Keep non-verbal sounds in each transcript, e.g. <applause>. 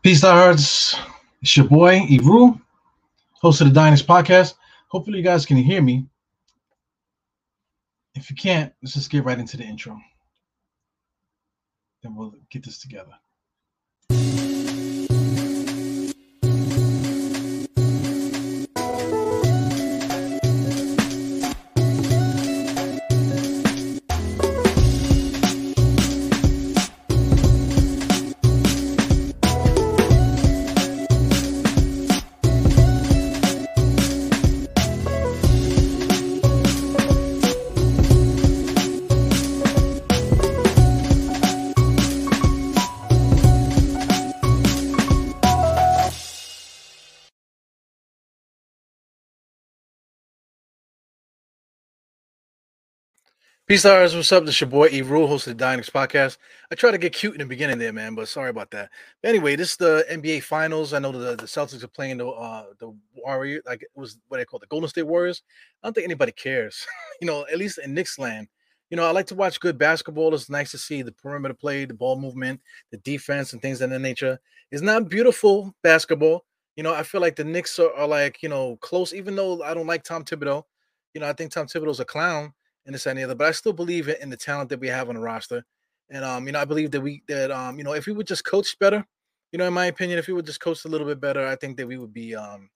Peace, diehards. It's your boy, Iru, host of the Dynasty Podcast. Hopefully, you guys can hear me. If you can't, let's just get right into the intro. Then we'll get this together. Peace, stars. What's up? This is your boy E Rule, host of the Dynex podcast. I tried to get cute in the beginning there, man, but sorry about that. But anyway, this is the NBA Finals. I know the, the Celtics are playing the uh, the Warrior, like it was what they call the Golden State Warriors. I don't think anybody cares, <laughs> you know, at least in Knicks land. You know, I like to watch good basketball. It's nice to see the perimeter play, the ball movement, the defense, and things of that nature. It's not beautiful basketball. You know, I feel like the Knicks are, are like, you know, close, even though I don't like Tom Thibodeau. You know, I think Tom Thibodeau's a clown and this and the other. But I still believe in the talent that we have on the roster. And um, you know, I believe that we that um, you know, if we would just coach better, you know, in my opinion, if we would just coach a little bit better, I think that we would be um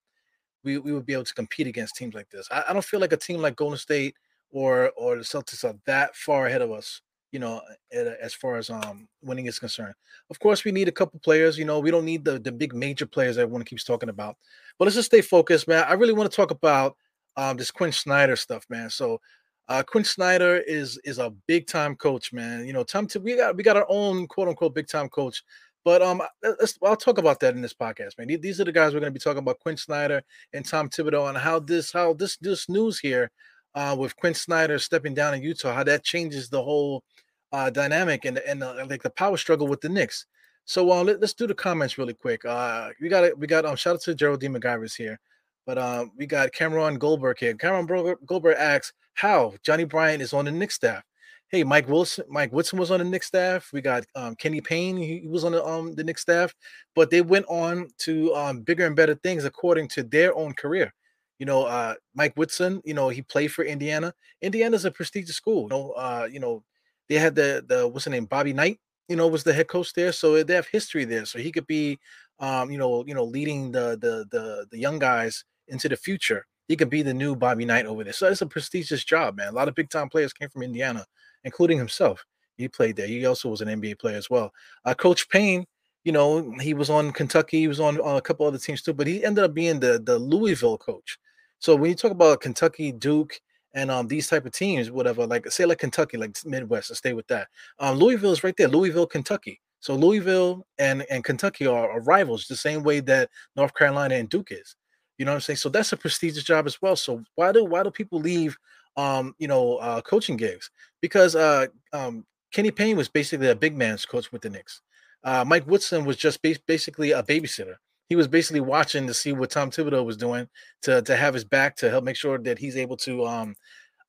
we, we would be able to compete against teams like this. I, I don't feel like a team like Golden State or or the Celtics are that far ahead of us, you know, as far as um winning is concerned. Of course, we need a couple players. You know, we don't need the the big major players that everyone keeps talking about. But let's just stay focused, man. I really want to talk about um this Quin Snyder stuff, man. So uh, Quin Snyder is is a big time coach, man. You know, Tom, we got we got our own quote unquote big time coach, but um, let's I'll talk about that in this podcast, man. These are the guys we're going to be talking about: Quin Snyder and Tom Thibodeau, and how this how this this news here, uh, with Quin Snyder stepping down in Utah, how that changes the whole uh, dynamic and and uh, like the power struggle with the Knicks. So uh, let, us do the comments really quick. Uh, we got. We got um shout out to Geraldine McGivers here. But uh, we got Cameron Goldberg here. Cameron Goldberg asks how Johnny Bryant is on the Knicks staff. Hey, Mike Wilson, Mike Woodson was on the Knicks staff. We got um, Kenny Payne, he was on the um, the Knicks staff, but they went on to um, bigger and better things according to their own career. You know, uh, Mike Woodson, you know, he played for Indiana. Indiana's a prestigious school. You know, uh, you know, they had the the what's the name, Bobby Knight, you know, was the head coach there. So they have history there. So he could be um, you know, you know, leading the the the the young guys into the future. He could be the new Bobby Knight over there. So it's a prestigious job, man. A lot of big time players came from Indiana, including himself. He played there. He also was an NBA player as well. Uh, Coach Payne, you know, he was on Kentucky. He was on, a couple other teams too, but he ended up being the the Louisville coach. So when you talk about Kentucky, Duke, and um these type of teams, whatever, like say like Kentucky, like Midwest, to stay with that. Um, Louisville is right there, Louisville, Kentucky. So Louisville and and Kentucky are, are rivals, the same way that North Carolina and Duke is. You know what I'm saying? So that's a prestigious job as well. So why do why do people leave um, you know, uh coaching gigs? Because uh um Kenny Payne was basically a big man's coach with the Knicks. Uh Mike Woodson was just ba- basically a babysitter. He was basically watching to see what Tom Thibodeau was doing to to have his back to help make sure that he's able to um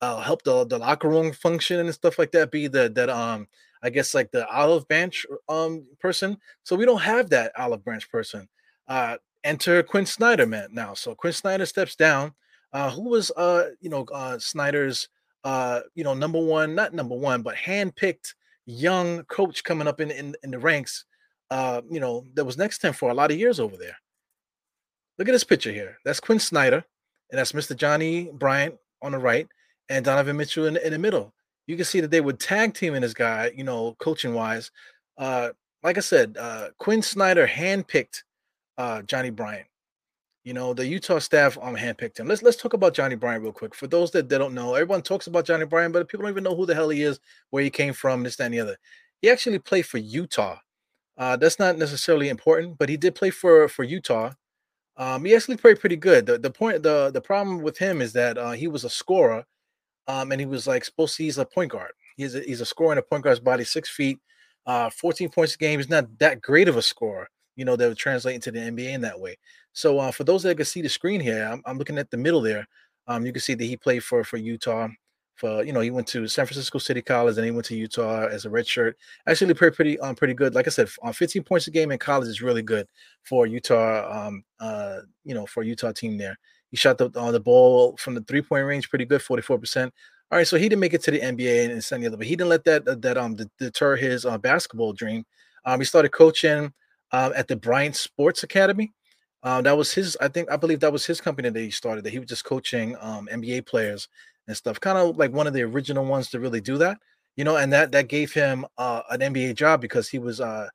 uh, help the, the locker room function and stuff like that be the that um I guess like the olive branch um person. So we don't have that olive branch person. Uh enter Quin Snyder man now. So Quin Snyder steps down. Uh, who was uh you know uh Snyder's uh you know number one, not number one, but handpicked young coach coming up in in, in the ranks. Uh, you know that was next to him for a lot of years over there. Look at this picture here. That's Quin Snyder, and that's Mr. Johnny Bryant on the right, and Donovan Mitchell in, in the middle. You can see that they would tag team in this guy, you know, coaching wise. Uh, like I said, uh, Quin Snyder handpicked uh, Johnny Bryant. You know, the Utah staff um handpicked him. Let's let's talk about Johnny Bryant real quick. For those that, that don't know, everyone talks about Johnny Bryant, but people don't even know who the hell he is, where he came from, this, that, and the other. He actually played for Utah. Uh, that's not necessarily important, but he did play for for Utah. Um, he actually played pretty good. The, the point, the the problem with him is that uh, he was a scorer, um, and he was like supposed to. He's a point guard. He's a, he's a scorer in a point guard's body, six feet, uh, 14 points a game. He's not that great of a scorer you know, that would translate into the NBA in that way. So uh, for those that can see the screen here, I'm, I'm, looking at the middle there. Um, you can see that he played for for Utah. For you know, he went to San Francisco City College and he went to Utah as a redshirt. Actually, pretty pretty um pretty good. Like I said, on 15 points a game in college is really good for Utah. Um uh you know for Utah team there. He shot the uh, the ball from the three point range pretty good, 44 percent. All right, so he didn't make it to the NBA and, and the other, but he didn't let that that um deter his uh, basketball dream. Um, he started coaching uh, at the Bryant Sports Academy. Uh, that was his, I think, I believe that was his company that he started. That he was just coaching um, NBA players and stuff. Kind of like one of the original ones to really do that, you know. And that that gave him uh, an NBA job because he was uh,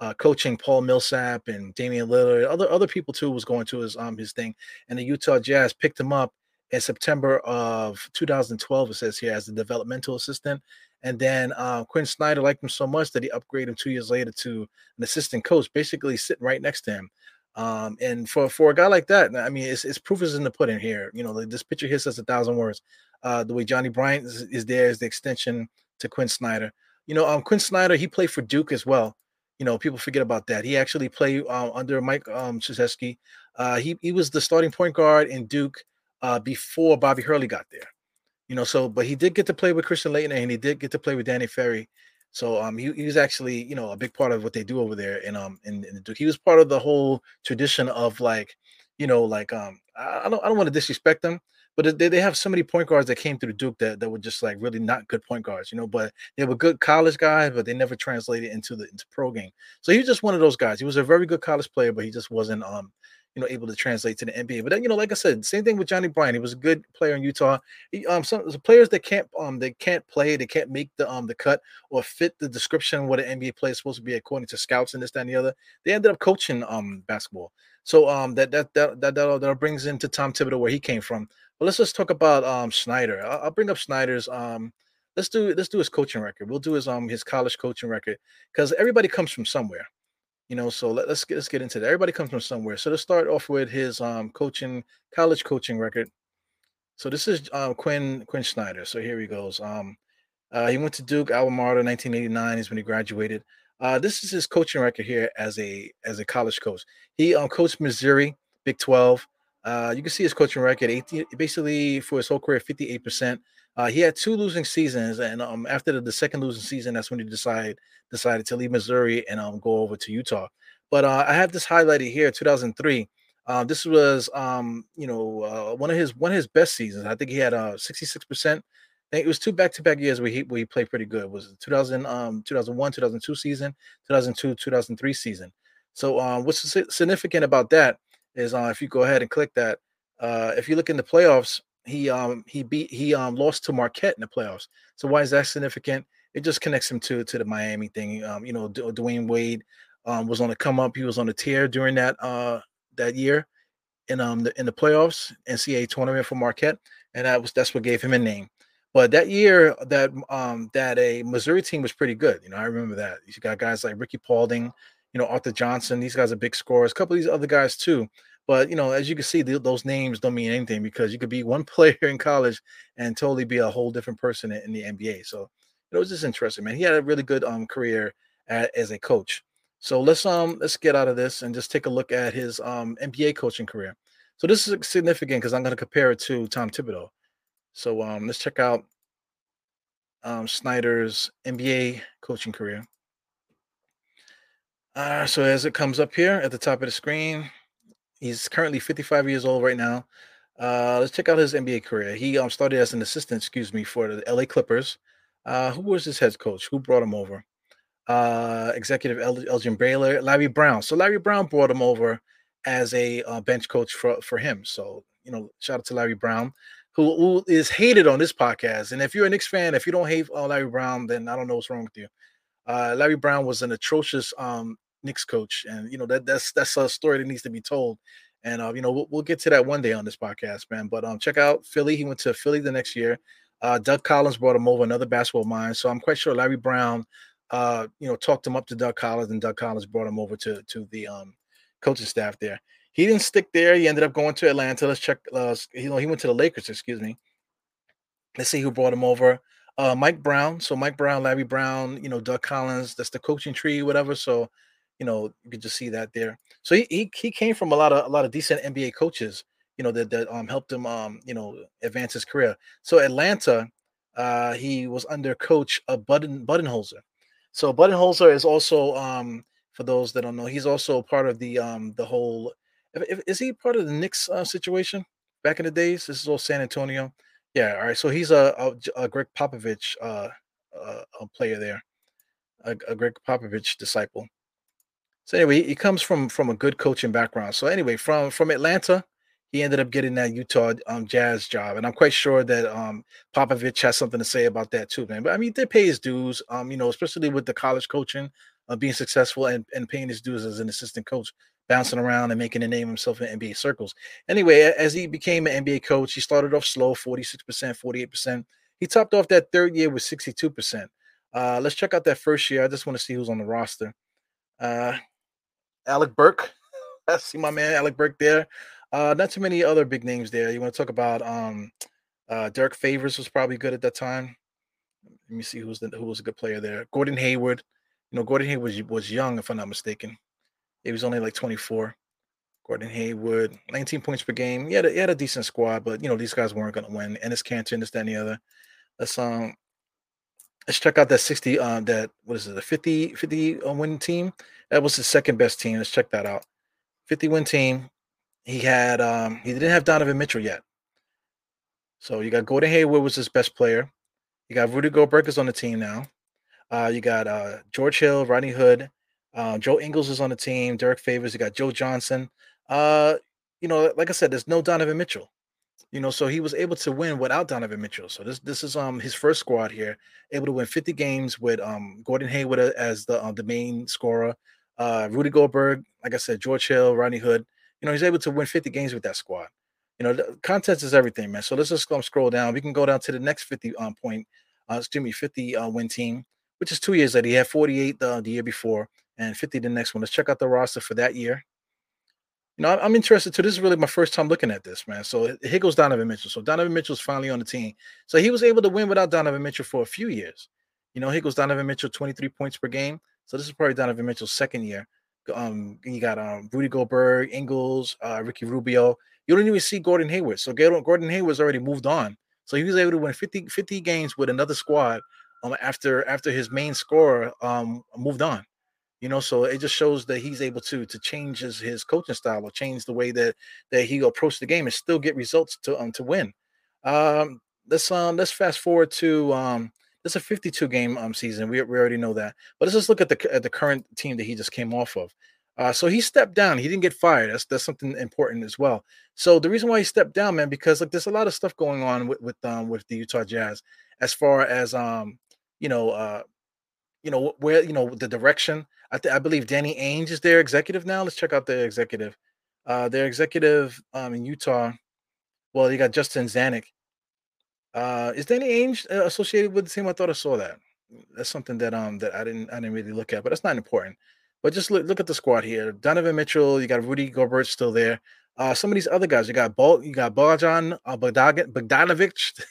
uh, coaching Paul Millsap and Damian Lillard. Other other people too was going to his um his thing. And the Utah Jazz picked him up in September of 2012. It says here as a developmental assistant. And then uh, Quin Snyder liked him so much that he upgraded him two years later to an assistant coach, basically sitting right next to him. Um, and for for a guy like that, I mean, it's, it's proof is in the pudding here. You know, this picture here says a thousand words. Uh, the way Johnny Bryant is, is there is the extension to Quin Snyder. You know, um, Quin Snyder he played for Duke as well. You know, people forget about that. He actually played uh, under Mike um. Uh, he he was the starting point guard in Duke uh, before Bobby Hurley got there. You know, so but he did get to play with Christian Laettner and he did get to play with Danny Ferry. So um, he, he was actually you know a big part of what they do over there in um in, in Duke. He was part of the whole tradition of like, you know, like um I, I don't I don't want to disrespect them, but they, they have so many point guards that came through the Duke that, that were just like really not good point guards, you know, but they were good college guys, but they never translated into the into pro game. So he was just one of those guys. He was a very good college player, but he just wasn't um you know able to translate to the NBA. But then you know, like I said, same thing with Johnny Bryant. He was a good player in Utah. He, um, some players that can't um they can't play, they can't make the um the cut or fit the description what an NBA player is supposed to be according to scouts and this that and the other. They ended up coaching um basketball. So um that that that that that, that brings into Tom Thibodeau where he came from. But let's just talk about um Snyder. I'll, I'll bring up Snyder's um let's do let's do his coaching record. We'll do his um his college coaching record because everybody comes from somewhere you know so let, us get let's get into that. Everybody comes from somewhere. So let's start off with his um coaching college coaching record. So this is um Quinn quin snyder so here he goes. Um uh, he went to duke alma mater 1989 is when he graduated. Uh this is his coaching record here as a as a college coach. He um coached missouri big 12 uh you can see his coaching record 18 basically for his whole career 58 percent uh, he had two losing seasons, and um, after the, the, second losing season, that's when he decided decided to leave Missouri and um, go over to Utah. But uh, I have this highlighted here, 2003. Uh, this was um, you know uh, one of his one of his best seasons. I think he had uh 66 percent. I think it was two back to back years where he where he played pretty good. It was 2000 um 2001 2002 season, 2002 2003 season. So um, what's significant about that is if you go ahead and click that, if you look in the playoffs, he um he beat he um lost to Marquette in the playoffs. So why is that significant? It just connects him to to the Miami thing. Um, you know, D- Dwyane Wade um was on the come up. He was on the tear during that uh that year in um the, in the playoffs NCAA tournament for Marquette, and that was that's what gave him a name. But that year, that um that a Missouri team was pretty good. You know, I remember that. You got guys like Ricky Paulding, you know, Arthur Johnson. These guys are big scorers. A couple of these other guys too. But you know, as you can see, th- those names don't mean anything because you could be one <laughs> player in college and totally be a whole different person in, in the NBA. So it was just interesting, man. He had a really good um career at, as a coach. So let's um let's get out of this and just take a look at his um NBA coaching career. So this is significant because I'm going to compare it to Tom Thibodeau. So um let's check out um Snyder's NBA coaching career. Uh, so as it comes up here at the top of the screen, He's currently 55 years old right now. Uh, let's check out his NBA career. He um, started as an assistant, excuse me, for the LA Clippers. Uh, who was his head coach? Who brought him over? Uh, executive El- Elgin Baylor, Larry Brown. So Larry Brown brought him over as a uh, bench coach for for him. So you know, shout out to Larry Brown, who, who is hated on this podcast. And if you're a Knicks fan, if you don't hate uh, Larry Brown, then I don't know what's wrong with you. Uh, Larry Brown was an atrocious um, Knicks coach, and you know that that's that's a story that needs to be told. And uh, you know we'll, we'll get to that one day on this podcast, man. But um, check out Philly. He went to Philly the next year. Uh, Doug Collins brought him over, another basketball mind. So I'm quite sure Larry Brown, uh, you know, talked him up to Doug Collins, and Doug Collins brought him over to to the um coaching staff there. He didn't stick there. He ended up going to Atlanta. Let's check. Uh, you know, he went to the Lakers. Excuse me. Let's see who brought him over. Uh, Mike Brown. So Mike Brown, Larry Brown, you know, Doug Collins. That's the coaching tree, whatever. So you know, you could just see that there. So he, he he came from a lot of a lot of decent NBA coaches, you know, that that um helped him um, you know, advance his career. So Atlanta, Uh, he was under coach of Buden Budenholzer. So Budenholzer is also um, for those that don't know, he's also part of the um, the whole. If, if, is he part of the Knicks uh, situation back in the days? This is all San Antonio. Yeah, all right. So he's a, a, a Gregg Popovich uh, uh, a player there, a, a Gregg Popovich disciple. So anyway, he comes from from a good coaching background. So anyway, from from Atlanta, he ended up getting that Utah um, Jazz job, and I'm quite sure that um, Popovich has something to say about that too, man. But I mean, they pay his dues, um, you know, especially with the college coaching, uh, being successful and, and paying his dues as an assistant coach, bouncing around and making a name himself in NBA circles. Anyway, as he became an NBA coach, he started off slow, 46%, 48%. He topped off that third year with 62%. Uh, let's check out that first year. I just want to see who's on the roster. Uh, Alec Burks. <laughs> I see my man Alec Burks there. Uh, not too many other big names there. You want to talk about um, uh, Derrick Favors was probably good at that time. Let me see who's the, who was a good player there. Gordon Hayward. You know, Gordon Hayward was, was young, if I'm not mistaken. He was only like 24. Gordon Hayward, 19 points per game. He had a, he had a decent squad, but you know these guys weren't going to win. Enes Kanter, this, that, and the other. Let's um, let's check out that 60. Uh, that what is it? The 50 50 uh, win team. That was the second best team. Let's check that out. 50 win team. He had um he didn't have Donovan Mitchell yet. So you got Gordon Hayward was his best player. You got Rudy Gobert is on the team now. Uh, you got uh, George Hill, Rodney Hood, uh, Joe Ingles is on the team. Derrick Favors. You got Joe Johnson. Uh, you know, like I said, there's no Donovan Mitchell. You know, so he was able to win without Donovan Mitchell. So this this is um his first squad here, able to win 50 games with um Gordon Hayward as the uh, the main scorer, uh Rudy Gobert, like I said, George Hill, Rodney Hood, you know, he's able to win 50 games with that squad. You know, the contest is everything, man. So let's just um, scroll down. We can go down to the next 50 um, point, uh, excuse me, 50 uh, win team, which is two years later. He had 48 uh, the year before and 50 the next one. Let's check out the roster for that year. You know, I'm interested too. This is really my first time looking at this, man. So here goes Donovan Mitchell. So Donovan Mitchell's finally on the team. So he was able to win without Donovan Mitchell for a few years. You know, here goes Donovan Mitchell, 23 points per game. So this is probably Donovan Mitchell's second year. Um, you got um Rudy Gobert, Ingles, uh, Ricky Rubio. You don't even see Gordon Hayward. So Gordon Hayward's already moved on. So he was able to win 50, 50 games with another squad um, after after his main scorer um moved on. You know, so it just shows that he's able to to change his, his coaching style or change the way that that he approach the game and still get results to um to win. Um, let's um let's fast forward to um it's a 52 game um season. We, we already know that. But let's just look at the at the current team that he just came off of. Uh, so he stepped down. He didn't get fired. That's that's something important as well. So the reason why he stepped down, man, because like there's a lot of stuff going on with with um with the Utah Jazz as far as um you know uh you know where you know the direction. I th- I believe Danny Ainge is their executive now. Let's check out their executive. Uh, their executive um in Utah. Well, you got Justin Zanik. Uh, is Danny Ainge uh, associated with the team? I thought I saw that. That's something that um that I didn't I didn't really look at, but that's not important. But just look look at the squad here. Donovan Mitchell, you got Rudy Gobert still there. Uh, some of these other guys, you got Bol, you got Bojan uh.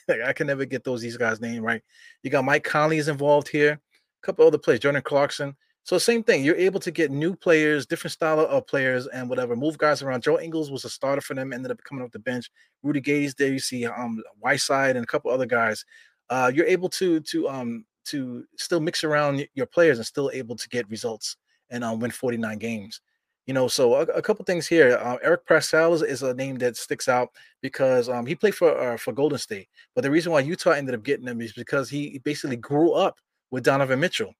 <laughs> I can never get those these guys' name right. You got Mike Conley is involved here. A couple other players, Jordan Clarkson. So same thing. You're able to get new players, different style of players, and whatever. Move guys around. Joe Ingles was a starter for them. Ended up coming off the bench. Rudy Gay's there. You see um Whiteside and a couple other guys. Uh, you're able to to um to still mix around your players and still able to get results and um, win 49 games. You know, so a, a couple things here. Uh, Eric Paschall is, is, a name that sticks out because um, he played for uh, for Golden State. But the reason why Utah ended up getting him is because he basically grew up with Donovan Mitchell.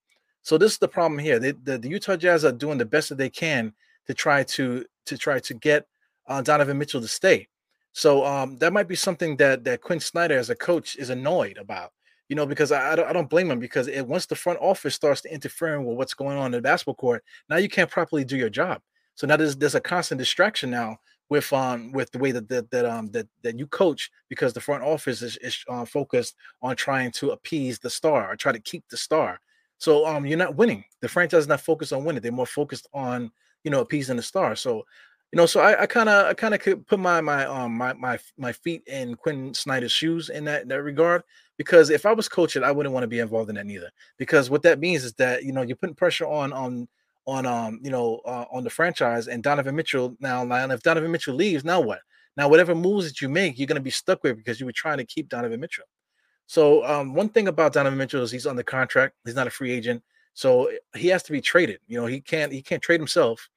So this is the problem here. They, the, the Utah Jazz are doing the best that they can to try to to try to get uh, Donovan Mitchell to stay. So um, that might be something that that Quin Snyder as a coach is annoyed about. You know, because I, I, don't, I don't blame him because it, once the front office starts to interfere with what's going on in the basketball court, now you can't properly do your job. So now there's there's a constant distraction now with um with the way that that, that um that that you coach because the front office is, is uh, focused on trying to appease the star or try to keep the star so um, you're not winning. The franchise is not focused on winning. They're more focused on you know appeasing the star. So you know, so I kind of I kind of could put my my um my my my feet in Quin Snyder's shoes in that in that regard because if I was coaching, I wouldn't want to be involved in that neither. Because what that means is that you know you're putting pressure on on on um you know uh, on the franchise and Donovan Mitchell now. Now, if Donovan Mitchell leaves, now what? Now, whatever moves that you make, you're going to be stuck with because you were trying to keep Donovan Mitchell. So um, one thing about Donovan Mitchell is he's on the contract. He's not a free agent, so he has to be traded. You know, he can't he can't trade himself.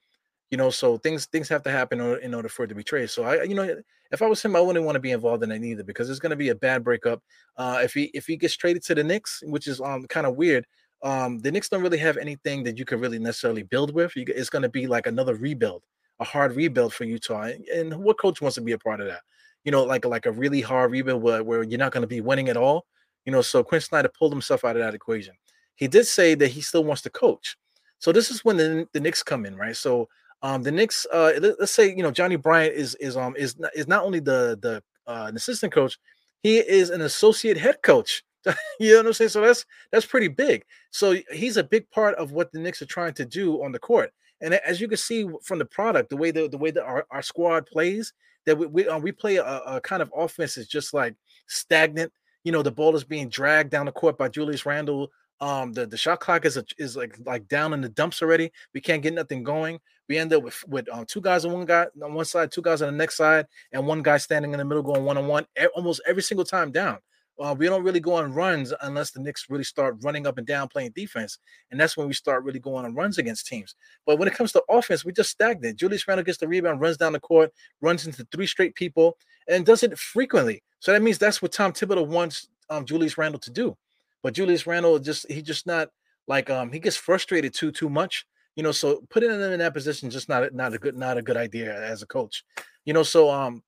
You know, so things things have to happen in order, for it to be traded. So I, you know, if I was him, I wouldn't want to be involved in it either because it's going to be a bad breakup. Uh, if he if he gets traded to the Knicks, which is um kind of weird. Um, the Knicks don't really have anything that you could really necessarily build with. It's going to be like another rebuild, a hard rebuild for Utah. And what coach wants to be a part of that? You know, like like a really hard rebuild where, where you're not going to be winning at all. You know, so Quin Snyder pulled himself out of that equation. He did say that he still wants to coach. So this is when the, the Knicks come in, right? So um, the Knicks, uh, let, us say you know Johnny Bryant is is um is not, is not only the the uh, an assistant coach, he is an associate head coach. <laughs> you know what I'm saying? So that's that's pretty big. So he's a big part of what the Knicks are trying to do on the court. And as you can see from the product, the way the, the way that our, our squad plays, that we we, uh, we play a, a kind of offense is just like stagnant. You know, the ball is being dragged down the court by Julius Randle. Um, the, the shot clock is a, is like like down in the dumps already. We can't get nothing going. We end up with with um, two guys on one guy on one side, two guys on the next side, and one guy standing in the middle going one on one almost every single time down. Uh, we don't really go on runs unless the Knicks really start running up and down playing defense, and that's when we start really going on runs against teams. But when it comes to offense, we just stagnant. Julius Randle gets the rebound, runs down the court, runs into three straight people, and does it frequently. So that means that's what Tom Thibodeau wants um, Julius Randle to do. But Julius Randle just he just not like um he gets frustrated too too much. You know, so putting him in that position just not not a good not a good idea as a coach. You know, so um,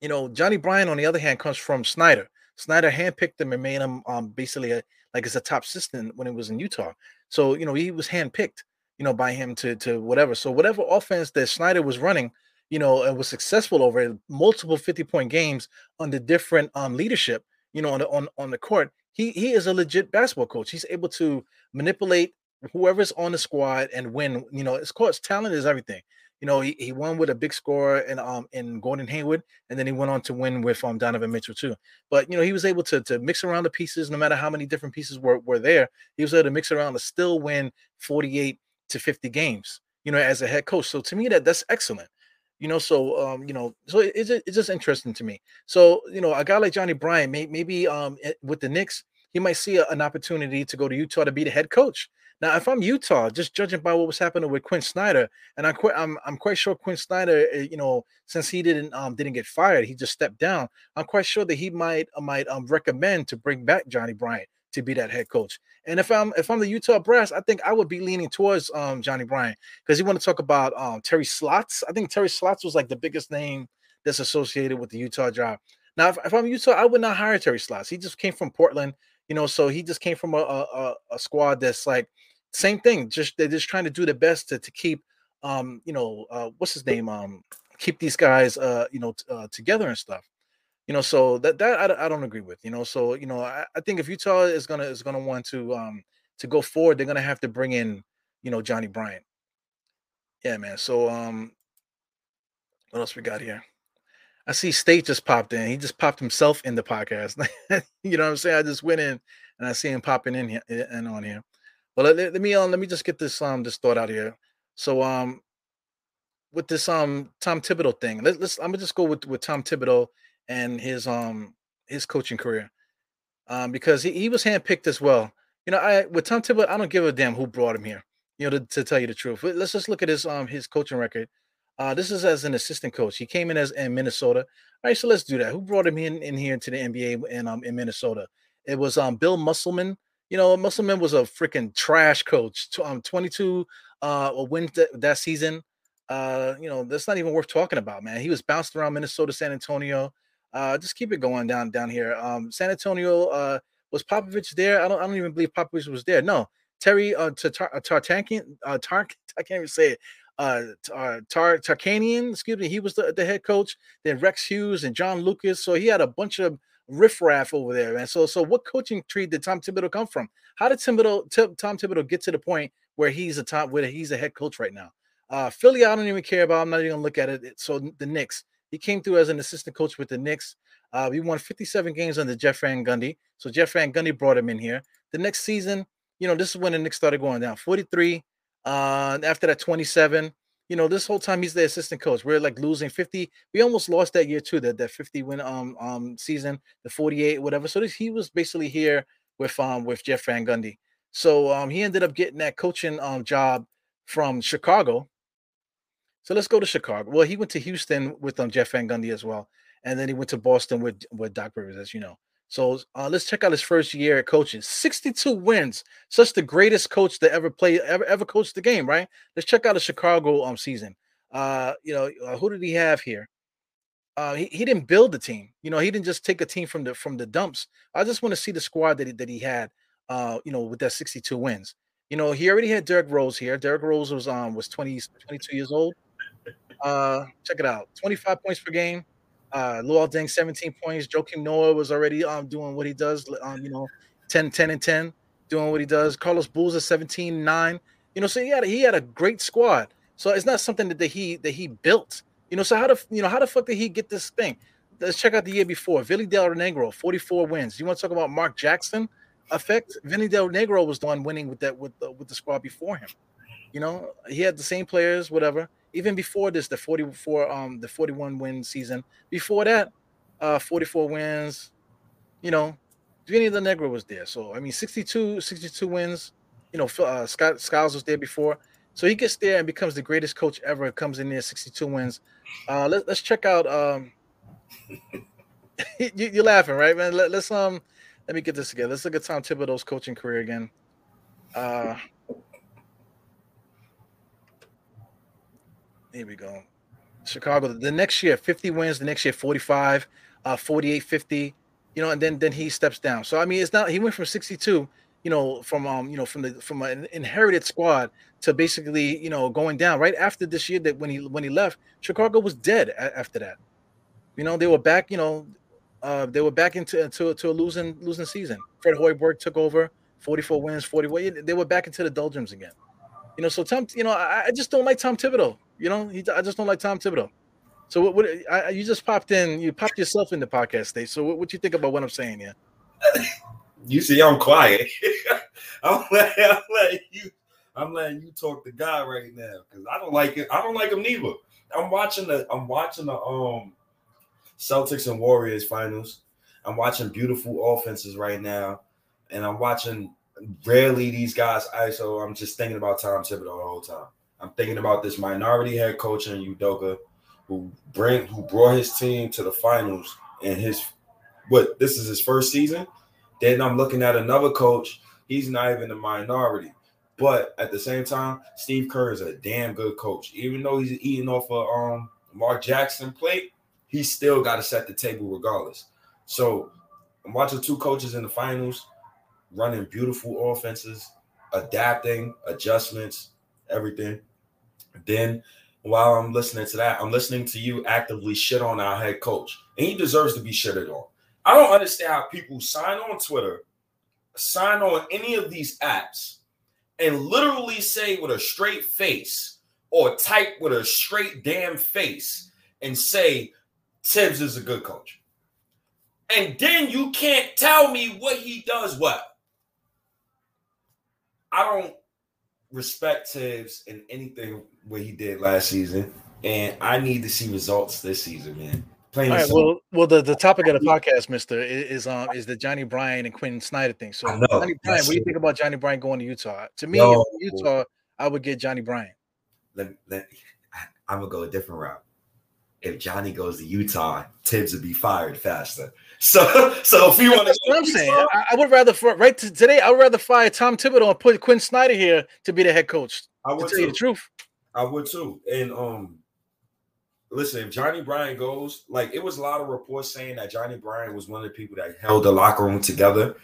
you know Johnny Bryant on the other hand comes from Snyder. Snyder handpicked him and made him um basically a, like as a top assistant when he was in Utah. So you know he was handpicked, you know, by him to to whatever. So whatever offense that Snyder was running, you know, and was successful over multiple 50 point games under different um leadership, you know, on the on, on the court he he is a legit basketball coach. He's able to manipulate whoever's on the squad and win. You know, of course, talent is everything. You know, he, he won with a big score in um in Gordon Hayward, and then he went on to win with um Donovan Mitchell too. But you know, he was able to to mix around the pieces, no matter how many different pieces were were there. He was able to mix around to still win 48 to 50 games. You know, as a head coach. So to me, that that's excellent you know so um you know so it's, it's just interesting to me so you know a guy like johnny bryant may, maybe um eh, with the knicks he might see a, an opportunity to go to utah to be the head coach now if i'm utah just judging by what was happening with Quin snyder and i'm quite i'm, I'm quite sure Quin snyder eh, you know since he didn't um didn't get fired he just stepped down i'm quite sure that he might uh, might um recommend to bring back johnny bryant to be that head coach. And if I'm if I'm the Utah Brass, I think I would be leaning towards um, Johnny Bryant because you want to talk about um, Terry Stotts. I think Terry Stotts was like the biggest name that's associated with the Utah job. Now, if, if I'm Utah, I would not hire Terry Stotts. He just came from Portland, you know, so he just came from a, a, a squad that's like same thing. Just they're just trying to do the best to, to keep um, you know, uh, what's his name? Um, keep these guys uh, you know, t- uh, together and stuff. You know so that that I, I don't agree with you know so you know I, I think if utah is gonna is gonna want to um to go forward they're gonna have to bring in you know johnny bryant. Yeah man so um what else we got here? I see state just popped in. He just popped himself in the podcast. <laughs> You know what i'm saying? I just went in and i see him popping in here and on here but let, let me um let me just get this um this thought out here so um with this um tom thibodeau thing let, let's i'm gonna just go with with tom thibodeau and his um his coaching career. Um, because he, he was handpicked as well. You know, I with Tom Thibodeau, I don't give a damn who brought him here. You know, to, to tell you the truth. Let's just look at his um his coaching record. Uh, this is as an assistant coach. He came in as in Minnesota. All right, so let's do that. Who brought him in in here to the NBA in um in Minnesota? It was um Bill Musselman. You know, Musselman was a freaking trash coach. Um, 22 uh a win th- that season. Uh, you know, that's not even worth talking about, man. He was bounced around Minnesota, San Antonio. Uh, just keep it going down down here. Um, San Antonio uh, was Popovich there? I don't I don't even believe Popovich was there. No, Terry uh, uh, uh, <laughs> I can't even say it. Uh, uh, Tar Tarkanian, excuse me, he was the, the head coach. Then Rex Hughes and John Lucas. So he had a bunch of riffraff over there, man. So, so what coaching tree did Tom Thibodeau come from? How did Thibodeau, T- Tom Thibodeau get to the point where he's a top, where he's a head coach right now? Uh, Philly, I don't even care about. I'm not even gonna look at it. So the Knicks, he came through as an assistant coach with the Knicks. Uh, we won 57 games under Jeff Van Gundy. So Jeff Van Gundy brought him in here. The next season, you know, this is when the Knicks started going down. 43. Uh, after that, 27. You know, this whole time he's the assistant coach. We're like losing 50. We almost lost that year too, that, that 50 win um um season, the 48, whatever. So this, he was basically here with um with Jeff Van Gundy. So um he ended up getting that coaching um job from Chicago. So let's go to Chicago. Well, he went to Houston with um Jeff Van Gundy as well, and then he went to Boston with with Doc Rivers, as you know. So uh, let's check out his first year at coaching. 62 wins. Such the greatest coach that ever played, ever ever coached the game, right? Let's check out the Chicago um season. Uh, you know, uh, who did he have here? Uh, he, he didn't build the team. You know, he didn't just take a team from the from the dumps. I just want to see the squad that he, that he had. Uh, you know, with that 62 wins. You know, he already had Derrick Rose here. Derrick Rose was um was 20 22 years old. Uh, check it out, 25 points per game. Uh, Luol Deng 17 points. Joakim Noah was already um doing what he does. Um, you know, 10, 10 and 10, doing what he does. Carlos Bulls Boozer 17, 9. You know, so he had he had a great squad. So it's not something that, that he that he built. You know, so how the you know how the fuck did he get this thing? Let's check out the year before. Willie Del Negro, 44 wins. You want to talk about Mark Jackson effect? Vinny Del Negro was the one winning with that with the, with the squad before him. You know, he had the same players, whatever even before this, the 44, um, the 41 win season. Before that, uh, 44 wins. You know, Vinny Del Negro was there. So I mean, 62, 62 wins. You know, uh, Scott Skiles was there before. So he gets there and becomes the greatest coach ever. Comes in there, 62 wins. Uh, let, us check out. Um, <laughs> you, are laughing, right, man? Let, us um, let me get this together. Let's look at Tom Thibodeau's coaching career again. Uh, Here we go. Chicago. The next year, 50 wins. The next year, 45, uh, 48, 50. You know, and then then he steps down. So I mean, it's not. He went from 62. You know, from um, you know, from the from an inherited squad to basically, you know, going down right after this year that when he when he left, Chicago was dead after that. You know, they were back. You know, uh, they were back into to, to a losing losing season. Fred Hoiberg took over, 44 wins, 40. They were back into the doldrums again. You know, so Tom, you know, I, I just don't like Tom Thibodeau. You know, he, I just don't like Tom Thibodeau. So what? what I, you just popped in. You popped yourself in the podcast stage. So what, what you think about what I'm saying here? You see, I'm quiet. <laughs> I'm, letting, I'm letting you. I'm letting you talk to God right now because I don't like it. I don't like him neither. I'm watching the. I'm watching the um Celtics and Warriors finals. I'm watching beautiful offenses right now, and I'm watching rarely these guys ISO. I'm just thinking about Tom Thibodeau the whole time. I'm thinking about this minority head coach in Udoka who bring who brought his team to the finals and his what this is his first season. Then I'm looking at another coach. He's not even a minority. But at the same time, Steve Kerr is a damn good coach. Even though he's eating off a of, um Mark Jackson plate, he's still got to set the table regardless. So I'm watching two coaches in the finals running beautiful offenses, adapting, adjustments, everything. Then while I'm listening to that, I'm listening to you actively shit on our head coach, and he deserves to be shitted on. I don't understand how people sign on Twitter, sign on any of these apps, and literally say with a straight face or type with a straight damn face and say Thibs is a good coach. And then you can't tell me what he does well. I don't respect Thibs in anything what he did last season, and I need to see results this season, man. Plain All right, well, well, the, the topic of the podcast, Mister, is um is the Johnny Bryant and Quin Snyder thing. So, Johnny Bryant, what do you think about Johnny Bryant going to Utah? To me, no. Utah, I would get Johnny Bryant. Let, let, I'm gonna go a different route. If Johnny goes to Utah, Thibs would be fired faster. So, so if you want to, what I'm saying, I, I, would rather for right to, today, I would rather fire Tom Thibodeau and put Quin Snyder here to be the head coach. I would to tell too. you the truth. I would too. And um, listen, if Johnny Bryant goes, like it was a lot of reports saying that Johnny Bryant was one of the people that held the locker room together.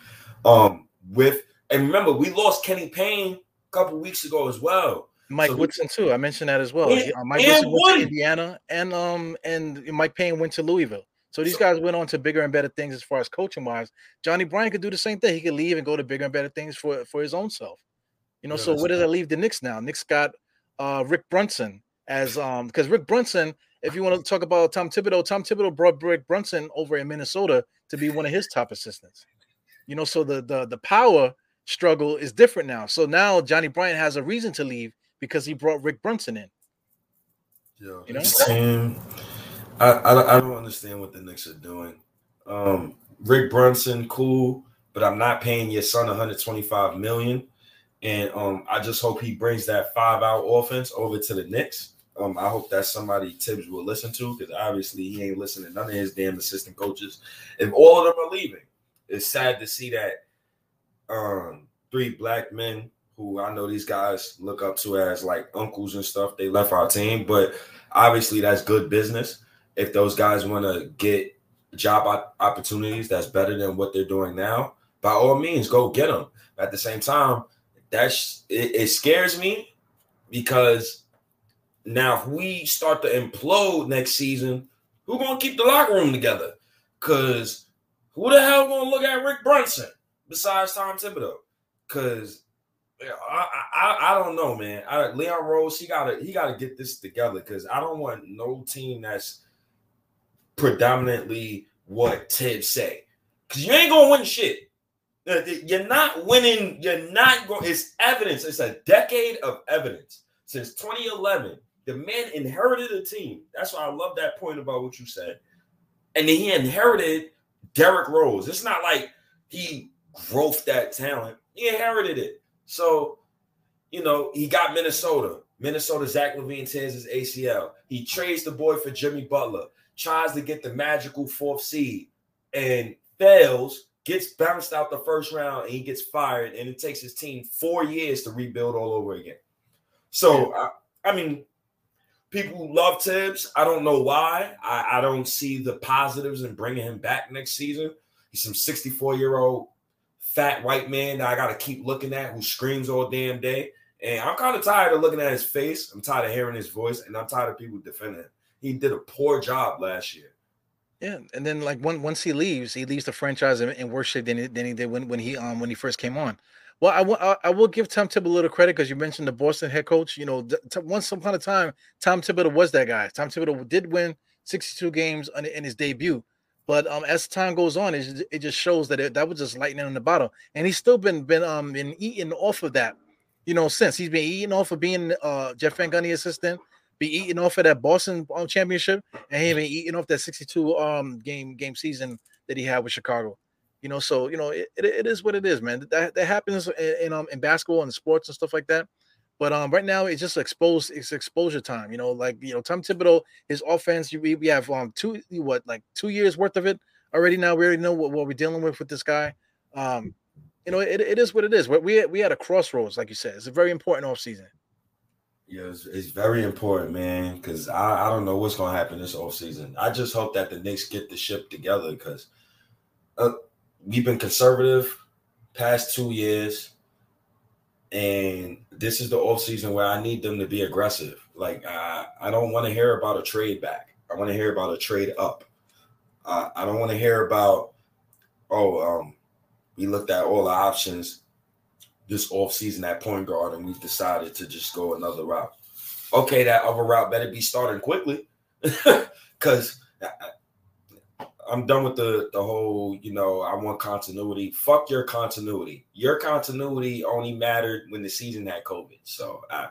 Um, with and remember, we lost Kenny Payne a couple weeks ago as well. Mike so Woodson too. I mentioned that as well. And, uh, Mike Woodson went to Indiana, and um, and Mike Payne went to Louisville. So these guys went on to bigger and better things as far as coaching wise. Johnny Bryant could do the same thing. He could leave and go to bigger and better things for for his own self. You know, yeah, so where does it leave the Knicks now? Knicks got uh Rick Brunson as um because Rick Brunson, if you want to talk about Tom Thibodeau, Tom Thibodeau brought Rick Brunson over in Minnesota to be one of his top assistants. You know, so the the the power struggle is different now. So now Johnny Bryant has a reason to leave because he brought Rick Brunson in. Yo, you know, team, I, I I don't understand what the Knicks are doing. Um, Rick Brunson, cool, but I'm not paying your son 125 million. And um, I just hope he brings that five out offense over to the Knicks. Um, I hope that's somebody Thibs will listen to because obviously he ain't listening to none of his damn assistant coaches. If all of them are leaving, it's sad to see that um, three black men who I know these guys look up to as like uncles and stuff, they left our team. But obviously, that's good business. If those guys want to get job opportunities that's better than what they're doing now, by all means, go get them. At the same time, that's it, it scares me because now, if we start to implode next season, who gonna keep the locker room together? Cause who the hell gonna look at Rick Brunson besides Tom Thibodeau? Cause I, I I don't know, man. I, Leon Rose, he gotta he gotta get this together because I don't want no team that's predominantly what Thibs say. Cause you ain't gonna win shit. You're not winning. You're not going. It's evidence. It's a decade of evidence since 2011 the man inherited a team. That's why I love that point about what you said. And then he inherited Derrick Rose. It's not like he growth that talent. He inherited it. So, you know, he got Minnesota. Minnesota, Zach LaVine tears his ACL. He trades the boy for Jimmy Butler, tries to get the magical fourth seed, and fails, gets bounced out the first round, and he gets fired. And it takes his team four years to rebuild all over again. So, I, I mean, people love Thibs. I don't know why. I, I don't see the positives in bringing him back next season. He's some 64 year old fat white man that I got to keep looking at who screams all damn day. And I'm kind of tired of looking at his face. I'm tired of hearing his voice, and I'm tired of people defending him. He did a poor job last year. Yeah, and then like once he leaves, he leaves the franchise in, in worse shape than he, than he did when, when he um when he first came on. Well, I, w- I will give Tom Thibodeau a little credit because you mentioned the Boston head coach. You know, t- once upon a time, Tom Thibodeau was that guy. Tom Thibodeau did win 62 games in, in his debut, but um, as time goes on, it, it just shows that it, that was just lightning in the bottle, and he's still been been um been eating off of that, you know, since he's been eating off of being uh, Jeff Van Gundy assistant, be eating off of that Boston um, championship, and he been eating off that 62 um game game season that he had with Chicago. You know, so you know it, it, it is what it is, man. That that happens in, in um in basketball and sports and stuff like that. But um, right now it's just exposed. It's exposure time. You know, like you know, Tom Thibodeau, his offense. We, we have um two what like two years worth of it already. Now we already know what, what we're dealing with with this guy. Um, you know, it, it is what it is. We we had a crossroads, like you said. It's a very important off season. Yeah, it's, it's very important, man. Because I, I don't know what's gonna happen this off season. I just hope that the Knicks get the ship together because uh, we've been conservative past two years, and this is the off season where I need them to be aggressive. Like I, I don't want to hear about a trade back. I want to hear about a trade up. Uh, I don't want to hear about oh um, we looked at all the options this off season at point guard and we've decided to just go another route. Okay, that other route better be starting quickly <laughs> because I'm done with the the whole, you know, I want continuity. Fuck your continuity. Your continuity only mattered when the season had COVID. So I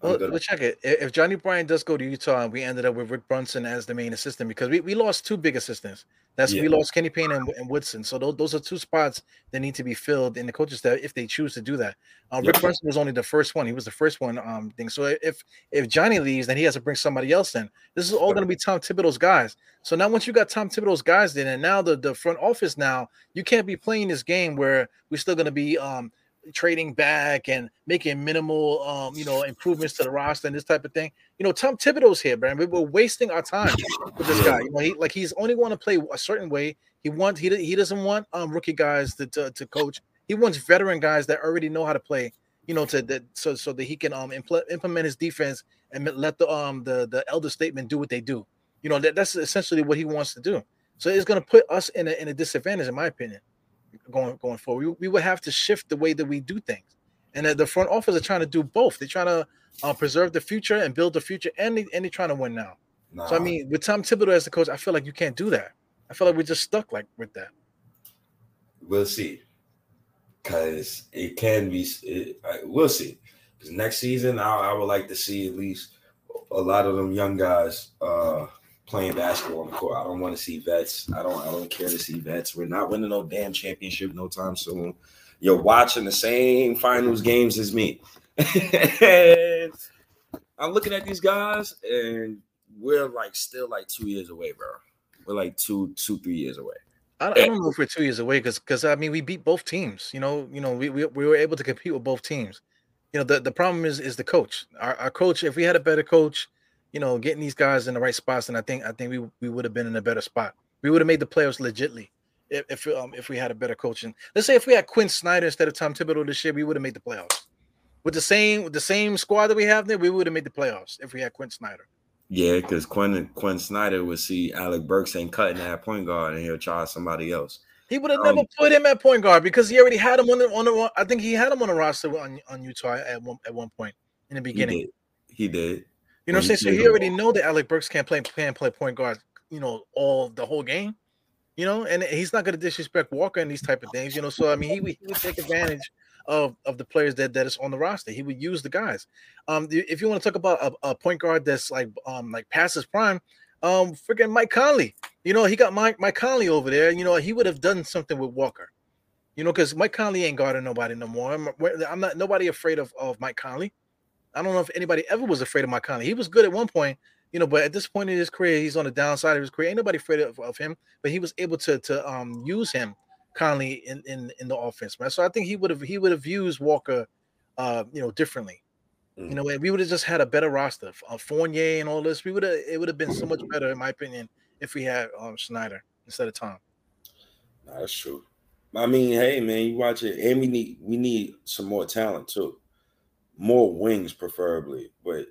well, let's check it. If Johnny Bryant does go to Utah and we ended up with Rick Brunson as the main assistant, because we, we lost two big assistants. That's yeah. we lost Kenny Payne and, and, Woodson. So those, those are two spots that need to be filled in the coaches that if they choose to do that. Uh, Rick Brunson was only the first one. He was the first one um thing. So if if Johnny leaves, then he has to bring somebody else in. This is all going to be Tom Thibodeau's guys. So now once you got Tom Thibodeau's guys in, and now the, the front office now, you can't be playing this game where we're still going to be um trading back and making minimal, um, you know, improvements to the roster and this type of thing. You know, Tom Thibodeau's here, man. We're wasting our time with this guy. You know, he like he's only want to play a certain way. He wants he he doesn't want um rookie guys to, to, to coach. He wants veteran guys that already know how to play. You know, to that so so that he can um impl- implement his defense and let the um the the elder statement do what they do. You know, that, that's essentially what he wants to do. So it's going to put us in a in a disadvantage, in my opinion going going forward. We, we would have to shift the way that we do things. And the front office are trying to do both. They're trying to uh, preserve the future and build the future, and they, and they're trying to win now. Nah. So I mean, with Tom Thibodeau as the coach, I feel like you can't do that. I feel like we're just stuck like with that. We'll see, because it can be. It, we'll see. Because next season, I, I would like to see at least a lot of them young guys uh, playing basketball on the court. I don't want to see vets. I don't. I don't care to see vets. We're not winning no damn championship no time soon. You're watching the same finals games as me. <laughs> I'm looking at these guys, and we're like still like two years away, bro. We're like two, two, three years away. I, I don't know if we're two years away because because I mean we beat both teams. You know, you know we, we we were able to compete with both teams. You know the, the problem is is the coach. Our, our coach. If we had a better coach, you know, getting these guys in the right spots, and I think I think we we would have been in a better spot. We would have made the playoffs legitly if if, um, if we had a better coaching. Let's say if we had Quin Snyder instead of Tom Thibodeau this year, we would have made the playoffs. With the same with the same squad that we have there, we would have made the playoffs if we had Quin Snyder. Yeah, because Quinn Quin Snyder would see Alec Burks ain't cutting that point guard, and he'll try somebody else. He would have um, never put him at point guard because he already had him on the on the. I think he had him on the roster on, on Utah at one at one point in the beginning. He did. He did. You know what I'm saying? So he already know that Alec Burks can't play can't play point guard. You know all the whole game. You know, and he's not going to disrespect Walker and these type of things. You know, so I mean, he would, he would take advantage of of the players that that is on the roster. He would use the guys. Um, if you want to talk about a, a point guard that's like um like past his prime, um, freaking Mike Conley. You know, he got Mike Mike Conley over there. You know, he would have done something with Walker. You know, because Mike Conley ain't guarding nobody no more. I'm, I'm, not nobody afraid of, of Mike Conley. I don't know if anybody ever was afraid of Mike Conley. He was good at one point, you know, but at this point in his career, he's on the downside of his career. Ain't nobody afraid of, of him, but he was able to to um use him Conley in in, in the offense, man. So I think he would have he would have used Walker, uh, you know, differently. Mm. You know, we would have just had a better roster, uh, Fournier and all this. We would have it would have been so much better, in my opinion, if we had um, Snyder instead of Tom. that's true. I mean, hey man, you watch it, and we need we need some more talent too, more wings preferably. But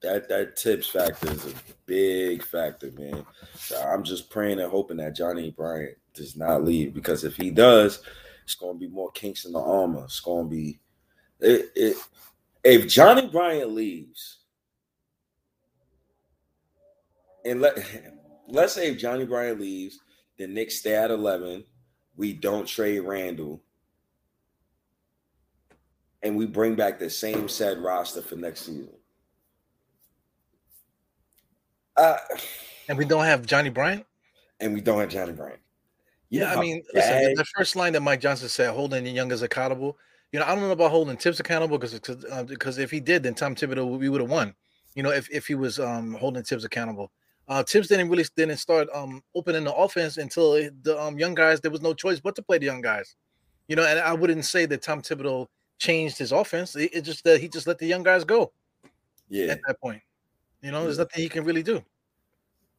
that that Thibs factor is a big factor, man. So I'm just praying and hoping that Johnny Bryant does not leave because if he does, it's going to be more kinks in the armor. It's going to be it, it if Johnny Bryant leaves, and let <laughs> let's say if Johnny Bryant leaves, the Knicks stay at eleven, we don't trade Randle, and we bring back the same set roster for next season. Uh, and we don't have Johnny Bryant. And we don't have Johnny Bryant. You yeah, I mean, listen, the, first line that Mike Johnson said, holding the youngest accountable. You know, I don't know about holding Thibs accountable because uh, because if he did, then Tom Thibodeau we would have won. You know, if, if he was um, holding Thibs accountable. Uh, Thibs didn't really didn't start um, opening the offense until the um, young guys. There was no choice but to play the young guys. You know, and I wouldn't say that Tom Thibodeau changed his offense. It, it just that he just let the young guys go. Yeah. At that point, you know, there's nothing he can really do.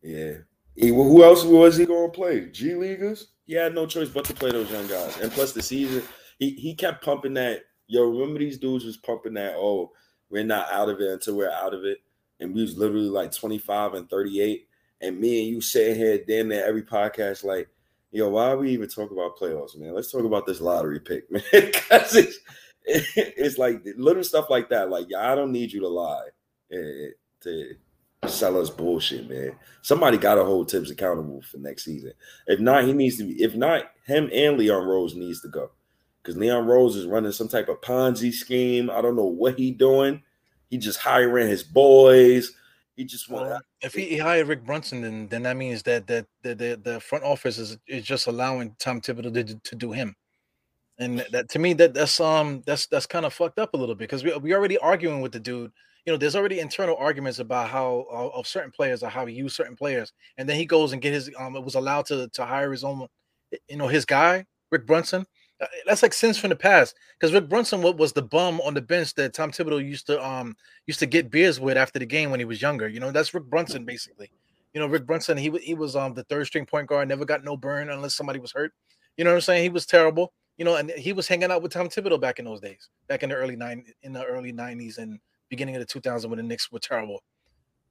Yeah. He, who else was he going to play? G leaguers? He had no choice but to play those young guys. And plus, the season he he kept pumping that. Yo, remember these dudes was pumping that. Oh, we're not out of it until we're out of it. And we was literally like 25 and 38. And me and you sitting here damn near every podcast, like, yo, why are we even talk about playoffs, man? Let's talk about this lottery pick, <laughs> man. Because it's <laughs> it's like little stuff like that. Like, yeah, I don't need you to lie to sell us bullshit, man. Somebody got to hold Thibs accountable for next season. If not, he needs to be. If not, him and Leon Rose needs to go because Leon Rose is running some type of Ponzi scheme. I don't know what he doing. He just hiring his boys. He just want. Well, if he, he hired Rick Brunson, then then that means that that the the, the front office is is just allowing Tom Thibodeau to, to do him. And that to me that that's um that's that's kind of fucked up a little bit because we we already arguing with the dude you know, there's already internal arguments about how uh, of certain players or how he used certain players, and then he goes and get his um was allowed to to hire his own, you know, his guy Rick Brunson. Uh, that's like sins from the past because Rick Brunson was the bum on the bench that Tom Thibodeau used to um used to get beers with after the game when he was younger. You know, that's Rick Brunson basically. You know, Rick Brunson he he was um the third string point guard, never got no burn unless somebody was hurt. You know what I'm saying? He was terrible. You know, and he was hanging out with Tom Thibodeau back in those days, back in the early nine in the early 90s and beginning of the 2000s when the Knicks were terrible.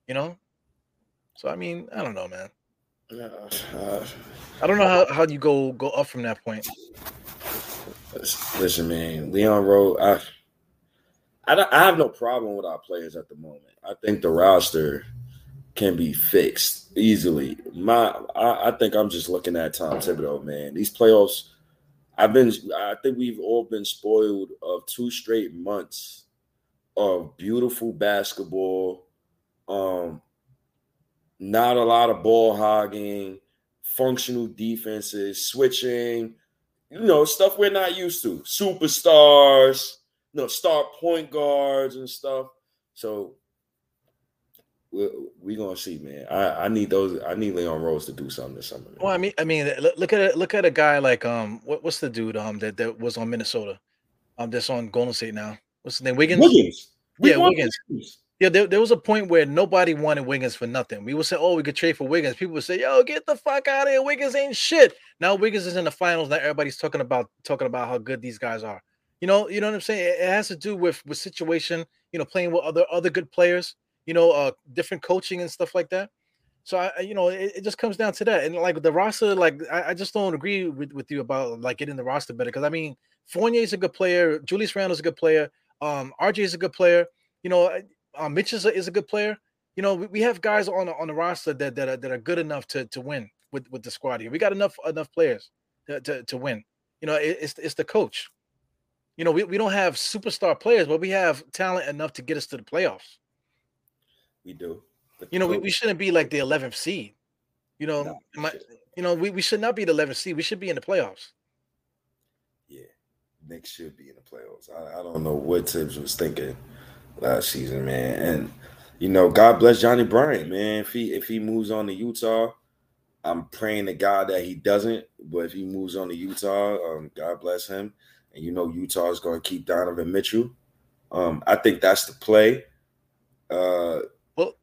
You know, so I mean, I don't know, man. Uh, I don't know how, how you go go up from that point. Listen, man, Leon Rose. I, I, I have no problem with our players at the moment. I think the roster can be fixed easily. My, I, I think I'm just looking at Tom Thibodeau, man. These playoffs, I've been. I think we've all been spoiled of two straight months of beautiful basketball, Um, not a lot of ball hogging, functional defenses, switching, you know, stuff we're not used to. Superstars, you know, star point guards and stuff. So we're, we gonna see, man. I, I need those. I need Leon Rose to do something this summer. Man. Well, I mean, I mean, look at it. Look at a guy like um, what, what's the dude um that, that was on Minnesota, um, that's on Golden State now. What's his name? Wiggins. Wiggins. We yeah, Wiggins. Wiggins. Yeah, there, there was a point where nobody wanted Wiggins for nothing. We would say, "Oh, we could trade for Wiggins." People would say, "Yo, get the fuck out of here! Wiggins ain't shit." Now Wiggins is in the finals. Now everybody's talking about talking about how good these guys are. You know, you know what I'm saying? It, it has to do with with situation. You know, playing with other other good players. You know, uh, different coaching and stuff like that. So I, you know, it, it just comes down to that. And like the roster, like I, I just don't agree with, with you about like getting the roster better. Because I mean, Fournier is a good player. Julius Randle's a good player. Um, RJ is a good player. You know, uh, Mitch is a, is a good player. You know, we, we have guys on on the roster that that are, that are good enough to to win with with the squad here. We got enough enough players to to, to win. You know, it, it's it's the coach. You know, we, we don't have superstar players, but we have talent enough to get us to the playoffs. We do. You know, we, we shouldn't be like the 11th seed. You know, no, my, you know, we, we should not be the 11th seed. We should be in the playoffs. Yeah, Knicks should be in the playoffs. I, I don't know what Thibs was thinking last season, man. And you know, God bless Johnny Bryant, man. If he if he moves on to Utah, I'm praying to God that he doesn't. But if he moves on to Utah, um, God bless him. And you know, Utah is going to keep Donovan Mitchell. Um, I think that's the play. Uh,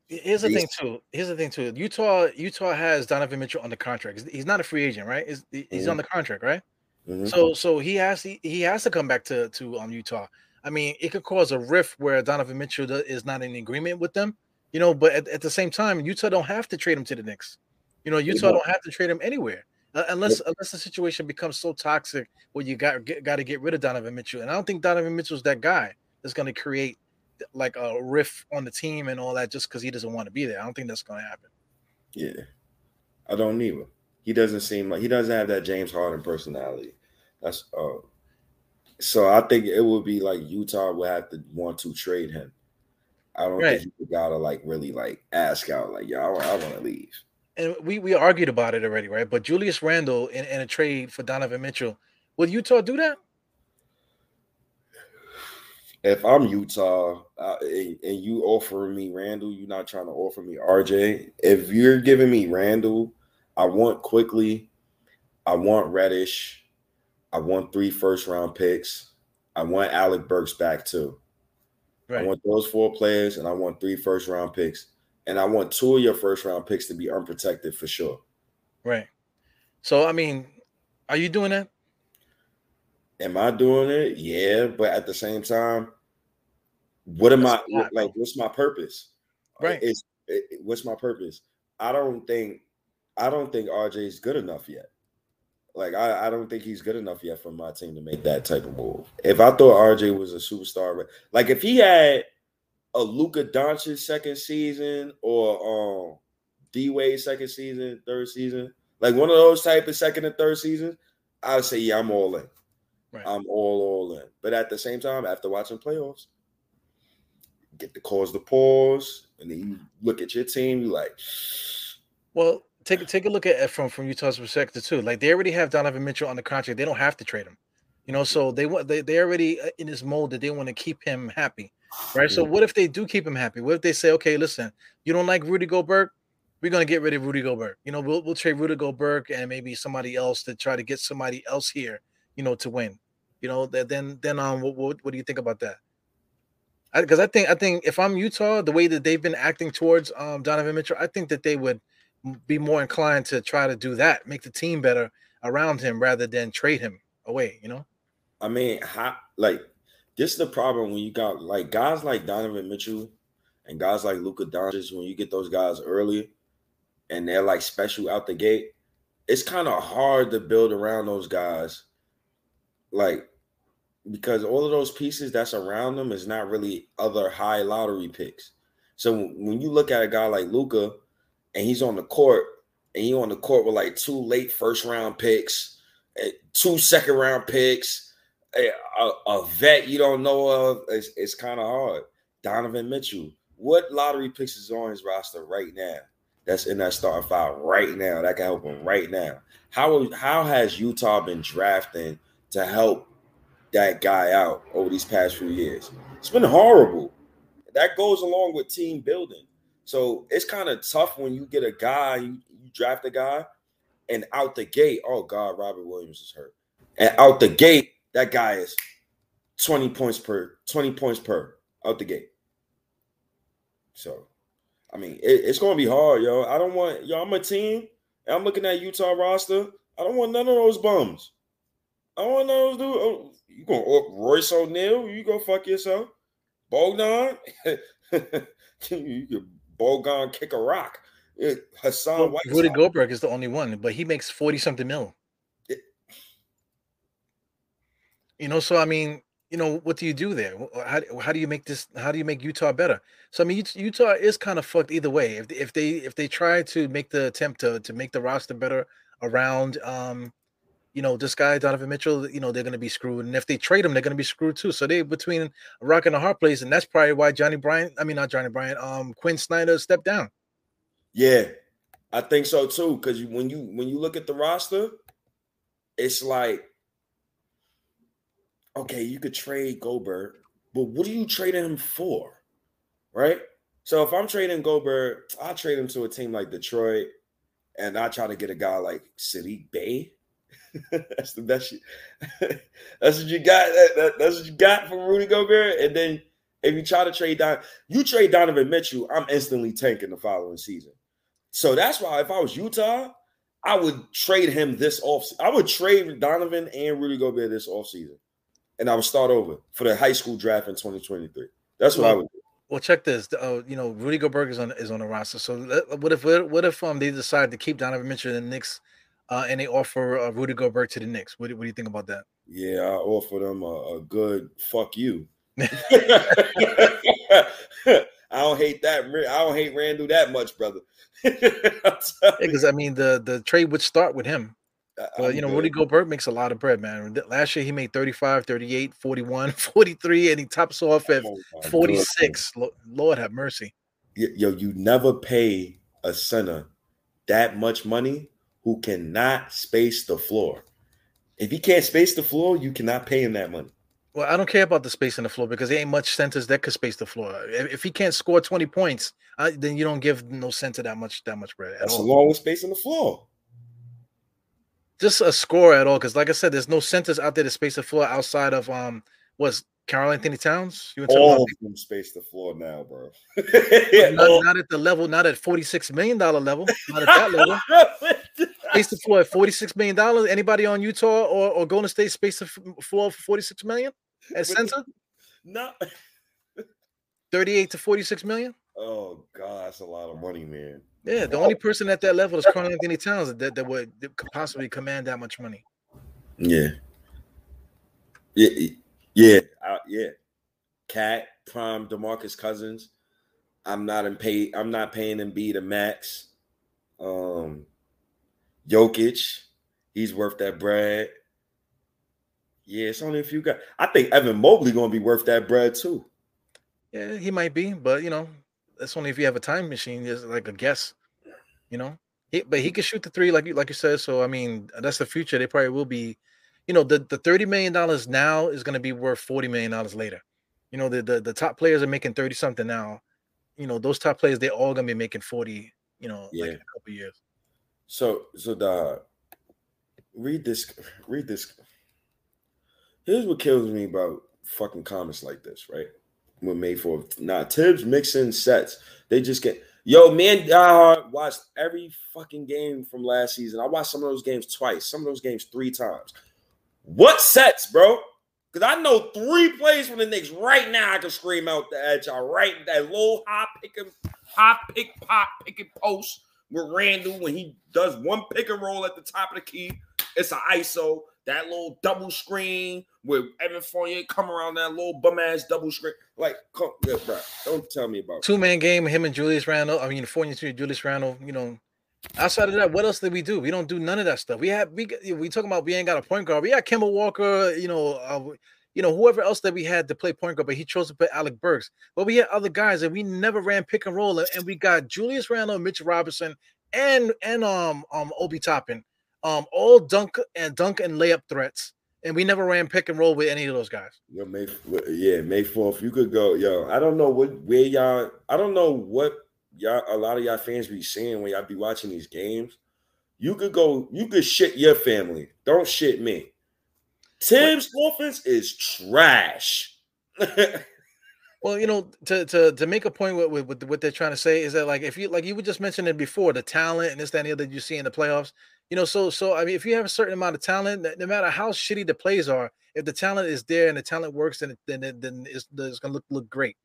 here's the thing too. Here's the thing too. Utah, Utah has Donovan Mitchell on the contract. He's not a free agent, right? He's, he's mm-hmm. on the contract, right? Mm-hmm. So, so he has he, he has to come back to to um Utah. I mean, it could cause a rift where Donovan Mitchell is not in agreement with them, you know. But at, at the same time, Utah don't have to trade him to the Knicks. You know, Utah don't have to trade him anywhere uh, unless unless the situation becomes so toxic where you got got to get rid of Donovan Mitchell. And I don't think Donovan Mitchell's that guy that's going to create like a rift on the team and all that just because he doesn't want to be there. I don't think that's going to happen. Yeah, I don't either. He doesn't seem like he doesn't have that James Harden personality. That's uh so I think it would be like Utah would have to want to trade him. I don't right. think you gotta like really like ask out like, yeah, I, I want to leave. And we we argued about it already, right? But Julius Randle in, in a trade for Donovan Mitchell, would Utah do that? If I'm Utah uh, and, and you offer me Randle, you're not trying to offer me RJ. If you're giving me Randle, I want quickly, I want Reddish, I want three first round picks. I want Alec Burks back too. Right. I want those four players, and I want three first round picks, and I want two of your first round picks to be unprotected for sure. Right. So I mean, are you doing that? Am I doing it? Yeah, but at the same time, what am I like? What's my purpose? Right. It's it, what's my purpose? I don't think I don't think RJ is good enough yet. Like I, I don't think he's good enough yet for my team to make that type of move. If I thought RJ was a superstar, like if he had a Luka Doncic second season or um D Wade second season, third season, like one of those type of second and third seasons, I'd say yeah, I'm all in. Right. I'm all all in. But at the same time, after watching playoffs, get to cause the pause, and then you look at your team, you like, well, take take a look at it from from Utah's perspective too. Like they already have Donovan Mitchell on the contract; they don't have to trade him. You know, so they want they they already uh, in this mode that they want to keep him happy, right? So what if they do keep him happy? What if they say, okay, listen, you don't like Rudy Gobert? We're gonna get rid of Rudy Gobert. You know, we'll we'll trade Rudy Gobert and maybe somebody else to try to get somebody else here. You know, to win. You know, that then then um, what what, what do you think about that? Because I, I think I think if I'm Utah, the way that they've been acting towards um Donovan Mitchell, I think that they would be more inclined to try to do that, make the team better around him rather than trade him away, you know? I mean, how like this is the problem when you got like guys like Donovan Mitchell and guys like Luka Doncic, when you get those guys early and they're like special out the gate, it's kind of hard to build around those guys. Like because all of those pieces that's around them is not really other high lottery picks. So when you look at a guy like Luka, and he's on the court, and he on the court with like two late first round picks, eh, two second round picks, a, a, a vet you don't know of, it's, it's kind of hard. Donovan Mitchell, what lottery picks is on his roster right now? That's in that starting five right now. That can help him right now. How how has Utah been drafting to help that guy out over these past few years? It's been horrible. That goes along with team building. So it's kind of tough when you get a guy, you, you draft a guy, and out the gate, oh God, Robert Williams is hurt. And out the gate, that guy is 20 points per 20 points per out the gate. So, I mean, it, it's gonna be hard, yo. I don't want yo. I'm a team. I'm looking at Utah roster. I don't want none of those bums. I don't want none those dudes. Oh, you gonna Royce O'Neale? You go fuck yourself. Bogdan, <laughs> you could Bogan kick a rock. It, Hassan well, White. Rudy Gobert is the only one, but he makes 40 something mil. It, you know, so I mean, you know, what do you do there? How, how do you make this? How do you make Utah better? So I mean, Utah is kind of fucked either way. If if they if they try to make the attempt to to make the roster better around, um, you know, this guy Donovan Mitchell, you know, they're gonna be screwed. And if they trade him, they're gonna be screwed too. So they between a rock and a hard place, and that's probably why Johnny Bryant, I mean not Johnny Bryant, um, Quin Snyder stepped down. Yeah, I think so too. Because when you when you look at the roster, it's like okay, you could trade Gobert, but what are you trading him for? Right? So if I'm trading Gobert, I'll trade him to a team like Detroit, and I try to get a guy like Saddiq Bey. <laughs> that's the best. <laughs> that's what you got. That, that, that's what you got from Rudy Gobert. And then if you try to trade Don, you trade Donovan Mitchell, I'm instantly tanking the following season. So that's why if I was Utah, I would trade him this off. I would trade Donovan and Rudy Gobert this offseason and I would start over for the high school draft in 2023. That's what well, I would do. Well, check this. Uh, you know, Rudy Gobert is on is on the roster. So what if what if um they decide to keep Donovan Mitchell in the Knicks, uh, and they offer uh, Rudy Gobert to the Knicks? What, what do you think about that? Yeah, I offer them a, a good fuck you. <laughs> <laughs> I don't hate that. I don't hate Randle that much, brother. <laughs> Because yeah, I mean, the the trade would start with him. But you know, Rudy Gobert makes a lot of bread, man. Last year he made 35, 38, 41, 43, and he tops off at oh 46. Lord have mercy. Yo, you never pay a center that much money who cannot space the floor. If he can't space the floor, you cannot pay him that money. Well, I don't care about the space on the floor because there ain't much centers that could space the floor. If he can't score 20 points, uh, then you don't give no center that much that much bread. That's along with space on the floor just a score at all. Because like I said, there's no centers out there to space the floor outside of um was Karl-Anthony Towns. You all of them space the floor now, bro. not, <laughs> not, at the level, not at forty six million dollar level, not at that level. <laughs> space the floor at forty six million dollars. Anybody on Utah or, or Golden State space the floor for forty six million at center? No. <laughs> 38 to 46 million? Oh god, that's a lot of money, man. Yeah, the only person at that level is Karl-Anthony Towns that, that would that could possibly command that much money. Yeah. Yeah, yeah, uh, yeah. Cat, Prime, Demarcus Cousins. I'm not in pay. I'm not paying him B to max. Um, Jokic, he's worth that bread. Yeah, it's only a few guys. I think Evan Mobley gonna be worth that bread too. Yeah, he might be, but you know, that's only if you have a time machine. Just like a guess, you know. He, but he can shoot the three, like you like you said. So I mean, that's the future. They probably will be, you know, the the thirty million dollars now is going to be worth forty million dollars later. You know, the, the the top players are making thirty something now. You know, those top players they're all going to be making forty. You know, yeah. like in a couple years. So so the read this read this. Here's what kills me about fucking comments like this, right? were made for. Now Thibs mixing sets. They just get yo man. I watched every fucking game from last season. I watched some of those games twice. Some of those games three times. What sets, bro? Because I know three plays from the Knicks right now. I can scream out the edge. I right that low high pick high pick pop pick and post with Randle when he does one pick and roll at the top of the key. It's an ISO that little double screen with Evan Fournier come around that little bum ass double screen. Like, come, yeah, bro, don't tell me about two man game. With him and Julius Randle. I mean, Fournier to Julius Randle. You know, outside of that, what else did we do? We don't do none of that stuff. We have we we talking about we ain't got a point guard. We got Kemba Walker. You know, uh, you know, whoever else that we had to play point guard, but he chose to put Alec Burks. But we had other guys and we never ran pick and roll. And we got Julius Randle, Mitch Robinson, and and um um Obi Toppin, um all dunk and dunk and layup threats. And we never ran pick and roll with any of those guys. Yo, May, yeah, May fourth. You could go, yo. I don't know what where y'all. I don't know what y'all. A lot of y'all fans be saying when y'all be watching these games. You could go. You could shit your family. Don't shit me. Tim's offense is trash. <laughs> well, you know, to to to make a point with, with, with what they're trying to say is that like if you like you were just mentioning it before, the talent and this that and the other you see in the playoffs. You know, so so I mean, if you have a certain amount of talent, no matter how shitty the plays are, if the talent is there and the talent works, then then then it's, it's gonna look look great.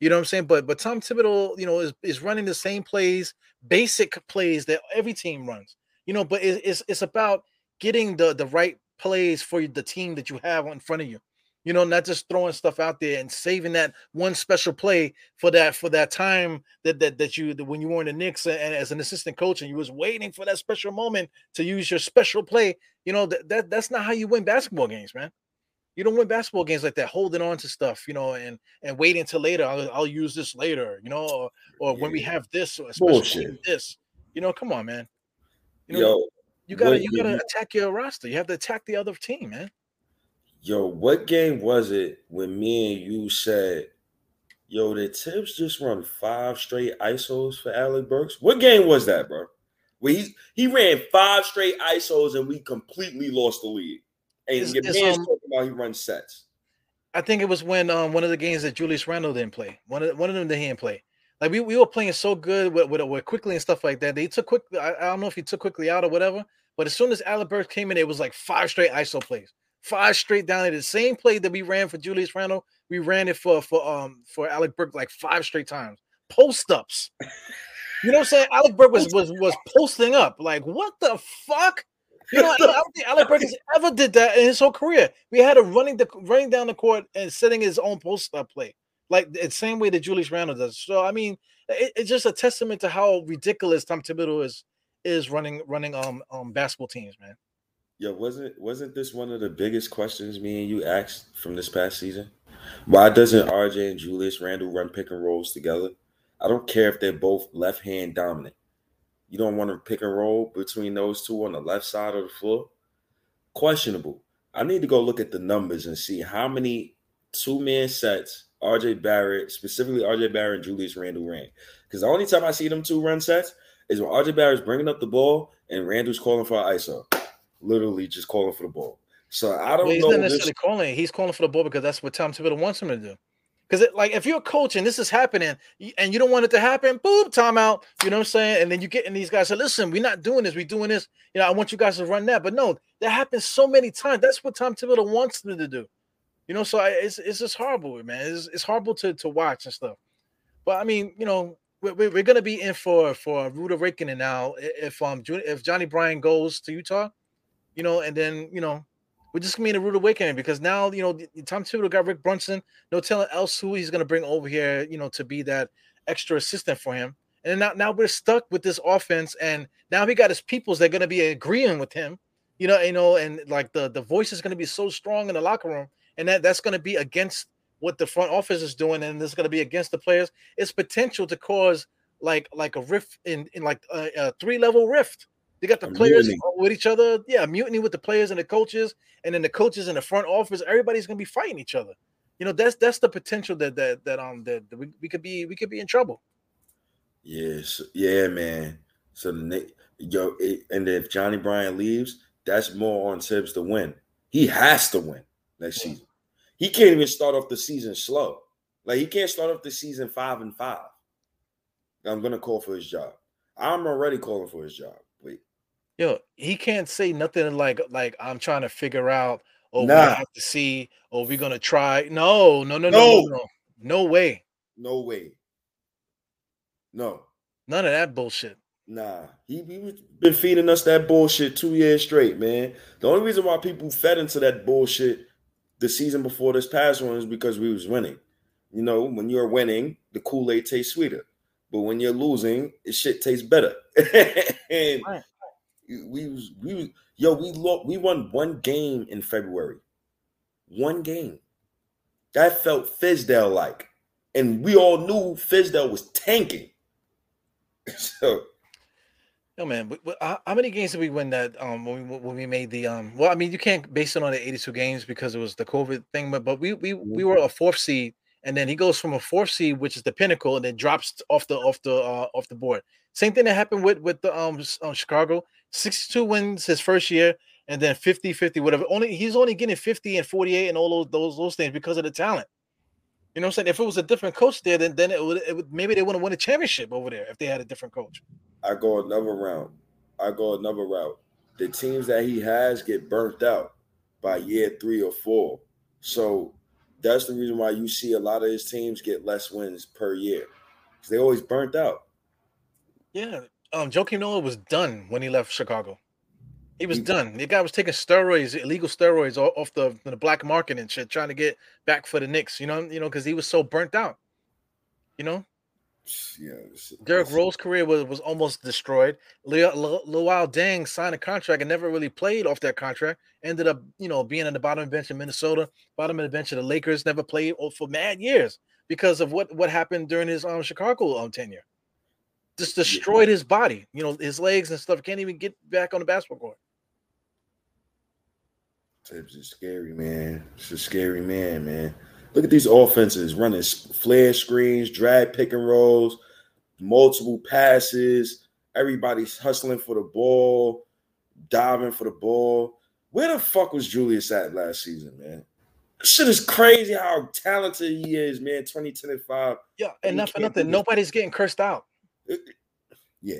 You know what I'm saying? But but Tom Thibodeau, you know, is, is running the same plays, basic plays that every team runs. You know, but it, it's it's about getting the the right plays for the team that you have in front of you. You know, not just throwing stuff out there and saving that one special play for that for that time that that that you when you were in the Knicks and, and as an assistant coach and you was waiting for that special moment to use your special play. You know that, that that's not how you win basketball games, man. You don't win basketball games like that, holding on to stuff, you know, and and waiting until later. I'll, I'll use this later, you know, or, or yeah. when we have this, or especially this. You know, come on, man. You know, Yo, you gotta you gotta attack your roster. You have to attack the other team, man. Yo, what game was it when me and you said, "Yo, the Thibs just run five straight isos for Alec Burks"? What game was that, bro? Where he he ran five straight isos and we completely lost the lead. And it's, your it's, man's um, talking about he runs sets. I think it was when um one of the games that Julius Randle didn't play. One of one of them that he didn't play. Like we, we were playing so good with, with, with Quickley and stuff like that. They took quick. I, I, don't know if he took Quickley out or whatever. But as soon as Alec Burks came in, it was like five straight ISO plays, five straight down. The same play that we ran for Julius Randle, we ran it for for um for Alec Burks like five straight times. Post ups. You know what I'm saying? Alec Burks was was was posting up. Like what the fuck? You know, I don't <laughs> think Alec Burks ever did that in his whole career. We had a running the running down the court and setting his own post up play like the same way that Julius Randle does. So I mean, it, it's just a testament to how ridiculous Tom Thibodeau is is running running um um basketball teams, man. Yeah, wasn't wasn't this one of the biggest questions me and you asked from this past season? Why doesn't RJ and Julius Randle run pick and rolls together? I don't care if they're both left hand dominant. You don't want to pick and roll between those two on the left side of the floor. Questionable. I need to go look at the numbers and see how many two man sets RJ Barrett, specifically RJ Barrett and Julius Randle ran. Because the only time I see them two run sets is when RJ Barrett's bringing up the ball and Randle's calling for an ISO, literally just calling for the ball. So I don't well, he's know. He's not necessarily this... calling. He's calling for the ball because that's what Tom Thibodeau wants him to do. Because like if you're a coach and this is happening and you don't want it to happen, boom, timeout. You know what I'm saying? And then you get in these guys say, listen, we're not doing this, we're doing this. You know, I want you guys to run that. But no, that happens so many times. That's what Tom Thibodeau wants them to do. You know, so I, it's it's just horrible, man. It's, it's horrible to to watch and stuff. But I mean, you know, we're, we're to be in for for a rude awakening now if um if Johnny Bryant goes to Utah, you know, and then you know we're just gonna be in a rude awakening because now you know Tom Thibodeau got Rick Brunson, no telling else who he's gonna bring over here, you know, to be that extra assistant for him. And now now we're stuck with this offense, and now he got his peoples that are gonna be agreeing with him, you know, you know, and like the the voice is gonna be so strong in the locker room and that that's going to be against what the front office is doing, and this is going to be against the players. It's potential to cause like like a rift in in like a, a three level rift. They got the a players mutiny. with each other, yeah, mutiny with the players and the coaches, and then the coaches in the front office. Everybody's going to be fighting each other. You know, that's that's the potential that that that um that, that we, we could be we could be in trouble. Yes, yeah, man. So the yo, it, and if Johnny Bryant leaves, that's more on Thibs to win. He has to win next season. He can't even start off the season slow. Like he can't start off the season five and five. I'm gonna call for his job. I'm already calling for his job. Wait. Yo, he can't say nothing like like I'm trying to figure out oh, or nah. we have to see oh, or we're gonna try. No, no, no, no, no, no, no, no way. No way. No. None of that bullshit. Nah, he, he been feeding us that bullshit two years straight, man. The only reason why people fed into that bullshit the season before this past one is because we was winning. You know, when you're winning, the Kool Aid tastes sweeter, but when you're losing, it shit tastes better. <laughs> and right. we was we was yo we lost we won one game in February, one game. That felt Fizdale like. And we all knew Fizdale was tanking. <laughs> so no man, but, but how, how many games did we win that um when we when we made the um well I mean you can't base it on the 82 games because it was the COVID thing, but but we we we Mhm. were a fourth seed and then he goes from a fourth seed, which is the pinnacle, and then drops off the off the uh, off the board. Same thing that happened with with the um, um Chicago. 62 wins his first year, and then 50, 50, whatever. Only he's only getting 50 and 48 and all those those those things because of the talent. You know what I'm saying? If it was a different coach there, then then it would, it would maybe they wouldn't win a championship over there if they had a different coach. I go another round. I go another route. The teams that he has get burnt out by year three or four. So that's the reason why you see a lot of his teams get less wins per year. 'Cause they always burnt out. Yeah. Um, Joakim Noah was done when he left Chicago. He was He- done. The guy was taking steroids, illegal steroids off the, the black market and shit, trying to get back for the Knicks. You know, you know, because he was so burnt out. You know, Yeah, it's- Derrick it's- Rose' career was, was almost destroyed. Lu- Lu- Luol Deng signed a contract and never really played off that contract. Ended up, you know, being on the bottom of the bench in Minnesota, bottom of the bench of the Lakers. Never played for mad years because of what what happened during his um Chicago um tenure. Just destroyed his body, you know, his legs and stuff. Can't even get back on the basketball court. Thibs is scary, man. It's a scary man, man. Look at these offenses running flare screens, drag pick and rolls, multiple passes. Everybody's hustling for the ball, diving for the ball. Where the fuck was Julius at last season, man? Shit is crazy how talented he is, man. 2025. Yeah, You and not for nothing, nobody's getting cursed out. Yeah.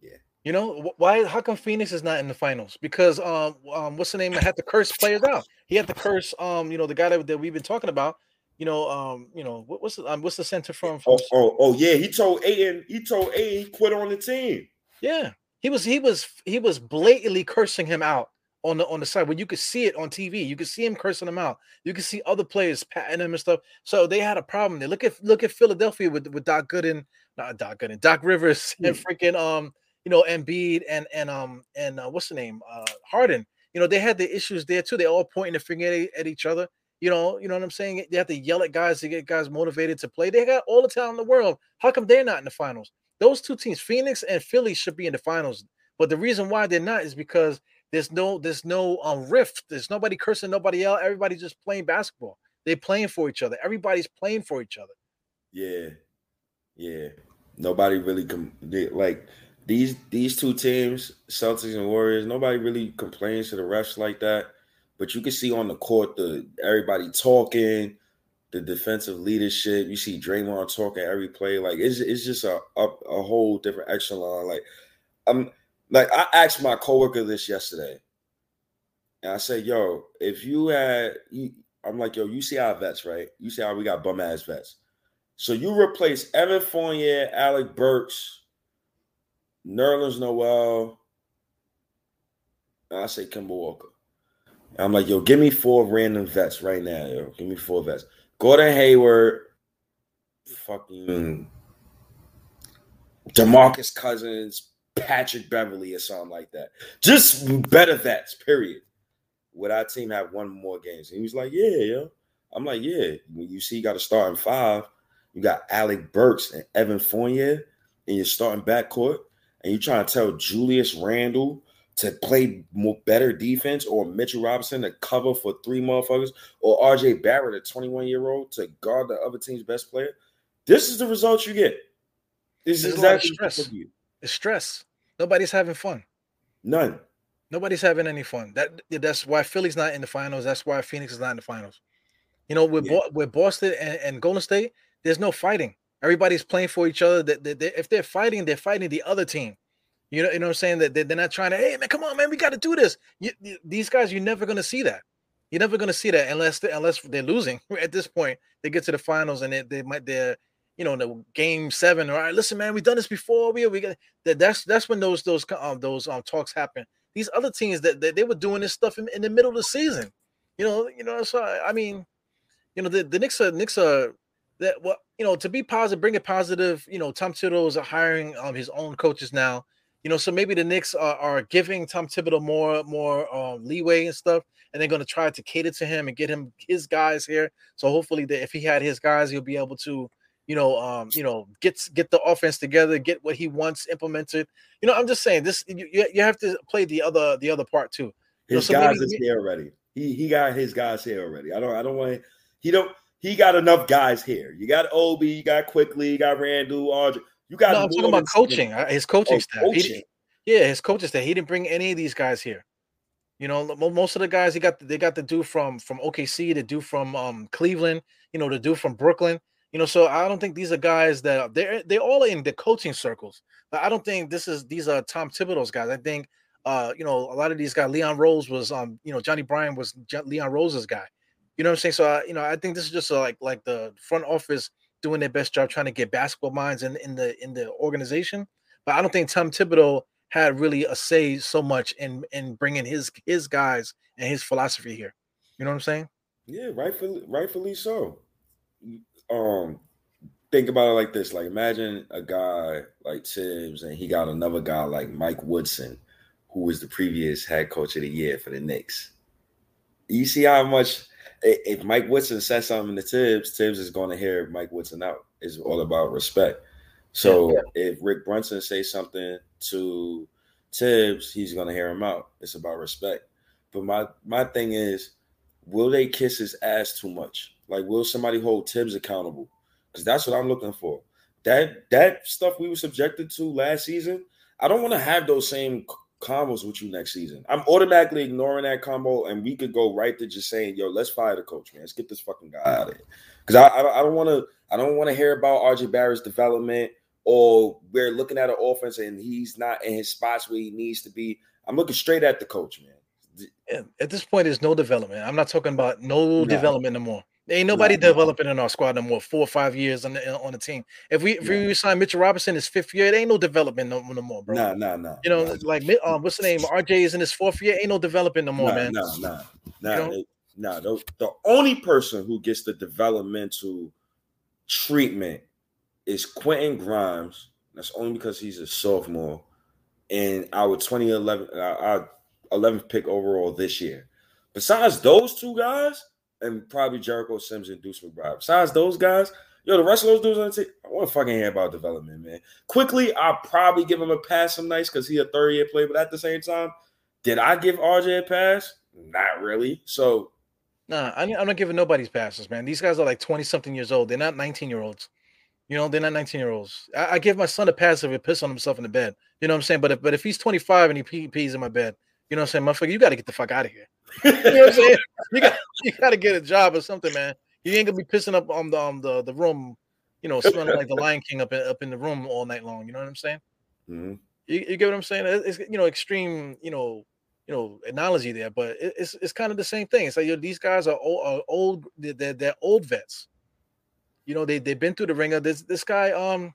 Yeah. You know why? How come Phoenix is not in the finals? Because um, um what's the name? I Had to curse players out. He had to curse um, you know, the guy that, that we've been talking about. You know, um, you know, what, what's the um, what's the center from? from Oh, oh, oh, yeah. He told Ayton, he told Ayton he quit on the team. Yeah, he was he was he was blatantly cursing him out on the on the side when you could see it on TV. You could see him cursing him out. You could see other players patting him and stuff. So they had a problem there. Look at look at Philadelphia with with Doc Gooden, not Doc Gooden, Doc Rivers <laughs> and freaking um you know Embiid and and um and uh, what's the name uh Harden. You know they had the issues there too. They all pointing the finger at, at each other. You know, you know what I'm saying? They have to yell at guys to get guys motivated to play. They got all the talent in the world. How come they're not in the finals? Those two teams, Phoenix and Philly, should be in the finals. But the reason why they're not is because there's no there's no um rift. There's nobody cursing nobody else. Everybody's just playing basketball. They're playing for each other. Everybody's playing for each other. Yeah, yeah. Nobody really com- they, like these these two teams, Celtics and Warriors. Nobody really complains to the refs like that. But you can see on the court the everybody talking, the defensive leadership. You see Draymond talking every play. Like it's it's just a a, a whole different echelon. Like I'm like I asked my coworker this yesterday, and I said, "Yo, if you had," you, I'm like, "Yo, you see our vets, right? You see how we got bum ass vets." So you replace Evan Fournier, Alec Burks, Nerlens Noel, and I say Kemba Walker. I'm like, yo, give me four random vets right now, yo. Give me four vets. Gordon Hayward, fucking Demarcus Cousins, Patrick Beverley, or something like that. Just better vets, period. Would our team have one more games? And he was like, yeah, yo. I'm like, yeah. When you see you got a start in five, you got Alec Burks and Evan Fournier in your starting backcourt, and you're trying to tell Julius Randle to play more better defense, or Mitchell Robinson to cover for three motherfuckers, or RJ Barrett, a 21 year old, to guard the other team's best player. This is the result you get. This is There's of exactly stress. you. It's stress. Nobody's having fun. None. Nobody's having any fun. That that's why Philly's not in the finals. That's why Phoenix is not in the finals. You know, with Yeah. Bo- with Boston and, and Golden State, there's no fighting. Everybody's playing for each other. That if they're fighting, they're fighting the other team. You know, you know what I'm saying? That they, they're not trying to. Hey man, come on, man, we got to do this. You, these guys, you're never gonna see that. You're never gonna see that unless they, unless they're losing. <laughs> At this point, they get to the finals and they, they might they're you know the game seven. All right, listen, man, we've done this before. We we got that. That's that's when those those um, those um talks happen. These other teams that, that they were doing this stuff in, in the middle of the season. You know, you know. So I mean, you know, the the Knicks are Knicks are that well, you know, to be positive, bring it positive. You know, Tom Thibodeau is hiring um his own coaches now. You know, so maybe the Knicks are, are giving Tom Thibodeau more more um, leeway and stuff, and they're going to try to cater to him and get him his guys here. So hopefully, that if he had his guys, he'll be able to, you know, um, you know, get get the offense together, get what he wants implemented. You know, I'm just saying this. You, you have to play the other the other part too. His know, so guys maybe- is here already. He he got his guys here already. I don't I don't want he don't he got enough guys here. You got Obi, you got Quickley, you got Randle, Audrey. You got No, I'm talking about coaching. His coaching Oh, staff. Coaching. yeah, his coaching staff. He didn't bring any of these guys here. You know, most of the guys he got, they got the dude from from OKC, the dude from um Cleveland, you know, the dude from Brooklyn. You know, so I don't think these are guys that they're they're all in the coaching circles. But I don't think this is these are Tom Thibodeau's guys. I think uh, you know, a lot of these guys, Leon Rose was um, you know, Johnny Bryant was Leon Rose's guy. You know what I'm saying? So I, you know, I think this is just uh, like like the front office doing their best job trying to get basketball minds in in the in the organization. But I don't think Tom Thibodeau had really a say so much in in bringing his his guys and his philosophy here. You know what I'm saying? Yeah, rightfully rightfully so. Um think about it like this. Like imagine a guy like Thibs and he got another guy like Mike Woodson, who was the previous head coach of the year for the Knicks. You see how much if Mike Woodson says something to Thibs, Thibs is going to hear Mike Woodson out. It's all about respect. So if Rick Brunson says something to Thibs, he's going to hear him out. It's about respect. But my my thing is, will they kiss his ass too much? Like, will somebody hold Thibs accountable? Because that's what I'm looking for. That that stuff we were subjected to last season. I don't want to have those same combos with you next season. I'm automatically ignoring that combo, and we could go right to just saying, "Yo, let's fire the coach, man. Let's get this fucking guy out of here." Because I, I I don't want to I don't want to hear about RJ Barrett's development or we're looking at an offense and he's not in his spots where he needs to be. I'm looking straight at the coach, man. Yeah, At this point, there's no development. I'm not talking about no No. development no more. There ain't nobody no. developing in our squad no more. Four or five years on the on the team. If we if we sign Mitchell Robinson his fifth year, it ain't no development no, no more, bro. Nah, nah, nah. You know, nah. like um, what's the name? RJ is in his fourth year. Ain't no development no more, nah, man. Nah, nah, nah, know? it- nah. The, only person who gets the developmental treatment is Quentin Grimes. That's only because he's a sophomore in our 2011 uh, our 11th pick overall this year. Besides those two guys, and probably Jericho Sims and Deuce McBride. Besides those guys, yo, the rest of those dudes on the team, I want to fucking hear about development, man. Quickley, I'll probably give him a pass some nights because he a third year player, but at the same time, did I give RJ a pass? Not really. So Nah, I'm, not giving nobody's passes, man. These guys are like 20 something years old. They're not 19 year olds. You know, they're not 19 year olds. I, I give my son a pass if he piss on himself in the bed. You know what I'm saying? But if but if he's 25 and he pee, pees in my bed, you know what I'm saying, motherfucker, you got to get the fuck out of here. You know what I'm <laughs> saying? You got you got to get a job or something, man. You ain't gonna be pissing up on the um, the the room, you know, smelling like the Lion King up in, up in the room all night long. You know what I'm saying? mhm. You, you get what I'm saying? It's you know extreme, you know, you know analogy there, but it, it's it's kind of the same thing. It's like yo, these guys are old, are old they're, they're they're old vets. You know they they've been through the ringer. This this guy um.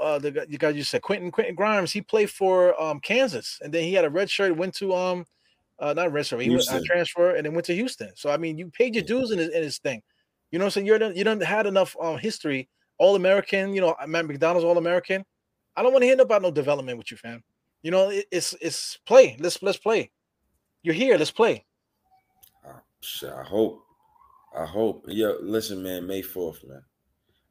Uh, the guy you guys you said Quentin Quentin Grimes. He played for um Kansas, and then he had a red shirt. Went to um, uh, not red shirt. He went uh, transfer, and then went to Houston. So I mean, you paid your dues in his, in his thing. You know, what I'm saying you're you don't had enough um history. All American. You know, Matt McDonald's All American. I don't want to hear about no development with you, fam. You know, it, it's it's play. Let's let's play. You're here. Let's play. Uh, I hope. I hope. Yo, listen, man, May 4th, man.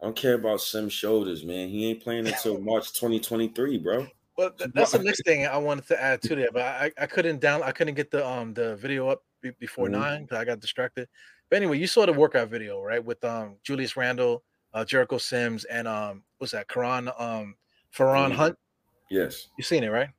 I don't care about Sim's shoulders, man. He ain't playing until <laughs> March 2023, bro. Well, that's the next thing I wanted to add to that, but I, I couldn't down I couldn't get the um the video up be- before Mhm. nine because I got distracted. But anyway, you saw the workout video, right? With um Julius Randle, uh Jericho Sims, and um what's that? Karan um Farron Mhm. Hunt. Yes. You seen it, right?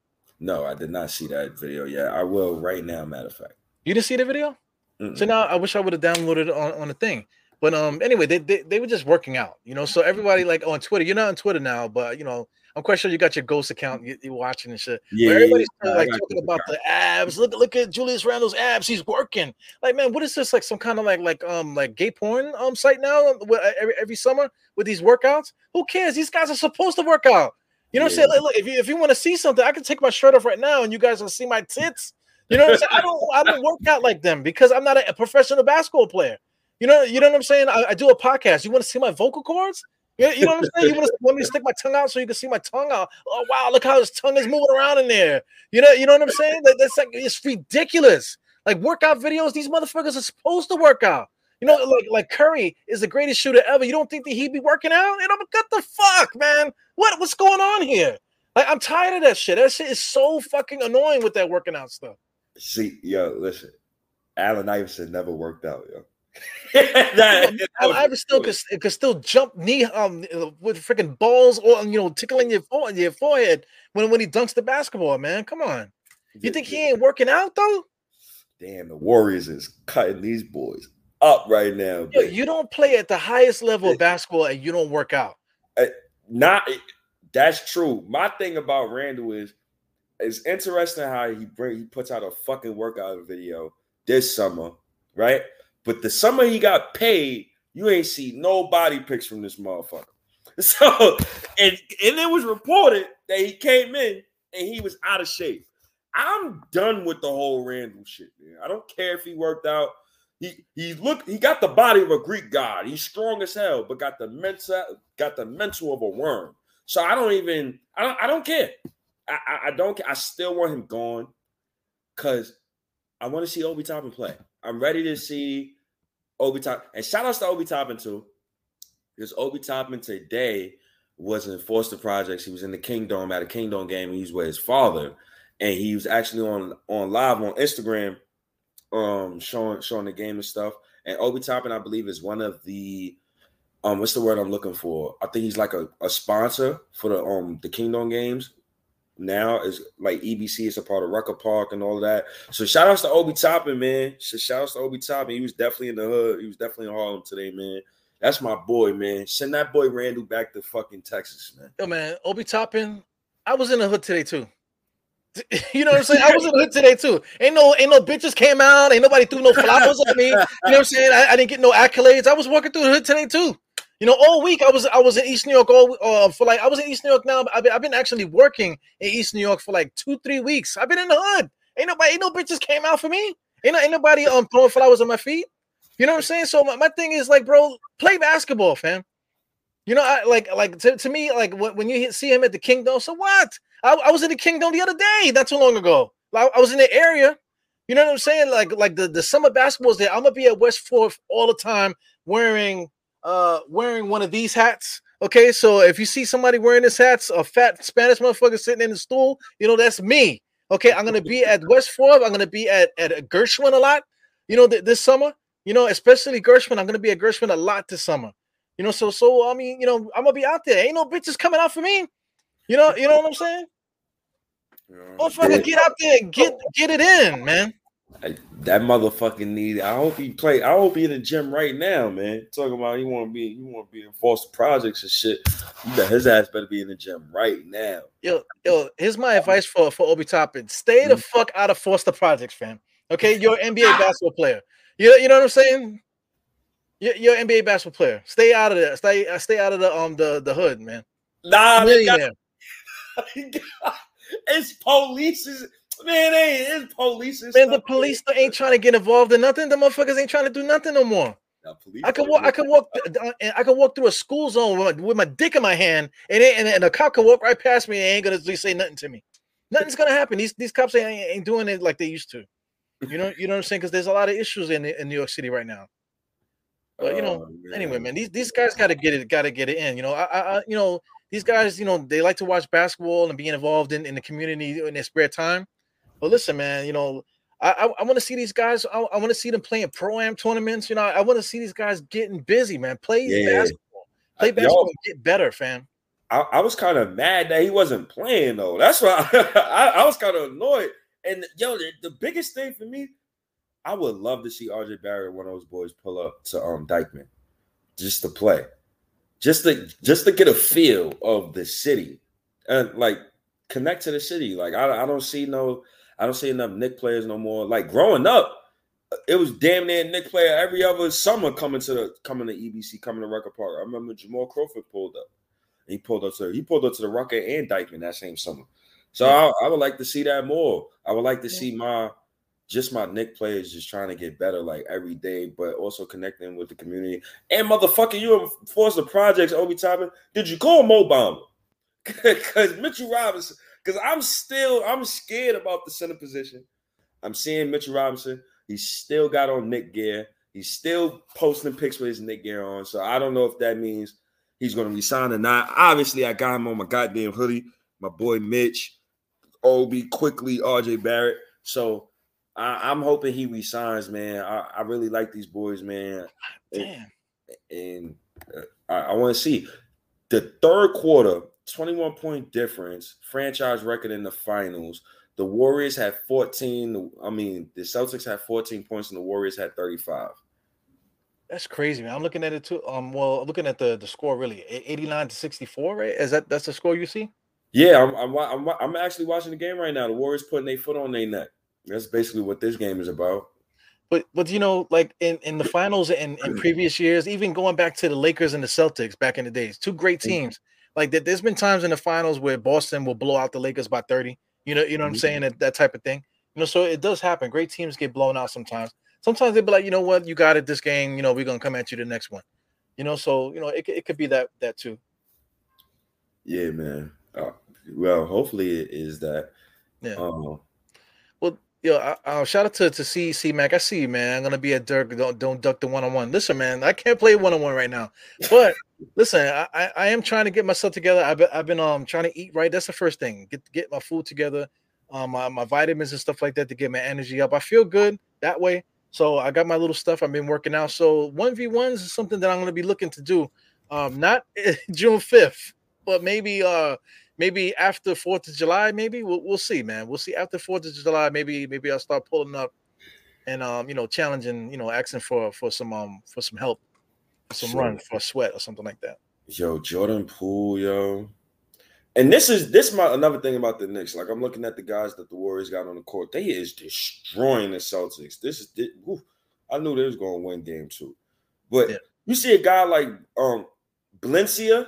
No, I did not see that video yet. I will right now, matter of fact. You didn't see the video? Mm-mm. So now I wish I would have downloaded it on, on the thing. But um anyway, they, they they were just working out, you know. So everybody like on Twitter, you're not on Twitter now, but you know, I'm quite sure you got your ghost account, you, you're watching and shit. yeah, But everybody's yeah, like talking about the abs. Look, look at Julius Randle's abs. He's working. Like, man, what is this? Like some kind of like like um like gay porn um site now? Uh, every every summer with these workouts. Who cares? These guys are supposed to work out. You know what I'm saying? Like, look, if you if you want to see something, I can take my shirt off right now, and you guys will see my tits. You know what I'm saying? I don't I don't work out like them because I'm not a, a professional basketball player. You know, you know what I'm saying? I, I do a podcast. You want to see my vocal cords? You, you know what I'm saying? You want, to, want me to stick my tongue out so you can see my tongue out? Oh wow, look how his tongue is moving around in there. You know, you know what I'm saying? That, that's like it's ridiculous. Like workout videos, these motherfuckers are supposed to work out. You know, like like Curry is the greatest shooter ever. You don't think that he'd be working out? You know, but what the fuck, man? What what's going on here? Like, I'm tired of that shit. That shit is so fucking annoying with that working out stuff. See, yo, listen, Allen Iverson never worked out, yo. <laughs> that, Allen Iverson still could, could still jump knee um with freaking balls or you know tickling your forehead, your forehead when when he dunks the basketball, man. Come on. You think he ain't working out though? Damn, the Warriors is cutting these boys up right now. Yo, you don't play at the highest level of basketball and you don't work out. Uh, not that's true. My thing about Randle is it's interesting how he bring he puts out a fucking workout video this summer, right? But the summer he got paid, you ain't see no body pics from this motherfucker. <laughs> So, and and it was reported that he came in and he was out of shape. I'm done with the whole Randle shit, man. I don't care if he worked out. He he look he got the body of a Greek god. He's strong as hell, but got the mental got the mental of a worm. So I don't even I don't I don't care. I, I, I don't I still want him gone because I want to see Obi Toppin play. I'm ready to see Obi Toppin. And shout outs to Obi Toppin too. Because Obi Toppin today was in Foster Projects. He was in the Kingdom at a Kingdom game. He was with his father. And he was actually on on live on Instagram, um, showing showing the game and stuff. And Obi Toppin, I believe, is one of the um, what's the word I'm looking for? I think he's like a, a sponsor for the um the Kingdom games. Now is like EBC is a part of Rucker Park and all of that. So shout outs to Obi Toppin, man. So shout outs to Obi Toppin. He was definitely in the hood. He was definitely in Harlem today, man. That's my boy, man. Send that boy Randle back to fucking Texas, man. Yo, man, Obi Toppin. I was in the hood today too. <laughs> You know what I'm saying? I was in the hood today too. Ain't no ain't no bitches came out. Ain't nobody threw no flowers at me. You know what I'm saying? I, I, didn't get no accolades. I was walking through the hood today too. You know, all week I was I was in East New York all uh, for like I was in East New York now. I've been, I've been actually working in East New York for like two three weeks. I've been in the hood. Ain't nobody ain't no bitches came out for me. Ain't, ain't nobody um throwing flowers on my feet. You know what I'm saying? So my, my thing is like, bro, play basketball, fam. You know, I like like to, to me like when you see him at the Kingdom. So what? I, I was in the Kingdom the other day, not too long ago. I, I was in the area. You know what I'm saying? Like like the the summer basketball's there. I'm gonna be at West Fourth all the time wearing uh wearing one of these hats. Okay, so if you see somebody wearing this hats, a fat Spanish motherfucker sitting in the stool, you know that's me. Okay, I'm gonna be at West Fourth. I'm gonna be at at Gershwin a lot. You know th- this summer. You know, especially Gershwin. I'm gonna be at Gershwin a lot this summer. You know, so so I mean, you know, I'm gonna be out there. Ain't no bitches coming out for me. You know, you know what I'm saying? Yeah. Oh, fucking get out there and get get it in, man that motherfucking need. I hope he play. I hope he in the gym right now, man. Talking about he want to be, he want to be in Foster Projects and shit. his ass better be in the gym right now. Yo, yo, here's my advice for for Obi Toppin: Stay the mm. fuck out of Foster Projects, fam. Okay, <laughs> you're an NBA basketball player. You you know what I'm saying? You're, you're an NBA basketball player. Stay out of there. Stay uh, stay out of the um the the hood, man. Nah, man, <laughs> it's police. Man, ain't it's police. Man, the police ain't trying to get involved in nothing. The motherfuckers ain't trying to do nothing no more. I can walk. I can walk. I can walk through a school zone with my, with my dick in my hand, and, and and a cop can walk right past me and ain't gonna say nothing to me. Nothing's gonna happen. These these cops ain't, ain't doing it like they used to. You know. You know what I'm saying? Because there's a lot of issues in in New York City right now. But you know, oh, anyway, man, these these guys got to get it. Got to get it in. You know, I, I you know these guys. You know, they like to watch basketball and being involved in in the community in their spare time. But listen, man, you know, I I, I want to see these guys. I, I want to see them playing pro am tournaments. You know, I want to see these guys getting busy, man. Play yeah. basketball, play basketball, get better, fam. I, I was kind of mad that he wasn't playing though. That's why <laughs> I, I, was kind of annoyed. And yo, the, the, biggest thing for me, I would love to see RJ Barrett, one of those boys, pull up to um Dyckman, just to play, just to just to get a feel of the city and like connect to the city. Like I, I don't see no I don't see enough Knick players no more. Like growing up, it was damn near Knick player every other summer coming to the coming to EBC, coming to Rucker Park. I remember Jamal Crawford pulled up. He pulled up to he pulled up to the Rucker and Dyckman that same summer. So I, I, would like to see that more. I would like to see my just my Knick players just trying to get better like every day, but also connecting with the community. And motherfucker, you forced the projects, Obi Toppin. Did you call Mo Bamba? <laughs> Because Mitchell Robinson, because I'm still I'm scared about the center position. I'm seeing Mitchell Robinson. He's still got on Knick gear. He's still posting pics with his Knick gear on. So I don't know if that means he's going to resign or not. Obviously, I got him on my goddamn hoodie. My boy Mitch, Obi, Quickley, RJ Barrett. So I, am hoping he resigns, man. I, I, really like these boys, man. Damn. And, and uh, I, I want to see the third quarter, 21 point difference, franchise record in the finals. The Warriors had 14. I mean, the Celtics had 14 points and the Warriors had 35. That's crazy, man. I'm looking at it too. Um, well, looking at the the score, really, 89 to 64, right? Is that that's the score you see? Yeah, I'm I'm I'm, I'm actually watching the game right now. The Warriors putting their foot on their neck. That's basically what this game is about. But but you know, like in, in the finals and in, previous years, even going back to the Lakers and the Celtics back in the days, two great mm-hmm. Like that, there's been times in the finals where Boston will blow out the Lakers by 30. You know, you know what I'm mm-hmm. saying? That, that type of thing. You know, so it does happen. Great teams get blown out sometimes. Sometimes they be like, you know what, you got it this game. You know, we're gonna come at you the next one. You know, so you know, it, it could be that that too. Yeah, man. Uh, well, hopefully it is that. Yeah. Um, Yo, uh, shout out to to C C Mac. I see you, man. I'm gonna be at Dirk. Don't don't duck the one on one. Listen, man, I can't play one on one right now. But listen, I, I, am trying to get myself together. I've been I've been um trying to eat right. That's the first thing. Get get my food together, um my, my vitamins and stuff like that to get my energy up. I feel good that way. So I got my little stuff. I've been working out. So one v ones is something that I'm gonna be looking to do. Um, not <laughs> June fifth, but maybe uh maybe after Fourth of July, maybe we'll, we'll see, man. We'll see after Fourth of July. Maybe maybe I'll start pulling up and um you know challenging you know asking for for some um for some help, some sure. run for a sweat or something like that. Yo, Jordan Poole, yo. And this is this is my another thing about the Knicks. Like I'm looking at the guys that the Warriors got on the court. They is destroying the Celtics. This is this, I knew they was going to win game two, but yeah. you see a guy like um Bjelica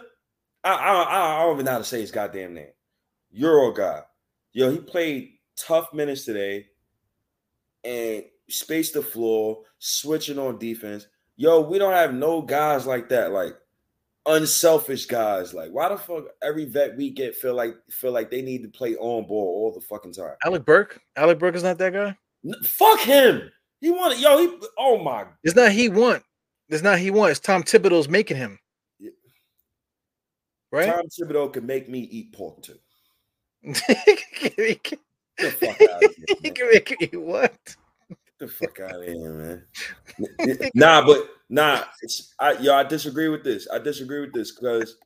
I, I, I don't even know how to say his goddamn name. Euro guy. Yo, he played tough minutes today and spaced the floor, switching on defense. Yo, we don't have no guys like that, like unselfish guys. Like, why the fuck every vet we get feel like feel like they need to play on ball all the fucking time? Alec Burke, Alec Burke is not that guy. fuck him. He wanted yo. He oh my. It's not he want. It's not he want. It's Tom Thibodeau's making him. Right? Tom Thibodeau can make me eat pork too. <laughs> Get the fuck out of <laughs> here. He can make me what? The fuck out of here, man. <laughs> nah, but nah, I yo, I disagree with this. I disagree with this because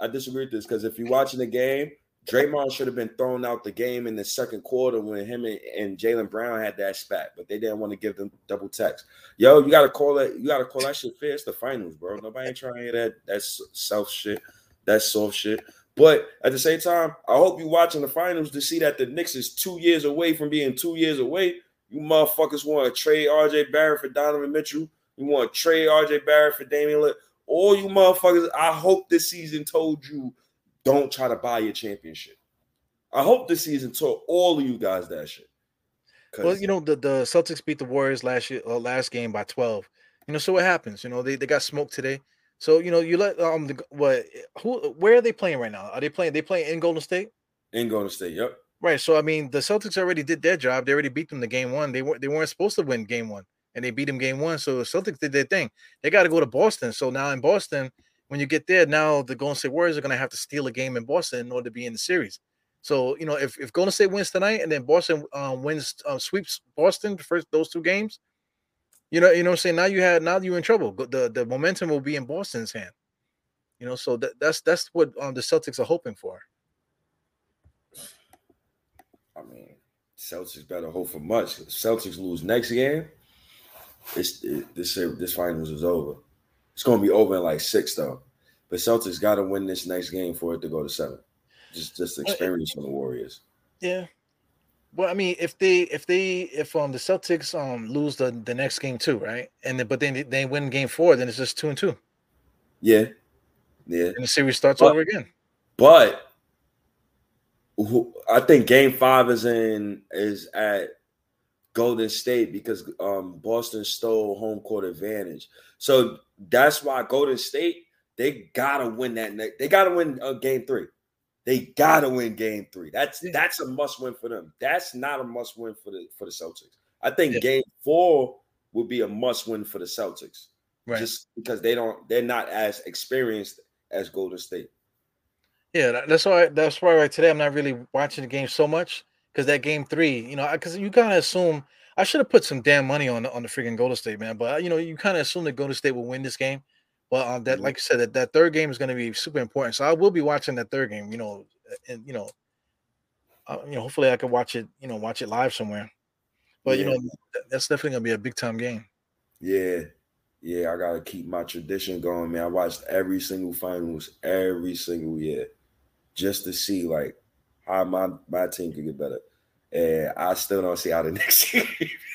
I disagree with this because if you're watching the game, Draymond should have been thrown out the game in the second quarter when him and, and Jaylen Brown had that spat, but they didn't want to give them double techs. Yo, you gotta call it. You gotta call that shit fair. It's the finals, bro. Nobody ain't trying to hear that that self shit. That's soft shit. But at the same time, I hope you're watching the finals to see that the Knicks is two years away from being two years away. You motherfuckers want to trade RJ Barrett for Donovan Mitchell. You want to trade RJ Barrett for Damian Lillard. All you motherfuckers, I hope this season told you don't try to buy your championship. I hope this season told all of you guys that shit. Well, you know the, the Celtics beat the Warriors last year, uh, last game by twelve. You know, so what happens? You know, they, they got smoked today. So you know, you let um the, what who where are they playing right now? Are they playing? They playing in Golden State? In Golden State, yep. Right. So I mean, the Celtics already did their job. They already beat them the game one. They weren't they weren't supposed to win game one, and they beat them game one. So the Celtics did their thing. They got to go to Boston. So now in Boston, when you get there, now the Golden State Warriors are going to have to steal a game in Boston in order to be in the series. So you know, if, if Golden State wins tonight and then Boston um, wins uh, sweeps Boston first those two games, you know, you know, I'm saying now you had now you're in trouble. The the momentum will be in Boston's hand. You know, so that, that's that's what um, the Celtics are hoping for. I mean, Celtics better hope for much. Celtics lose next game. It's it, this this finals is over. It's going to be over in like six though. But Celtics got to win this next game for it to go to seven. Just just experience from the Warriors. Yeah. Well, I mean, if they if they if um the Celtics um lose the the next game too, right? And then but then they, they win game four, then it's just two and two. Yeah, yeah. And the series starts but, over again. But I think game five is in is at Golden State because um, Boston stole home court advantage. So that's why Golden State they gotta win that. Ne- they gotta win uh, game three. They gotta win game three. That's Yeah. that's a must win for them. That's not a must win for the for the Celtics. I think Yeah. game four would be a must win for the Celtics, Right. just because they don't they're not as experienced as Golden State. Yeah, that's why. That's why right today I'm not really watching the game so much because that game three, you know, because you kind of assume I should have put some damn money on the, on the freaking Golden State man, but you know, you kind of assume that Golden State will win this game. But um, that Mhm. like I said, that, that third game is going to be super important. So I will be watching that third game. You know, and you know, uh, you know, hopefully I can watch it. You know, watch it live somewhere. But you know, that's definitely going to be a big time game. Yeah. Yeah, I gotta keep my tradition going, man. I watched every single finals every single year just to see like how my, my team could get better. And I still don't see how the <laughs> next team.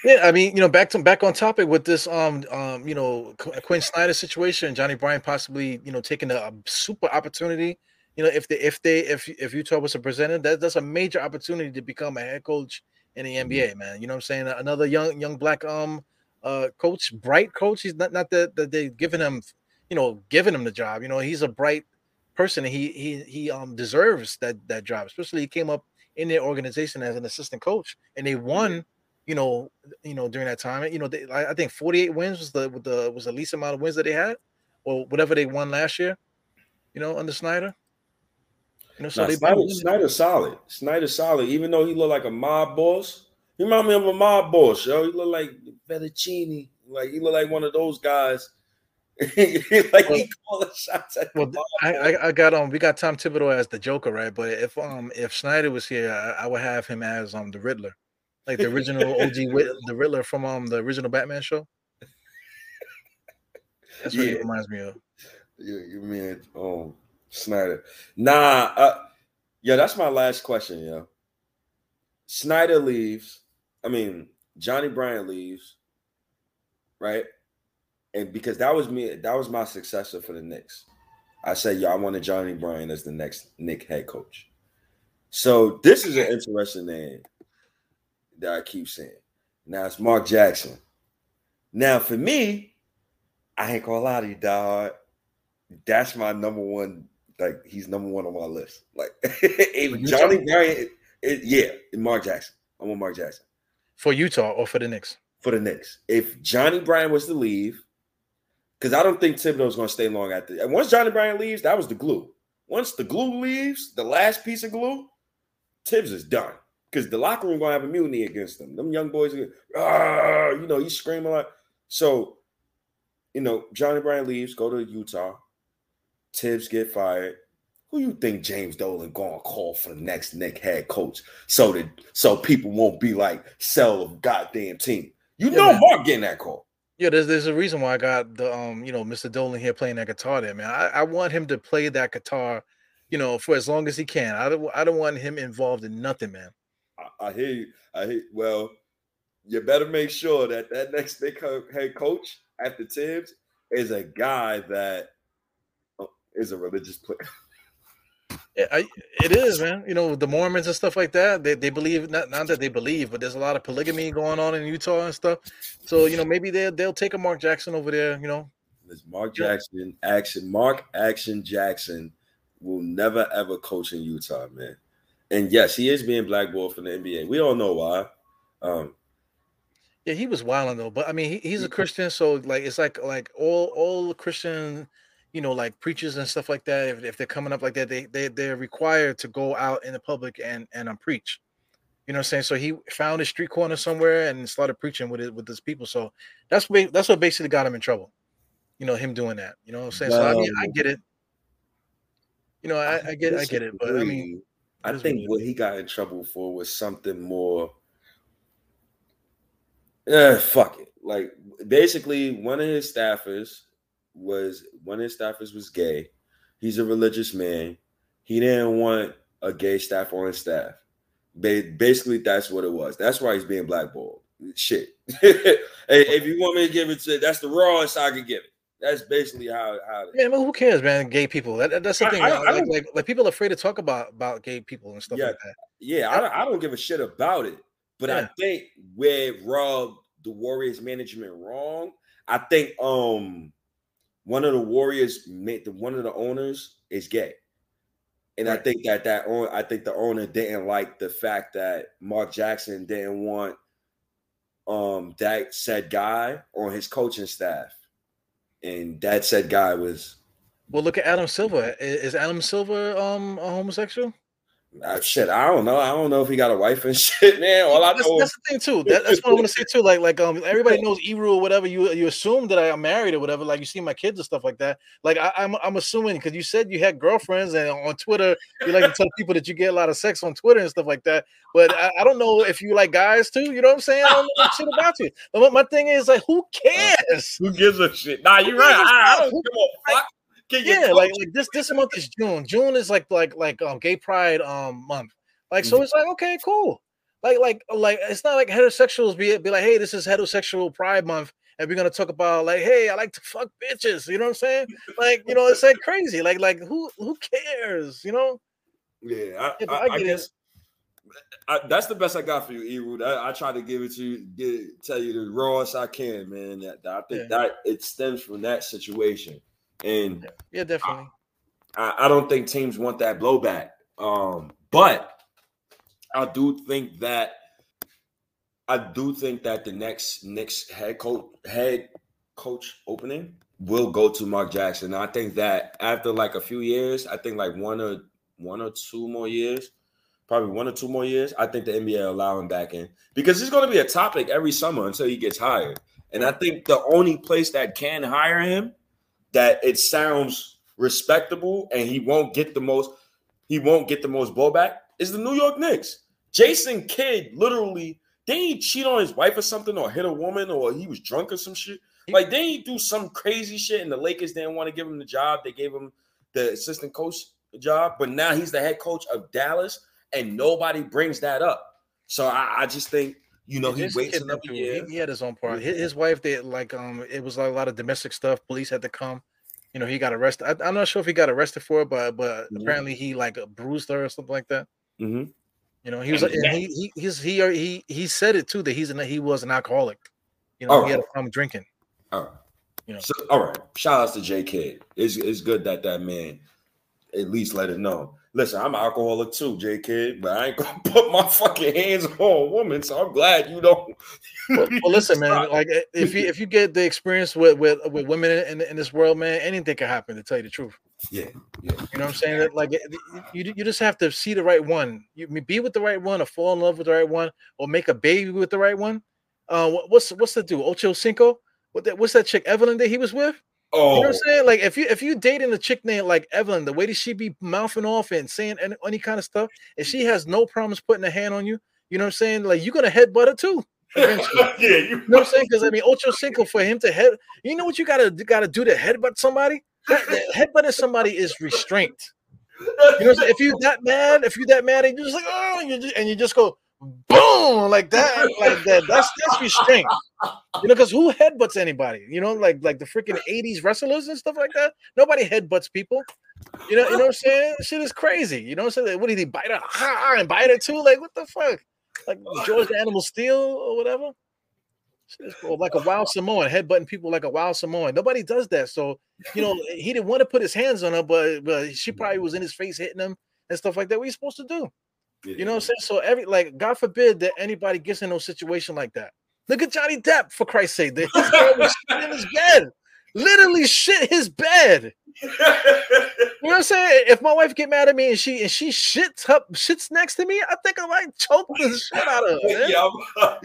Yeah, I mean, you know, back to back on topic with this, um, um, you know, Quin Snyder situation, Johnny Bryant possibly, you know, taking a, a super opportunity. You know, if they, if they, if if Utah was a presenter, that that's a major opportunity to become a head coach in the NBA, man. You know what I'm saying? Another young young black um uh coach, bright coach. He's not not that that they giving him, you know, giving him the job. You know, he's a bright person. And he he he um deserves that that job. Especially he came up in their organization as an assistant coach, and they won. You know, you know during that time, you know, they, I think 48 wins was the the was the least amount of wins that they had, or whatever they won last year. You know, under Snyder. You know, so they Snyder, Snyder's solid. Snyder's solid, even though he looked like a mob boss. He remind me of a mob boss, yo. He look like Fettuccine. Like he look like one of those guys. <laughs> like Well- he calling shots at Well, mob I. I got um we got Tom Thibodeau as the Joker, right? But if um if Snyder was here, I, I would have him as um the Riddler, like the original <laughs> OG the Riddler from um the original Batman show. That's what he Yeah. reminds me of. You, you mean um Snyder? Nah, uh, yeah, that's my last question, yo. Snyder leaves. I mean, Johnny Bryant leaves, right? And because that was me, that was my successor for the Knicks. I said, yo, I wanted Johnny Bryant as the next Knick head coach. So this is an interesting name that I keep saying. Now it's Mark Jackson. Now for me, I ain't gonna lie to you, dog. That's my number one. Like he's number one on my list. Like <laughs> if Johnny Utah? Bryant, it, yeah, Mark Jackson. I want Mark Jackson For Utah or for the Knicks? for the Knicks. If Johnny Bryant was to leave, because I don't think Thibodeau's going to stay long after. And once Johnny Bryant leaves, that was the glue. Once the glue leaves, the last piece of glue, Thibs is done. Because the locker room going to have a mutiny against them. Them young boys, are, "Ah," you know, he's screaming like. So, you know, Johnny Bryant leaves, go to Utah. Thibs get fired. Who you think James Dolan going to call for the next Knick head coach so that so people won't be like sell a goddamn team? You Yeah, know man. Mark getting that call. Yeah, there's there's a reason why I got the um you know Mr. Dolan here playing that guitar there, man. I, I want him to play that guitar, you know, for as long as he can. I don't I don't want him involved in nothing, man. I, I hear you. I hear. Well, you better make sure that that next head coach after Thibs is a guy that uh, a religious player. <laughs> Yeah, I, it is, man. You know, the Mormons and stuff like that. They, they believe not not that they believe, but there's a lot of polygamy going on in Utah and stuff. So you know, maybe they they'll take a Mark Jackson over there. You know, It's Mark Yeah. Jackson, action, Mark Action Jackson will never ever coach in Utah, man. And yes, he is being blackballed from the NBA. We all know why. Um, yeah, he was wilding though. But I mean, he, he's a Christian, so like it's like like all all Christian, you know, like preachers and stuff like that. If, if they're coming up like that, they they they're required to go out in the public and and um, preach. You know what I'm saying? So he found a street corner somewhere and started preaching with it with his people. So that's ba- that's what basically got him in trouble. You know, him doing that. You know what I'm saying? So I mean, I get it. You know, I, I get I get it, but I mean, I think what what he got in trouble for was something more. Eh, fuck it. Like basically, one of his staffers was one of his staffers was gay. He's a religious man. He didn't want a gay staff on his staff. Ba- Basically, that's what it was. That's why he's being blackballed. Shit. <laughs> hey, if you want me to give it to, that's the rawest I could give it. That's basically how how. it is. man, but who cares, man? Gay people. That, that- that's the I- thing. I-. I like, like like people are afraid to talk about about gay people and stuff Yeah. like that. Yeah, I don't, I don't give a shit about it. But I think where rubbed the Warriors management wrong, I think um one of the Warriors, one of the owners is gay, and I think that that own, I think the owner didn't like the fact that Mark Jackson didn't want um that said guy on his coaching staff, and that said guy was Well, look at Adam Silver. Is Adam Silver um a homosexual? Uh, shit. I don't know. I don't know if he got a wife and <laughs> shit, man. All I that's, know that's is the thing too. That, that's what I want to say too. Like, like um, everybody <laughs> knows Eru or whatever. You you assume that I'm married or whatever. Like you see my kids and stuff like that. Like I, I'm I'm assuming because you said you had girlfriends and on Twitter you like to tell people that you get a lot of sex on Twitter and stuff like that. But I, I don't know if you like guys too. You know what I'm saying? I don't know shit about you. But my- my thing is like, who <laughs> cares? who gives a shit. Nah, you're right. I, I don't give a fuck. Can Yeah, like, like this this month is June. June is like like like um gay pride um month. Like so it's like okay, cool. Like like like it's not like heterosexuals be be like, hey, this is heterosexual pride month. And we're gonna talk about like, hey, I like to fuck bitches. You know what I'm saying? Like, you know, it's like crazy. Like, like who who cares? You know? Yeah, I, Yeah, I, I I guess I, that's the best I got for you, Eru. I, I try to give it to you, get, tell you the rawest I can, man. That, that I think Yeah. that it stems from that situation, and Yeah, definitely. I, I don't think teams want that blowback. Um, but I do think that I do think that the next next head coach head coach opening will go to Mark Jackson. I think that after like a few years, I think like one or one or two more years, probably one or two more years, I think the NBA will allow him back in because it's going to be a topic every summer until he gets hired. And I think the only place that can hire him that it sounds respectable and he won't get the most he won't get the most blowback is the New York Knicks. Jason Kidd literally didn't he cheat on his wife or something or hit a woman or he was drunk or some shit. Like didn't he do some crazy shit and the Lakers didn't want to give him the job. They gave him the assistant coach job, but now he's the head coach of Dallas and nobody brings that up. So I, I just think you know he This waits kid another year. He, he had his own part. His, his wife, did like um, it was like a lot of domestic stuff. Police had to come. You know, he got arrested. I, I'm not sure if he got arrested for it, but but Mhm. apparently he like bruised her or something like that. Mhm. You know, he was And and he he he's, he uh, he he said it too that he's an he was an alcoholic. You know, he had a problem drinking. All right. You know. So, all right. Shout outs to J Kid. It's, it's good that that man at least let it know. Listen, I'm an alcoholic too, J Kid, but I ain't gonna <laughs> put my fucking hands on a woman. So I'm glad you don't. Well, well, listen, man. <laughs> Like if you if you get the experience with with with women in in this world, man, anything can happen. To tell you the truth. Yeah, yeah. You know what I'm saying? Like you, you just have to see the right one. You I mean, be with the right one, or fall in love with the right one, or make a baby with the right one. Uh, what, what's what's the do? Ocho Cinco. What that? What's that chick Evelyn that he was with? You know Oh, what I'm oh. saying? Like if you if you dating a chick named like Evelyn, the way that she be mouthing off and saying any, any kind of stuff, and she has no problems putting a hand on you, you know what I'm saying? Like you're gonna headbutt her too. <laughs> eventually. yeah, you You know what I'm saying? <laughs> Because I mean, Ocho Cinco for him to head, you know what you gotta gotta do to headbutt somebody? That- that Headbutting somebody is restraint. You know, what I'm saying? if you that mad, if you that mad, and you're just like, oh, and you just, and you just go boom like that, like that. That's that's restraint. You know, because who headbutts anybody? You know, like like the freaking '80s wrestlers and stuff like that. Nobody headbutts people. You know, you know what I'm saying? Shit is crazy. You know what I'm saying? What did he bite her? Ha, and bite her too? Like what the fuck? Like George the Animal Steele or whatever. Shit is cool. Like a wild Samoan, headbutting people like a wild Samoan. Nobody does that. So, you know, he didn't want to put his hands on her, but but she probably was in his face hitting him and stuff like that. What are you supposed to do? You know what I'm saying? So every like God forbid that anybody gets in no situation like that. Look at Johnny Depp for Christ's sake. His girl was shit in his bed. Literally shit his bed. You know what I'm saying? If my wife get mad at me and she and she shits up shits next to me, I think I might choke the shit out of her. man. <laughs> yeah, I'm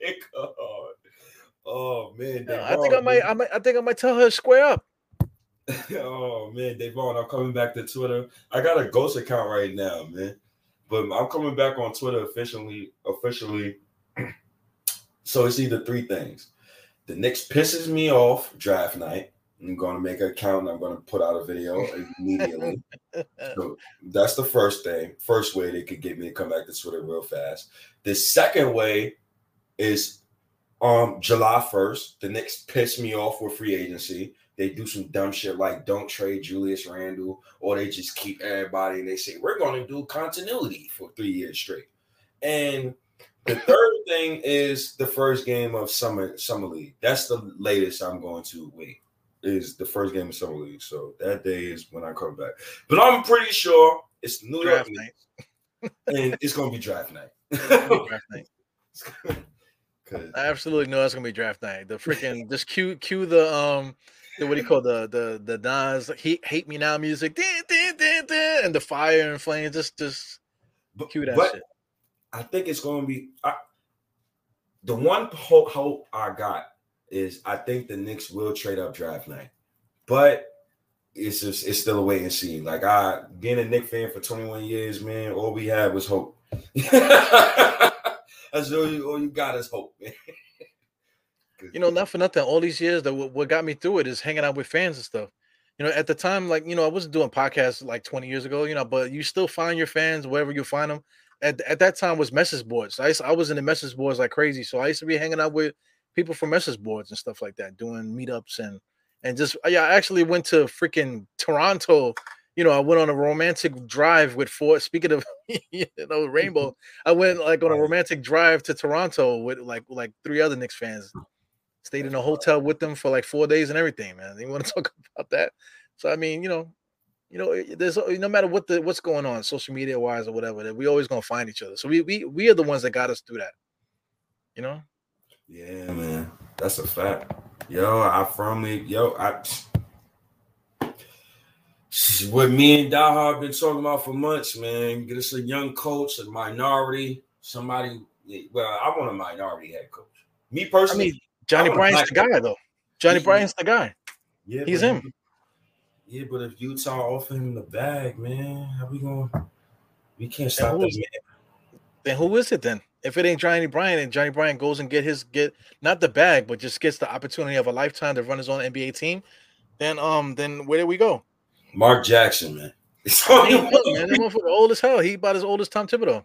kick her. Oh man, Yeah, I think I might, I might, I think I might tell her to square up. <laughs> oh man, Davon, I'm coming back to Twitter. I got a ghost account right now, man. But I'm coming back on Twitter officially. Officially, so it's either three things. The Knicks pisses me off draft night. I'm going to make an account. And I'm going to put out a video immediately. <laughs> so that's the first thing. First way they could get me to come back to Twitter real fast. The second way is um July 1st. The Knicks piss me off with free agency. They do some dumb shit like don't trade Julius Randle, or they just keep everybody and they say we're going to do continuity for three years straight. And The third thing is the first game of summer summer league. That's the latest I'm going to wait. Is the first game of summer league. So that day is when I come back. But I'm pretty sure it's New York Draft Knicks, and it's gonna be draft night. Draft night. <laughs> I absolutely know it's gonna be draft night. The freaking just cue cue the um the what do you call the the the Nas hate hate me now music and the fire and flames just just but, cue that but shit. I think it's going to be I, the one hope, hope I got is I think the Knicks will trade up draft night, but it's just it's still a wait and see. Like I being a Knick fan for 21 years, man, all we had was hope. <laughs> That's all you, all you got is hope, man. You know, not for nothing. All these years, that what got me through it is hanging out with fans and stuff. You know, at the time, like you know, I wasn't doing podcasts like 20 years ago. You know, but you still find your fans wherever you find them. At, at that time was message boards. I used, I was in the message boards like crazy. So I used to be hanging out with people from message boards and stuff like that, doing meetups and and just yeah. I actually went to freaking Toronto. You know, I went on a romantic drive with four. Speaking of <laughs> you know rainbow, <laughs> I went like on a romantic drive to Toronto with like like three other Knicks fans. Stayed in a hotel with them for like four days and everything, man. You want to talk about that? So I mean, you know, you know, eh, there's uh, no matter what the what's going on, social media wise or whatever, that we always gonna find each other. So we we we are the ones that got us through that. You know, Yeah, man, that's a fact. Yo, I firmly, yo, I. <sighs> What me and Daha have been talking about for months, man. Get us a young coach, a minority, somebody. Well, I want a minority head coach. Me I personally, mean, Johnny a Bryant's the guy though. Johnny He- Bryant's the guy. yeah, he's him. Yeah, but if Utah offer him the bag, man, how we going? to We can't stop that man. Then who is it then? If it ain't Johnny Bryant and Johnny Bryant goes and get his get not the bag, but just gets the opportunity of a lifetime to run his own NBA team, then um then where do we go? Mark Jackson, man. <laughs> It's He man. That motherfucker old as hell. He about as old as Tom Thibodeau.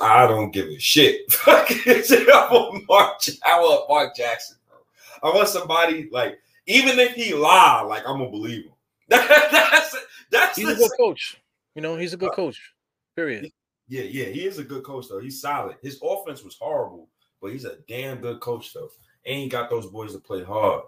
I don't give a shit. <laughs> Fuck it. <laughs> I want Mark. I want Mark Jackson. Bro. I want somebody like, even if he lie, like I'm gonna believe him. <laughs> that's that's He's a good coach. You know, he's a good coach. Period. yeah, yeah. He is a good coach though. He's solid. His offense was horrible, but he's a damn good coach though. And he got those boys to play hard.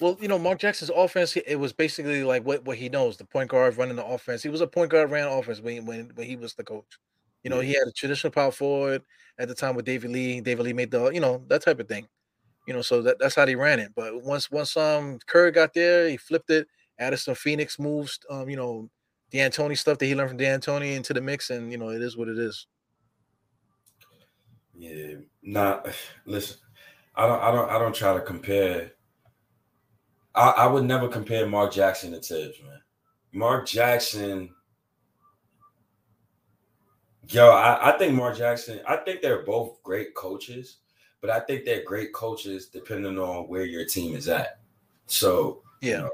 Well, you know, Mark Jackson's offense, it was basically like what, what he knows, the point guard running the offense. He was a point guard ran offense when, when when he was the coach. You know, he had a traditional power forward at the time with David Lee. David Lee made the, you know, that type of thing. You know, so that, that's how he ran it. But once once um Curry got there, he flipped it, added some Phoenix moves, um, you know, D'Antoni stuff that he learned from D'Antoni into the mix, and you know, it is what it is. Yeah, nah. <sighs> Listen, I don't, I don't, I don't try to compare. I, I would never compare Mark Jackson to Thibs, man. Mark Jackson, yo, I, I think Mark Jackson. I think they're both great coaches, but I think they're great coaches depending on where your team is at. So Yeah.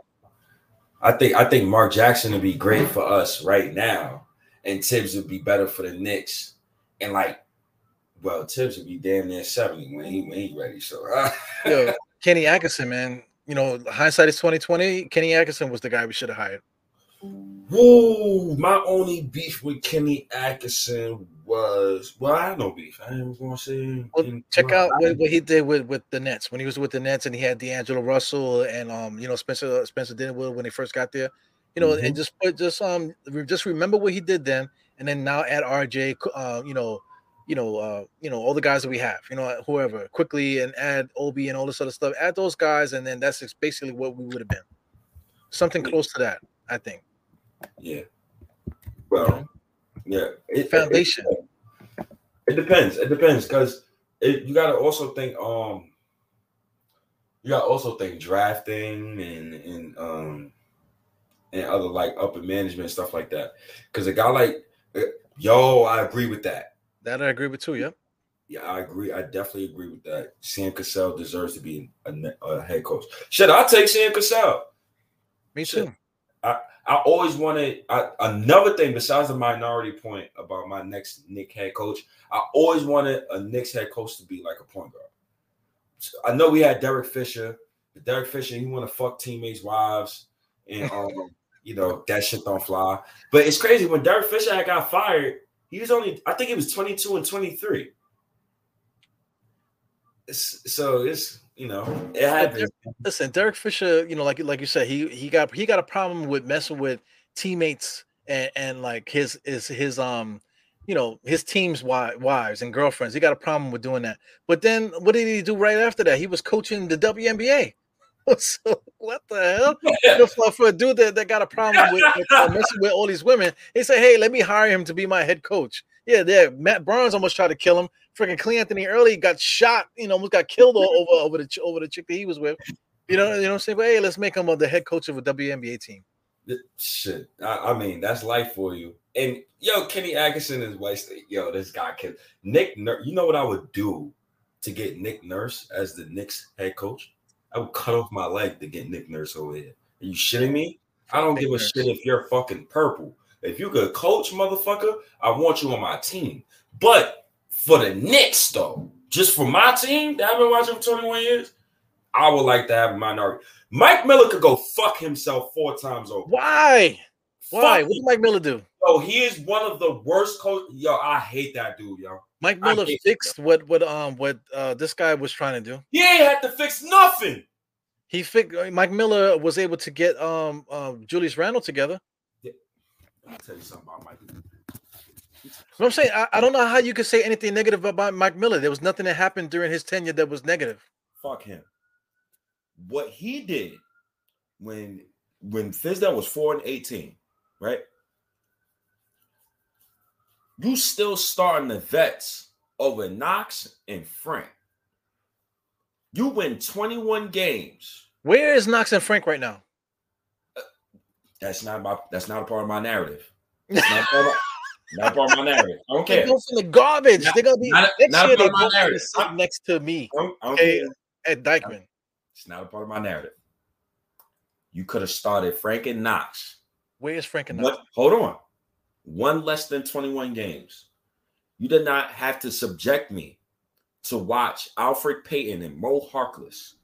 I think I think Mark Jackson would be great for us right now, and Thibs would be better for the Knicks. And like, well, Thibs would be damn near seventy when he when he ready. So <laughs> Yo, Kenny Atkinson, man. You know, hindsight is twenty twenty. Kenny Atkinson was the guy we should have hired. Woo! My only beef with Kenny Atkinson was well, I had no beef. I ain't gonna say. Well, check out what, what he did with, with the Nets when he was with the Nets and he had D'Angelo Russell and um you know Spencer Spencer Dinwiddie when they first got there, you know, and just put just um just remember what he did then and then now add RJ, uh, you know, you know, uh, you know all the guys that we have, you know, whoever Quickley and add Obi and all this other stuff. Add those guys and then that's basically what we would have been. Something close to that, I think. Yeah. Well, yeah. It, Foundation. It, it depends. It depends because you got to also think. Um, you got to also think drafting and and um and other like upper management stuff like that. Because a guy like uh, yo, I agree with that. That I agree with too. Yeah. Yeah, I agree. I definitely agree with that. Sam Cassell deserves to be a, a head coach. Shit, I'll take Sam Cassell. Me too. I always wanted I, another thing besides the minority point about my next Knick head coach. I always wanted a Knicks head coach to be like a point guard. So I know we had Derek Fisher, but Derek Fisher he want to fuck teammates' wives, and <laughs> um, you know that shit don't fly. But it's crazy when Derek Fisher had got fired. He was only I think he was twenty two and twenty three. So it's you know it happens. Listen, Derek Fisher, you know, like like you said, he he got he got a problem with messing with teammates and and like his is his um you know his team's wives and girlfriends. He got a problem with doing that. But then what did he do right after that? He was coaching the WNBA. <laughs> so what the hell? Yeah. <laughs> For, for, a dude that, that got a problem with, with uh, messing with all these women, he said, "Hey, let me hire him to be my head coach." Yeah, there. Matt Barnes almost tried to kill him. Freaking Cleanthony Early got shot. You know, almost got killed <laughs> over over the over the chick that he was with. You know, you know what I'm saying? But hey, let's make him the head coach of a WNBA team. Shit, I, I mean that's life for you. And yo, Kenny Atkinson is wasted. Yo, this guy can Nick. Nurse, you know what I would do to get Nick Nurse as the Knicks head coach? I would cut off my leg to get Nick Nurse over here. Are you shitting me? I don't Nick give a Nurse. shit if you're fucking purple. If you could coach, motherfucker, I want you on my team. But for the Knicks, though, just for my team that I've been watching for 21 years, I would like to have a minority. Mike Miller could go fuck himself four times over. Why? Why? Fuck what did Mike Miller do? Oh, he is one of the worst coach. Yo, I hate that dude, yo. Mike Miller fixed what what um what uh this guy was trying to do. He ain't had to fix nothing. He fixed Mike Miller was able to get um uh, Julius Randle together. Yeah. I'll tell you something about Mike. I'm saying, I, I don't know how you could say anything negative about Mike Miller. There was nothing that happened during his tenure that was negative. Fuck him. What he did when when Fizdale was four and eighteen, right? You still starting the vets over Knox and Frank. You win 21 games. Where is Knox and Frank right now? Uh, that's not my that's not a part of my narrative. Not part of, <laughs> not part of my narrative. I don't care. They go from the garbage. Not, they're gonna be not, next not year. They're going to sit next to me. I don't, I don't okay, at Dyckman. It's not a part of my narrative. You could have started Frank and Knox. Where is Frank and Knox? Hold on one less than 21 games. You did not have to subject me to watch Elfrid Payton and Mo Harkless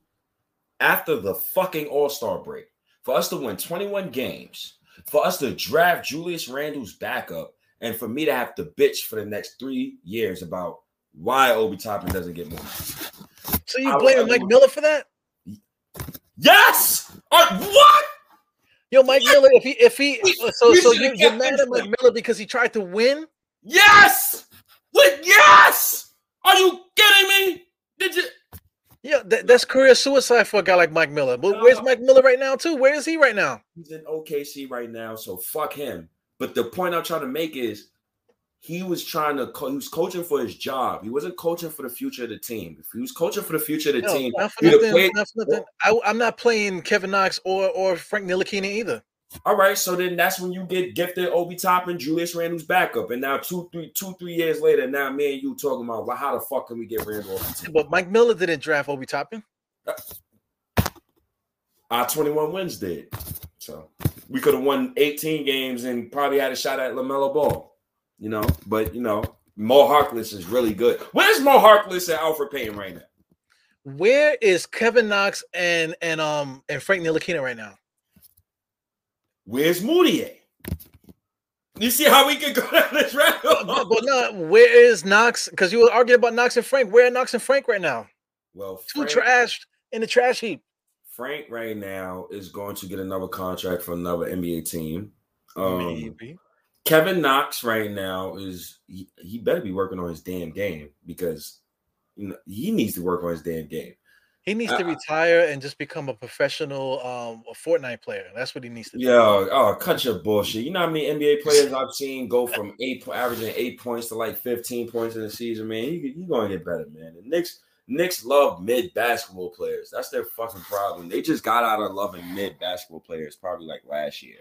after the fucking All Star break for us to win 21 games, for us to draft Julius Randle's backup, and for me to have to bitch for the next three years about why Obi Toppin doesn't get more. So you blame Mike Miller for that? Yes. Uh, what? Yo, Mike Miller, if he if he <laughs> so so you, you're mad at Mike Miller because he tried to win? Yes! What yes! Are you kidding me? Did you yeah, that, that's career suicide for a guy like Mike Miller. But where's Mike Miller right now, too? Where is he right now? He's in OKC right now, so fuck him. But the point I'm trying to make is he was trying to co- he was coaching for his job. He wasn't coaching for the future of the team. If he was coaching for the future of the no, team, not nothing, played- not. I, am not playing Kevin Knox or or Frank Ntilikina either. All right, so then that's when you get gifted Obi Toppin, Julius Randle's backup, and now two, three, two, three years later, now me and you talking about well, how the fuck can we get Randle off the team? But Mike Miller didn't draft Obi Toppin. Uh, Our 21 wins did. So we could have won 18 games and probably had a shot at LaMelo Ball you know. But you know, Mo Harkless is really good. Where's Mo Harkless and Elfrid Payton right now? Where is Kevin Knox and and um and Frank Ntilikina right now? Where's Mudiay? You see how we can go down this route? but, but no, where is Knox? Because you were arguing about Knox and Frank. Where are Knox and Frank right now? Well, Frank, two trashed in the trash heap. Frank right now is going to get another contract for another NBA team. Um, Maybe. Kevin Knox right now is he, he better be working on his damn game because you know he needs to work on his damn game. He needs to retire and just become a professional um a Fortnite player. That's what he needs to do. Yeah, oh, cut your bullshit. You know how many NBA players I've seen go from eight averaging eight points to like 15 points in the season, man. You you gonna get better, man. The Knicks Knicks love mid basketball players. That's their fucking problem. They just got out of loving mid basketball players probably like last year.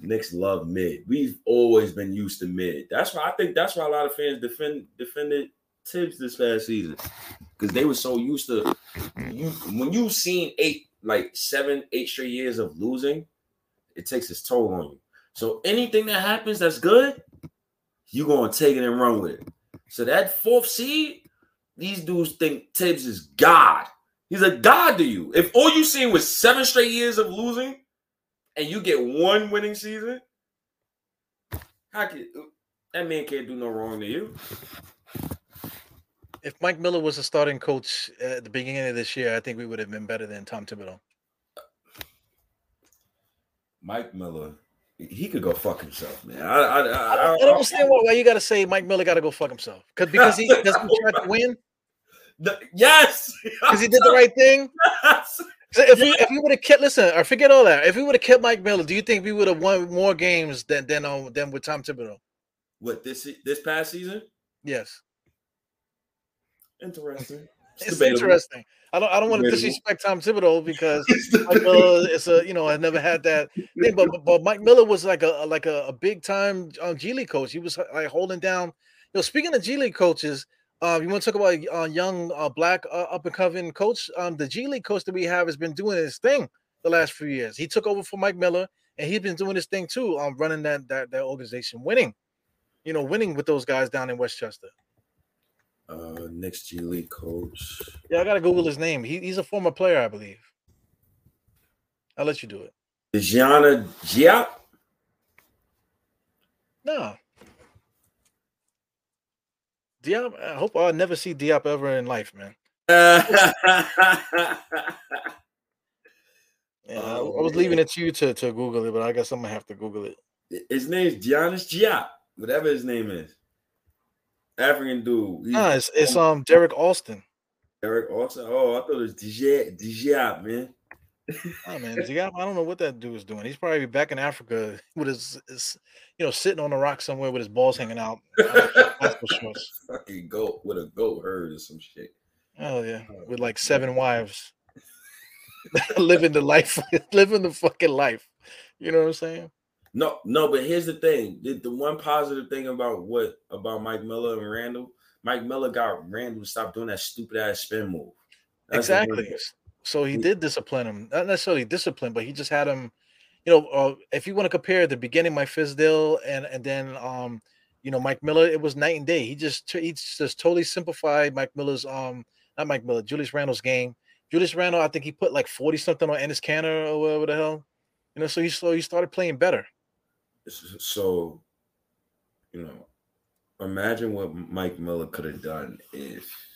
Knicks love mid. We've always been used to mid. That's why I think that's why a lot of fans defend defended Thibs this past season because they were so used to you. When you've seen eight, like seven, eight straight years of losing, it takes its toll on you. So anything that happens that's good, you're gonna take it and run with it. So that fourth seed, these dudes think Thibs is God. He's a god to you. If all you seen was seven straight years of losing, and you get one winning season, how can that man can't do no wrong to you? If Mike Miller was a starting coach at the beginning of this year, I think we would have been better than Tom Thibodeau. Mike Miller, he could go fuck himself, man. I, I, I, I don't, I don't understand why, why you got to say Mike Miller got to go fuck himself because because he because he tried to win The- yes, <laughs> because he did the right thing. So if we if we would have kept listen or forget all that, if we would have kept Mike Miller, do you think we would have won more games than than um, than with Tom Thibodeau? What this this past season? Yes, Interesting. <laughs> it's debatable. interesting. I don't I don't want to disrespect Tom Thibodeau because <laughs> Mike Miller is a you know I never had that thing, but but- but Mike Miller was like a like a, a big time um, G League coach. He was like holding down. You know, speaking of G League coaches, um, you want to talk about uh, young uh, black uh, up and coming coach? Um, the G League coach that we have has been doing his thing the last few years. He took over for Mike Miller, and he's been doing his thing too. Um, running that that that organization, winning. You know, winning with those guys down in Westchester. Uh, next G League coach. Yeah, I gotta Google his name. He, he's a former player, I believe. I'll let you do it. Gianna Giap. No. Diop, I hope I'll never see Diop ever in life, man. <laughs> Yeah, I- Oh, I was man. leaving it to you to, to Google it, but I guess I'm gonna have to Google it. his name's Giannis Giap, whatever his name is. African dude. He's Nah, it's, it's um Derrick Alston. Derrick Alston. Oh, I thought it was Giap, Giap, man. Oh <laughs> man, I don't know what that dude is doing. He's probably back in Africa <laughs> with his, his you know, sitting on a rock somewhere with his balls hanging out. <laughs> Fucking goat with a goat herd or some shit. Oh yeah, with like seven wives, living the life, living the fucking life. You know what I'm saying? No, no, but here's the thing. The, the one positive thing about what about Mike Miller and Randle, Mike Miller got Randle to stop doing that stupid ass spin move. That's exactly. So he He- did discipline him, not necessarily discipline, but he just had him. You know, uh, if you want to compare the beginning, Mike Fizdale, and and then um, you know, Mike Miller, it was night and day. He just he just totally simplified Mike Miller's um, not Mike Miller, Julius Randle's game. Julius Randle, I think he put like forty something on Enes Kanter or whatever the hell. You know, so he so he started playing better. So, you know, imagine what Mike Miller could have done if.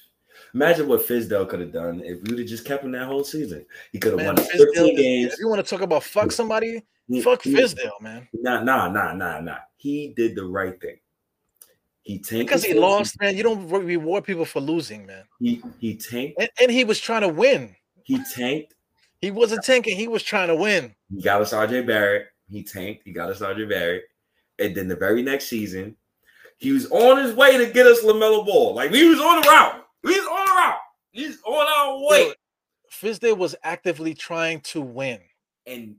Imagine what Fizdale could have done if we would have just kept him that whole season. He could have won Fizdale, 15 games. if you want to talk about fuck somebody, He- fuck he- Fizdale, man. Nah, nah, nah, nah, nah. He did the right thing. He tanked Because he lost, man. You don't reward people for losing, man. He he tanked. And, and he was trying to win. He tanked. He wasn't tanking. He was trying to win. He got us RJ Barrett. He tanked. He got us RJ Barrett. And then the very next season, he was on his way to get us LaMelo Ball. Like he was on the route. We was on the. He's on our way. Fizdale was actively trying to win. And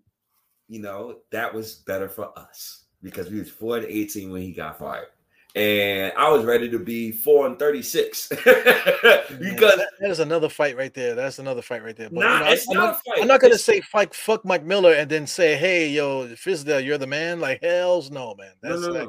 you know that was better for us because we was four and eighteen when he got fired. And I was ready to be four and thirty-six <laughs> Man, because that- that is another fight right there. That's another fight right there. But, Nah, you know, it's I'm, not not, a fight. I'm not gonna It's- say fuck fuck Mike Miller and then say, hey, yo, Fizdale, you're the man. Like hell's no, man. That's no, no, like,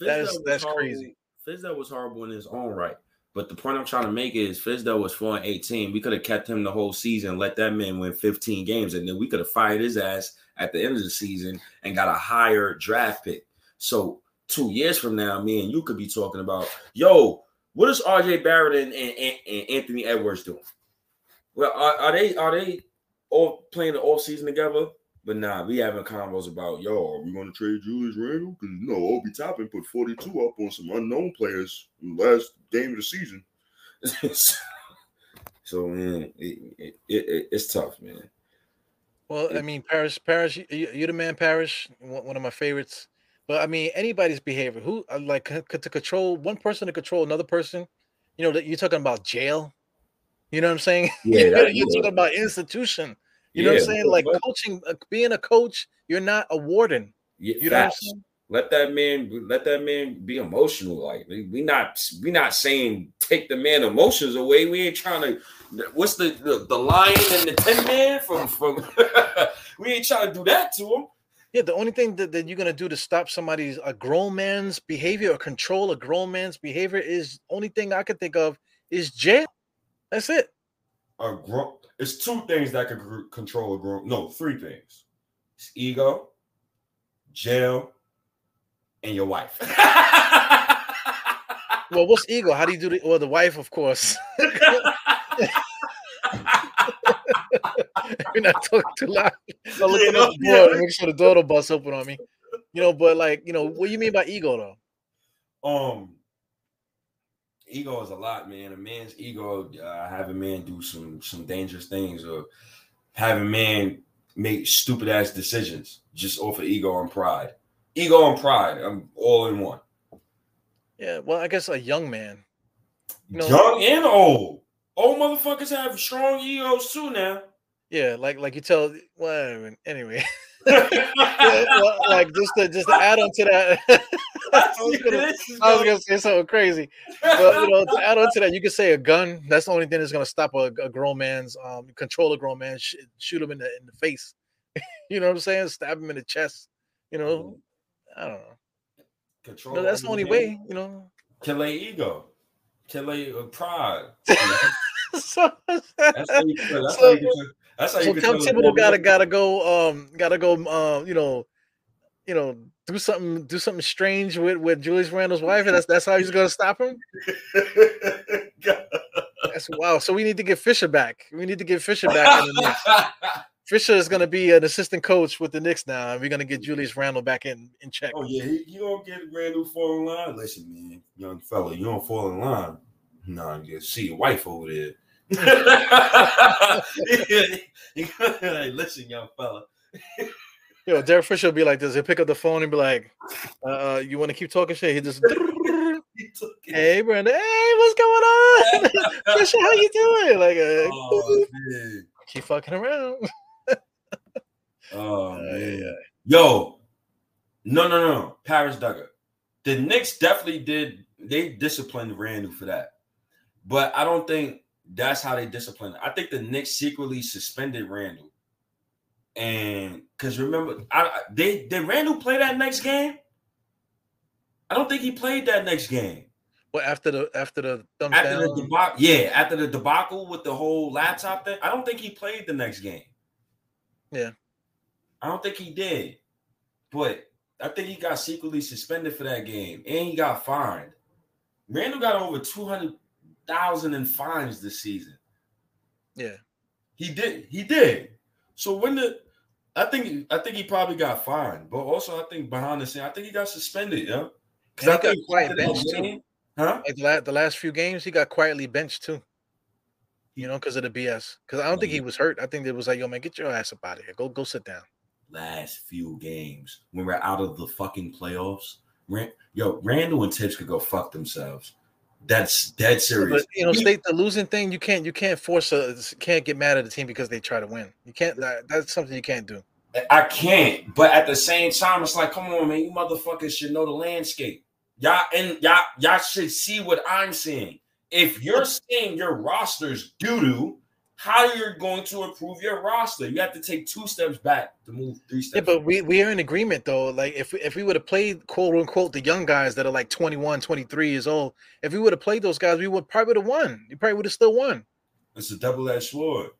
no. that is- that's horrible. crazy. Fizdale was horrible in his own right. But the point I'm trying to make is Fizdale was 4 and 18. We could have kept him the whole season, let that man win 15 games, and then we could have fired his ass at the end of the season and got a higher draft pick. So two years from now, me and you could be talking about, yo, what is RJ Barrett and, and, and- and Anthony Edwards doing? Well, are, are they are they all playing the off season together? But nah, we having combos about yo, are we gonna trade Julius Randle? Because you know, Obi Toppin put 42 up on some unknown players in the last game of the season. <laughs> so man, it, it, it, it's tough, man. well, I mean, Paris, Paris, you, you- you're the man, Paris. One one of my favorites. But I mean, anybody's behavior. Who uh, like c- c- to control one person to control another person? You know, that you're talking about jail. You know what I'm saying? <laughs> Yeah, you're, that- you're yeah. talking about institution. You know what I'm saying? Like coaching, uh, being a coach, you're not a warden. Yeah, You know what I'm saying? Let that man let that man be emotional. Like we, we not we not saying take the man emotions away. We ain't trying to. What's the the, the lion and the ten man from from? <laughs> we ain't trying to do that to him. Yeah, the only thing that, that you're gonna do to stop somebody's a grown man's behavior or control a grown man's behavior is only thing I could think of is jail. That's it. a grown. It's two things that could gr- control a grown. No, three things: it's ego, jail, and your wife. <laughs> well, what's ego? How do you do the? Well, the wife, of course. <laughs> You're not talking too loud. I'm looking Yeah, at the door to make sure the door don't bust open on me. You know, but like, you know, what do you mean by ego though? Um, ego is a lot, man. A man's ego, uh, have a man do some some dangerous things, or have a man make stupid ass decisions just off of ego and pride. Ego and pride, I'm all in one. Yeah, well, I guess a young man. No. Young and old. Old motherfuckers have strong egos too now. Yeah, like like you tell. Well, anyway, <laughs> <laughs> like just to just to add on to that. <laughs> I was gonna, I was gonna say something crazy, but you know, to add on to that, you could say a gun. That's the only thing that's gonna stop a, a grown man's um control a grown man, sh- shoot him in the in the face. you know what I'm saying? Stab him in the chest. You know, I don't know. Control No, that's the only way. You know. Kill a ego. Kill their uh, pride. so, That's how you. That's So- how you. That's how so you tell Thibodeau gotta gotta go um gotta go um you know you know do something do something strange with with Julius Randle's wife and that's that's how he's gonna stop him. <laughs> That's wow. So we need to get Fisher back. We need to get Fisher back. In the Knicks. <laughs> Fisher is gonna be an assistant coach with the Knicks now, and we're gonna get Julius Randle back in in check. oh yeah, he, you don't get Randle fall in line. Listen, man, young fella, you don't fall in line. Nah, you see your wife over there. <laughs> hey, listen, young fella. You know, Derek Fisher will be like this. He'll pick up the phone and be like, uh, uh, "You want to keep talking shit?" He just, <laughs> He took "Hey, Brandon, hey, what's going on? <laughs> Fisher, how you doing?" Like, uh, Oh, keep fucking around. Oh, Uh, man. yeah. Yo, no, no, no. Paris Duggar. The Knicks definitely did. They disciplined Randle for that, but I don't think that's how they disciplined. I think the Knicks secretly suspended Randle, and because remember, I they did Randle play that next game. I don't think he played that next game. Well, after the after the After the debacle, yeah, after the debacle with the whole laptop thing, I don't think he played the next game. Yeah. I don't think he did. But I think he got secretly suspended for that game and he got fined. Randle got over 200,000 in fines this season. yeah, He did. He did. So when the I think I think he probably got fined, but also I think behind the scene, I think he got suspended, yeah. Because I got think quiet after that bench, too. huh? like the, last few games, he got quietly benched too. You know, because of the BS. Because I don't think he was hurt. I think it was like, "Yo, man, get your ass up out of here. Go, go sit down." last few games when we're out of the fucking playoffs. Yo, Randle and Thibs could go fuck themselves. That's dead serious. But you know, state the losing thing. You can't, you can't force a, can't get mad at the team because they try to win. You can't. That, that's something you can't do. I can't, but at the same time, it's like, come on, man, you motherfuckers should know the landscape. Y'all and y'all, y'all should see what I'm seeing. If you're seeing your roster's doo doo, how you're going to improve your roster? You have to take two steps back to move three steps. Yeah, but we, we are in agreement though. Like if we, if we would have played quote unquote the young guys that are like 21, 23 years old, if we would have played those guys, we would probably would have won. You probably would have still won. it's a double edged sword.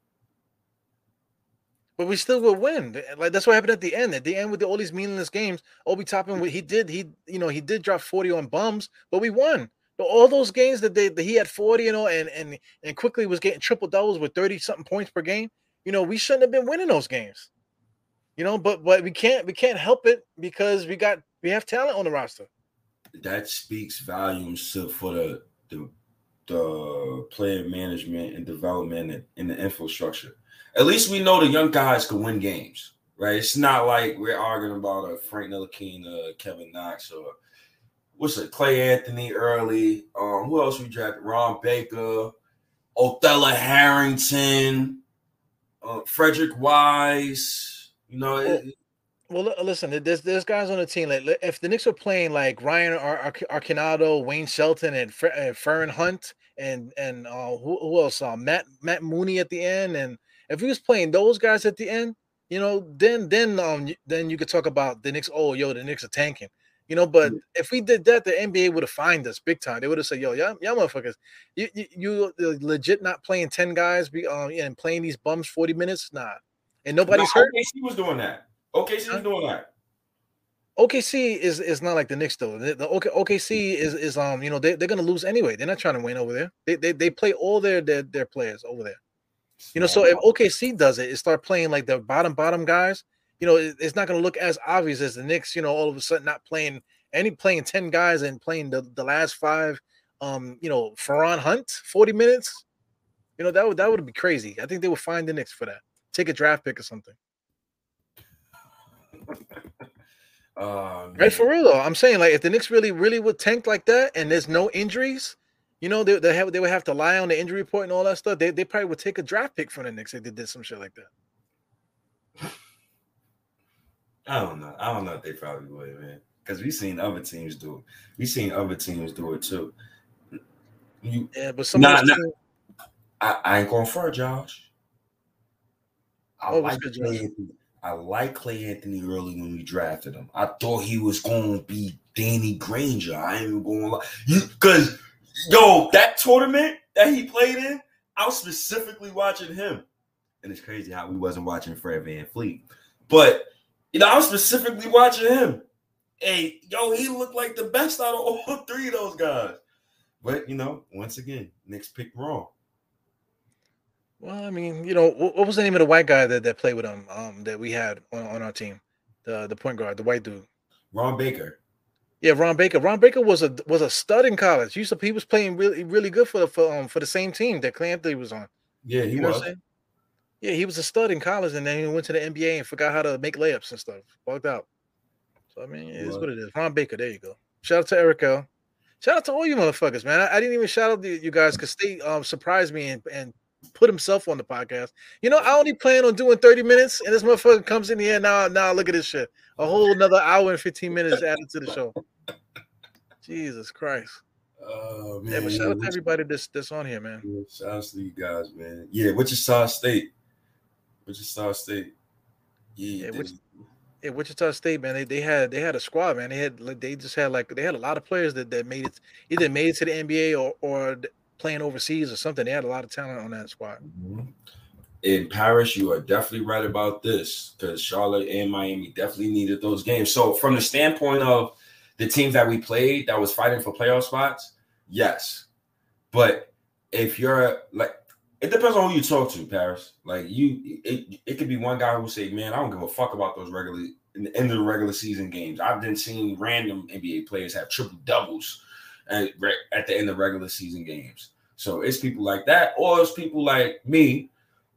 But we still would win. Like that's what happened at the end. At the end with the, all these meaningless games, Obi Toppin, he did he you know he did drop forty on bums, but we won. All those games that they that he had forty, you know, and and and Quickley was getting triple doubles with thirty something points per game. You know, we shouldn't have been winning those games. You know, but but we can't we can't help it because we got we have talent on the roster. that speaks volumes to for the the, the player management and development and, and the infrastructure. At least we know the young guys can win games, right? It's not like we're arguing about a Frank Ntilikina, Kevin Knox, or what's it, Cleanthony Early. Um, who else we drafted? Ron Baker, Othella Harrington, uh, Frédéric Weis. You know, it, Well, li- listen, there's there's guys on the team. Like if the Knicks were playing like Ryan Ar- Ar- Arcidiacono, Wayne Selden, and Fer- uh, Feron Hunt, and and uh, who, who else? Uh, Matt Matt Mooney at the end, and if he was playing those guys at the end, you know, then then um then you could talk about the Knicks. Oh, yo, the Knicks are tanking. You know, but if we did that, the NBA would have fined us big time. They would have said, "Yo, y'all, y'all motherfuckers, you, you you legit not playing ten guys, be um and playing these bums forty minutes, nah." And nobody's Nah, hurt. OKC was doing that. OKC was Huh? doing that. OKC is is not like the Knicks though. The, the OK, OKC is is um you know they they're gonna lose anyway. They're not trying to win over there. They they, they play all their, their their players over there. You know, so if OKC does it, it start playing like the bottom bottom guys. You know, it, it's not gonna look as obvious as the Knicks. You know, all of a sudden not playing any playing ten guys and playing the the last five. Um, you know, Feron Hunt forty minutes. You know that would that would be crazy. I think they would find the Knicks for that. Take a draft pick or something. Uh, <laughs> Right for real though. I'm saying like if the Knicks really really would tank like that and there's no injuries, you know they they have they would have to lie on the injury report and all that stuff. They they probably would take a draft pick from the Knicks if they did some shit like that. I don't know. I don't know if they probably would, man. Because we've seen other teams do it. We've seen other teams do it too. You, Yeah, but some Nah, nah. I, I ain't going for it, Josh. I Oh, like Cleanthony. I like Cleanthony Early when we drafted him. I thought he was going to be Danny Granger. I ain't even going to lie. You because yo, that tournament that he played in, I was specifically watching him. And it's crazy how we wasn't watching Fred VanVleet. But you know, I was specifically watching him. Hey, yo, he looked like the best out of all <laughs> three of those guys. But you know, once again, Knicks picked wrong. Well, I mean, you know, what, what was the name of the white guy that, that played with him? Um, that we had on, on our team, the the point guard, the white dude. Ron Baker. Yeah, Ron Baker. Ron Baker was a was a stud in college. He used to, he was playing really really good for the for um for the same team that Cleanthony Early was on. Yeah, he You know was. What I'm saying? Yeah, he was a stud in college, and then he went to the NBA and forgot how to make layups and stuff. Bugged out. So I mean, it is what it is. Ron Baker. There you go. Shout out to Eric L. Shout out to all you motherfuckers, man. I, I didn't even shout out to you guys because they um surprised me and, and put himself on the podcast. You know, I only plan on doing 30 minutes, and this motherfucker comes in here now. Now look at this shit. A whole another hour and 15 minutes added to the show. Jesus Christ. Oh man, Yeah, but shout out to everybody that's that's on here, man. Yeah, shout out to you guys, man. Yeah, Wichita State. Wichita State. Yeah, Yeah, they- which- Yeah, Wichita State, man, they, they had they had a squad, man. They had they just had like they had a lot of players that, that made it either made it to the NBA or or playing overseas or something. They had a lot of talent on that squad. Mhm. In Paris, you are definitely right about this because Charlotte and Miami definitely needed those games. So, from the standpoint of the teams that we played that was fighting for playoff spots, yes. But if you're like, it depends on who you talk to, Paris. Like you, it, it could be one guy who say, "Man, I don't give a fuck about those regular in the end of the regular season games." I've been seeing random NBA players have triple doubles at, at the end of regular season games. So it's people like that, or it's people like me,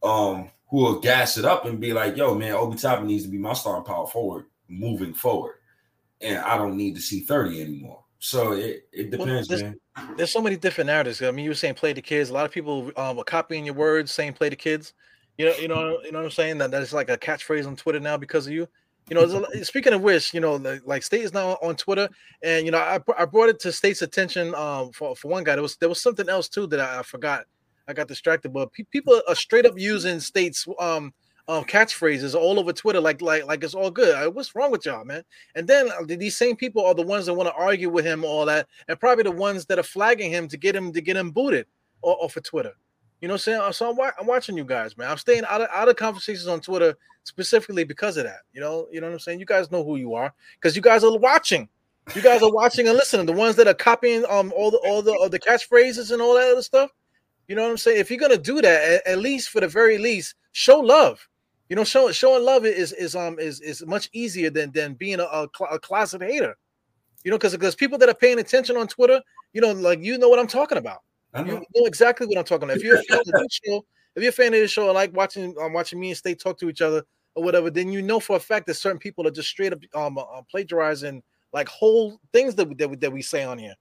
um, who will gas it up and be like, "Yo, man, Obi Toppin needs to be my starting power forward moving forward, and I don't need to see thirty anymore." So it, it Well, depends, this- man. There's so many different narratives. I mean, you were saying play the kids. A lot of people um, are copying your words, saying play the kids. You know, you know, you know what I'm saying. That that's like a catchphrase on Twitter now because of you. You know, speaking of which, you know, like, like State is now on Twitter, and you know, I, I brought it to State's attention. Um, for, for one guy, there was there was something else too that I, I forgot. I got distracted, but pe- people are straight up using State's um um catchphrases all over Twitter, like like like it's all good. Uh, What's wrong with y'all, man? And then uh, these same people are the ones that want to argue with him, all that, and probably the ones that are flagging him to get him to get him booted off of Twitter. You know what I'm saying? So I'm, I'm watching you guys, man. I'm staying out of out of conversations on Twitter specifically because of that. You know, you know what I'm saying? You guys know who you are because you guys are watching. You guys are watching and listening. The ones that are copying um all the all the, all the catchphrases and all that other stuff. You know what I'm saying? If you're gonna do that, at, at least for the very least, show love. You know, showing showing love is is um is is much easier than than being a, a, cl- a closet hater. You know, because because people that are paying attention on Twitter, you know, like you know what I'm talking about. I You know. know exactly what I'm talking about. If you're a fan of this <laughs> show, if you're a fan of this show and like watching um, watching me and State talk to each other or whatever, then you know for a fact that certain people are just straight up um uh, plagiarizing like whole things that we, that we, that we say on here.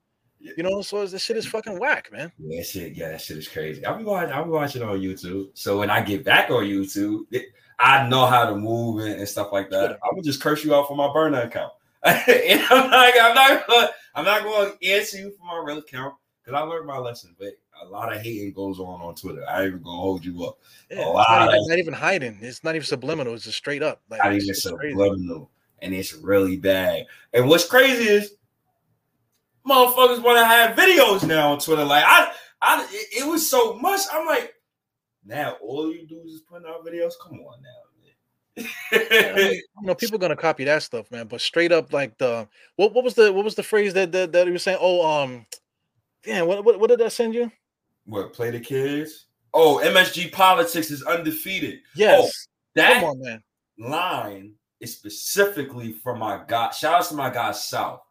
You know, so this shit is fucking whack, man. Yeah, that shit, yeah, that shit is crazy. I'll be watching, I'll be watching on YouTube. So when I get back on YouTube, it, I know how to move and, and stuff like that. I'm gonna just curse you out for my burner account. <laughs> and I'm not, I'm not, gonna, I'm not going to answer you for my real account because I learned my lesson. But a lot of hating goes on on Twitter. I ain't even gonna hold you up. Yeah, Oh, it's not, even, not even hiding. It's not even subliminal. It's just straight up. Like Not even subliminal, and it's really bad. And what's crazy is motherfuckers want to have videos now on Twitter. Like I, I, it was so much. I'm like, now all you do is just put out videos. Come on now, man. you know, people gonna copy that stuff, man. But straight up, like the what what was the what was the phrase that that, that he was saying? Oh, um, damn, what, what what did that send you? What play the kids? Oh, MSG politics is undefeated. Yes, oh, that on, man. line is specifically from my guy. Shout out to my guy South.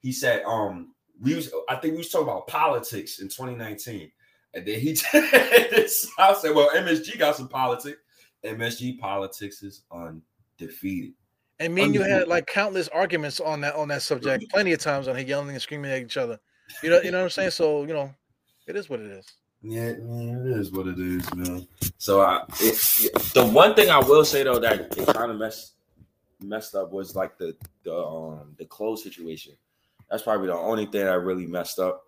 He said, um, we was I think we was talking about politics in 2019. And then he <laughs> I said, Well, MSG got some politics. MSG politics is undefeated. And me and you had like countless arguments on that on that subject, plenty of times on here yelling and screaming at each other. You know, you know what I'm saying? So, you know, it is what it is. Yeah, man, it is what it is, man. So I it, the one thing I will say though that it kind of messed messed up was like the the um the clothes situation. That's probably the only thing that really messed up.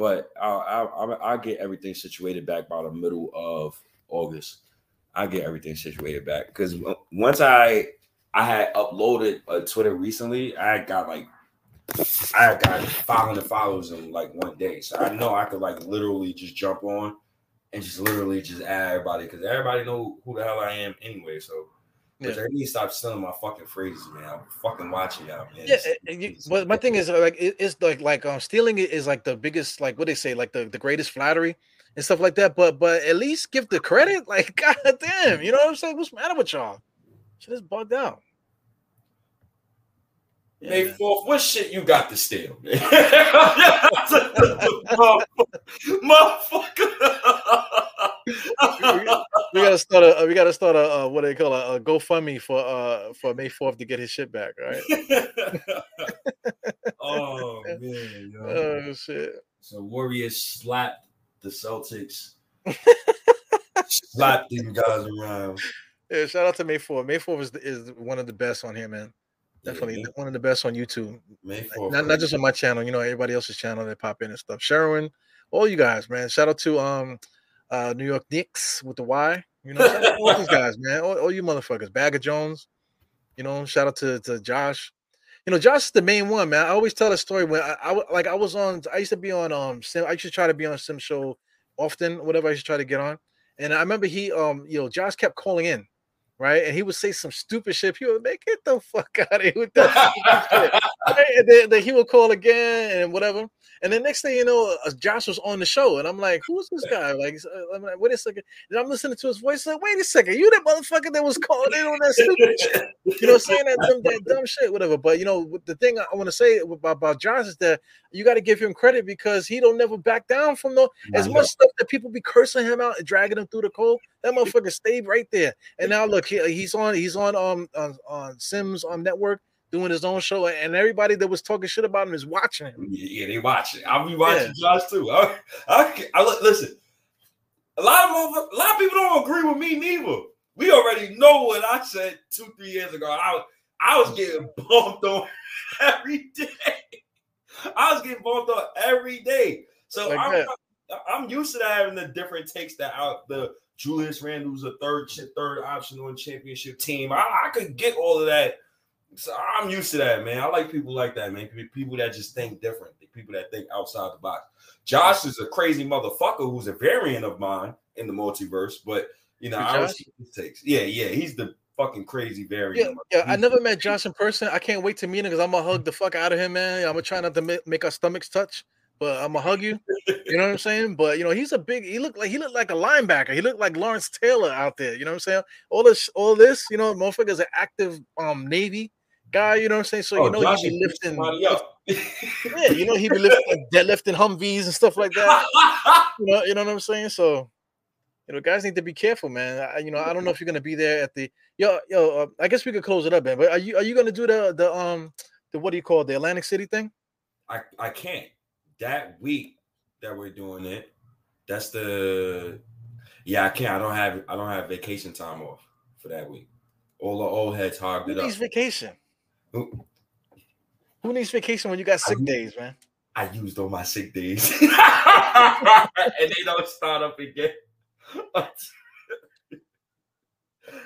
But I'll, I'll, I'll get everything situated back by the middle of August. I get everything situated back because once I I had uploaded a Twitter recently, I got like I got 500 followers in like one day, so I know I could like literally just jump on and just literally just add everybody because everybody know who the hell I am anyway. So but yeah. Need to stop stealing my fucking phrases, man. I'm fucking watching y'all, man. Yeah, you, but my thing is like it, it's like like um stealing it is like the biggest like what they say like the, the greatest flattery and stuff like that. But but at least give the credit. <laughs> Like god damn, you know what I'm saying? What's the matter with y'all? Shit is bugged out. Yeah, May fourth, what shit you got to steal. <laughs> Motherfucker we, gotta start a we gotta start a, what do they call a, a GoFundMe for uh for May fourth to get his shit back, right? <laughs> oh <laughs> man, yo. oh shit! So Warriors slapped the Celtics, <laughs> slapped these guys around. Yeah, shout out to May fourth. May fourth is is one of the best on here, man. Definitely yeah, one of the best on YouTube. May 4th, not, not just on my channel, you know, everybody else's channel that pop in and stuff. Sharon, all you guys, man. Shout out to um uh, New York Knicks with the Y. You know, all these guys, man, all, all, you motherfuckers. Bag of Jones. You know, shout out to, to Josh. You know, Josh is the main one, man. I always tell a story when I, I like I was on. I used to be on um. Sim, I used to try to be on Sim Show often, whatever I used to try to get on. And I remember he um, you know, Josh kept calling in right? And he would say some stupid shit. He would make it the fuck <laughs> out of here with that shit. Right? And then, then, he would call again and whatever. And the next thing you know, uh, Josh was on the show, and I'm like, "Who's this guy?" Like, uh, I'm like, "Wait a second. And I'm listening to his voice. Like, wait a second, you that motherfucker that was calling in on that stupid <laughs> shit. You know, saying that dumb, that dumb shit, whatever. But you know, the thing I want to say about, about Josh is that you got to give him credit because he don't never back down from the as much stuff that people be cursing him out and dragging him through the cold. That <laughs> motherfucker stayed right there. And now look, he, he's on he's on um on, on Sims on network doing his own show, and everybody that was talking shit about him is watching him. Yeah, they watching. I'll be watching yeah. Josh too. I, I, I, listen. A lot of a lot of people don't agree with me neither. We already know what I said two three years ago. I I was getting bumped on <laughs> every day. I was getting bumped on every day. So like I'm, I'm used to having the different takes that out the Julius Randle's a third third option on championship team. I, I could get all of that so I'm used to that, man. I like people like that, man. People that just think different, people that think outside the box. Josh is a crazy motherfucker who's a variant of mine in the multiverse, but you know, I always his takes. Yeah, yeah, he's the fucking crazy variant. Yeah, yeah. I never met Josh in person. I can't wait to meet him because I'm gonna hug the fuck out of him, man. I'm gonna try not to make our stomachs touch, but I'm gonna hug you. You know what I'm saying? But you know, he's a big. He looked like he looked like a linebacker. He looked like Lawrence Taylor out there. You know what I'm saying? All this, all this. You know, motherfucker's an active um Navy guy, you know what I'm saying? So oh, you know Josh he be lifting. <laughs> yeah, you know he be lifting deadlifting Humvees and stuff like that. <laughs> you know, you know what I'm saying? So you know, guys need to be careful, man. I, you know, I don't know if you're gonna be there at the yo yo. Uh, I guess we could close it up, man. But are you are you gonna do the the um the what do you call it, the Atlantic City thing? I I can't. That week that we're doing it, that's the yeah. I can't. I don't have I don't have vacation time off for that week. All the old heads hogged it up. vacation? Who Who needs vacation when you got sick I, days, man? I used all my sick days, <laughs> <laughs> and they don't start up again. <laughs>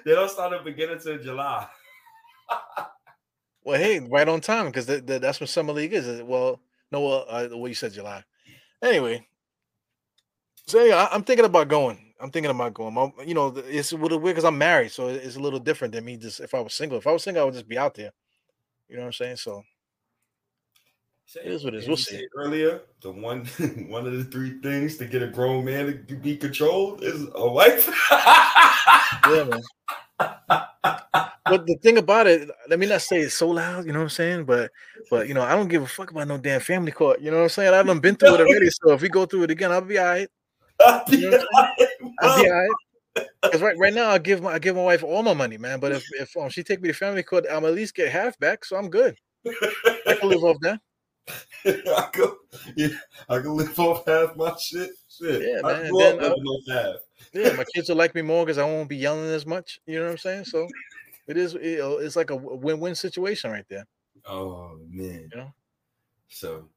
they don't start up again until July. well, hey, right on time because that's what summer league is. Well, no, uh, well, you said July. Anyway, so yeah, I, am thinking about going. I'm thinking about going. My, you know, it's a little weird because I'm married, so it's a little different than me. Just if I was single, if I was single, I would just be out there. You know what I'm saying? So it is what it is. We'll see. Earlier, the one <laughs> one of the three things to get a grown man to be controlled is a wife. <laughs> yeah, man. but the thing about it, let me not say it so loud, you know what I'm saying? But but you know, I don't give a fuck about no damn family court. You know what I'm saying? I haven't been through it <laughs> already. So if we go through it again, I'll be all right. I'll be, you know I'll be all right. Because right, right now I give my I give my wife all my money, man. But if if um, she take me to family court, I'm at least get half back, so I'm good. I can live off that. <laughs> I can, yeah, I can live off half my shit. Shit. Yeah, man. I then, uh, half. yeah, my kids will like me more because I won't be yelling as much. You know what I'm saying? So it is. It's like a win-win situation right there. Oh man. You know. So,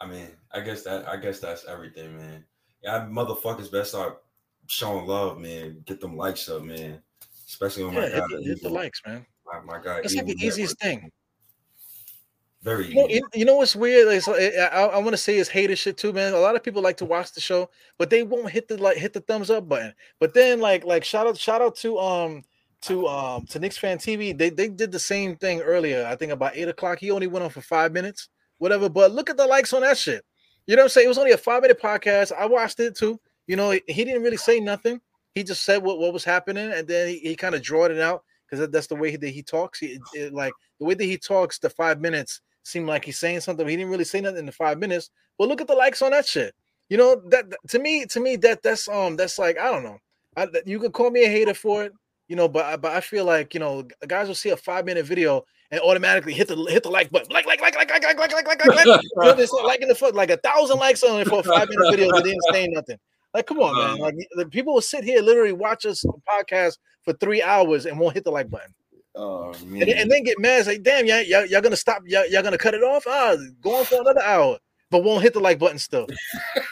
I mean, I guess that I guess that's everything, man. Yeah, motherfuckers best start showing love, man. Get them likes up, man. Especially on yeah, my hit, the, hit the likes, man. My, my guy. That's like the easiest thing. Very you know, you, you know what's weird? Like, so I, I want to say it's hater shit too, man. A lot of people like to watch the show, but they won't hit the like hit the thumbs up button. But then like like shout out shout out to um to um to Knicks fan TV. They they did the same thing earlier. I think about eight o'clock. He only went on for five minutes, whatever. But look at the likes on that shit. You know what I'm saying? It was only a five minute podcast. I watched it too. You know, he didn't really say nothing. He just said what, what was happening, and then he, he kind of drawed it out because that's the way that he talks. He it, like the way that he talks. The five minutes seemed like he's saying something. he didn't really say nothing in the five minutes. But look at the likes on that shit. You know that to me, to me that that's um that's like I don't know. I, you can call me a hater for it, you know, but but I feel like you know guys will see a five minute video and automatically hit the hit the like button, like like like like like like like like like like like, like in the foot, like a thousand likes on it for a five minute video that didn't say nothing. Like, come on, man! Like the people will sit here, literally watch us podcast for three hours and won't hit the like button. Oh man. And, and, then get mad, like damn, y'all, y'all, y'all gonna stop, y'all, y'all gonna cut it off? Ah, go on for another hour, but won't hit the like button still.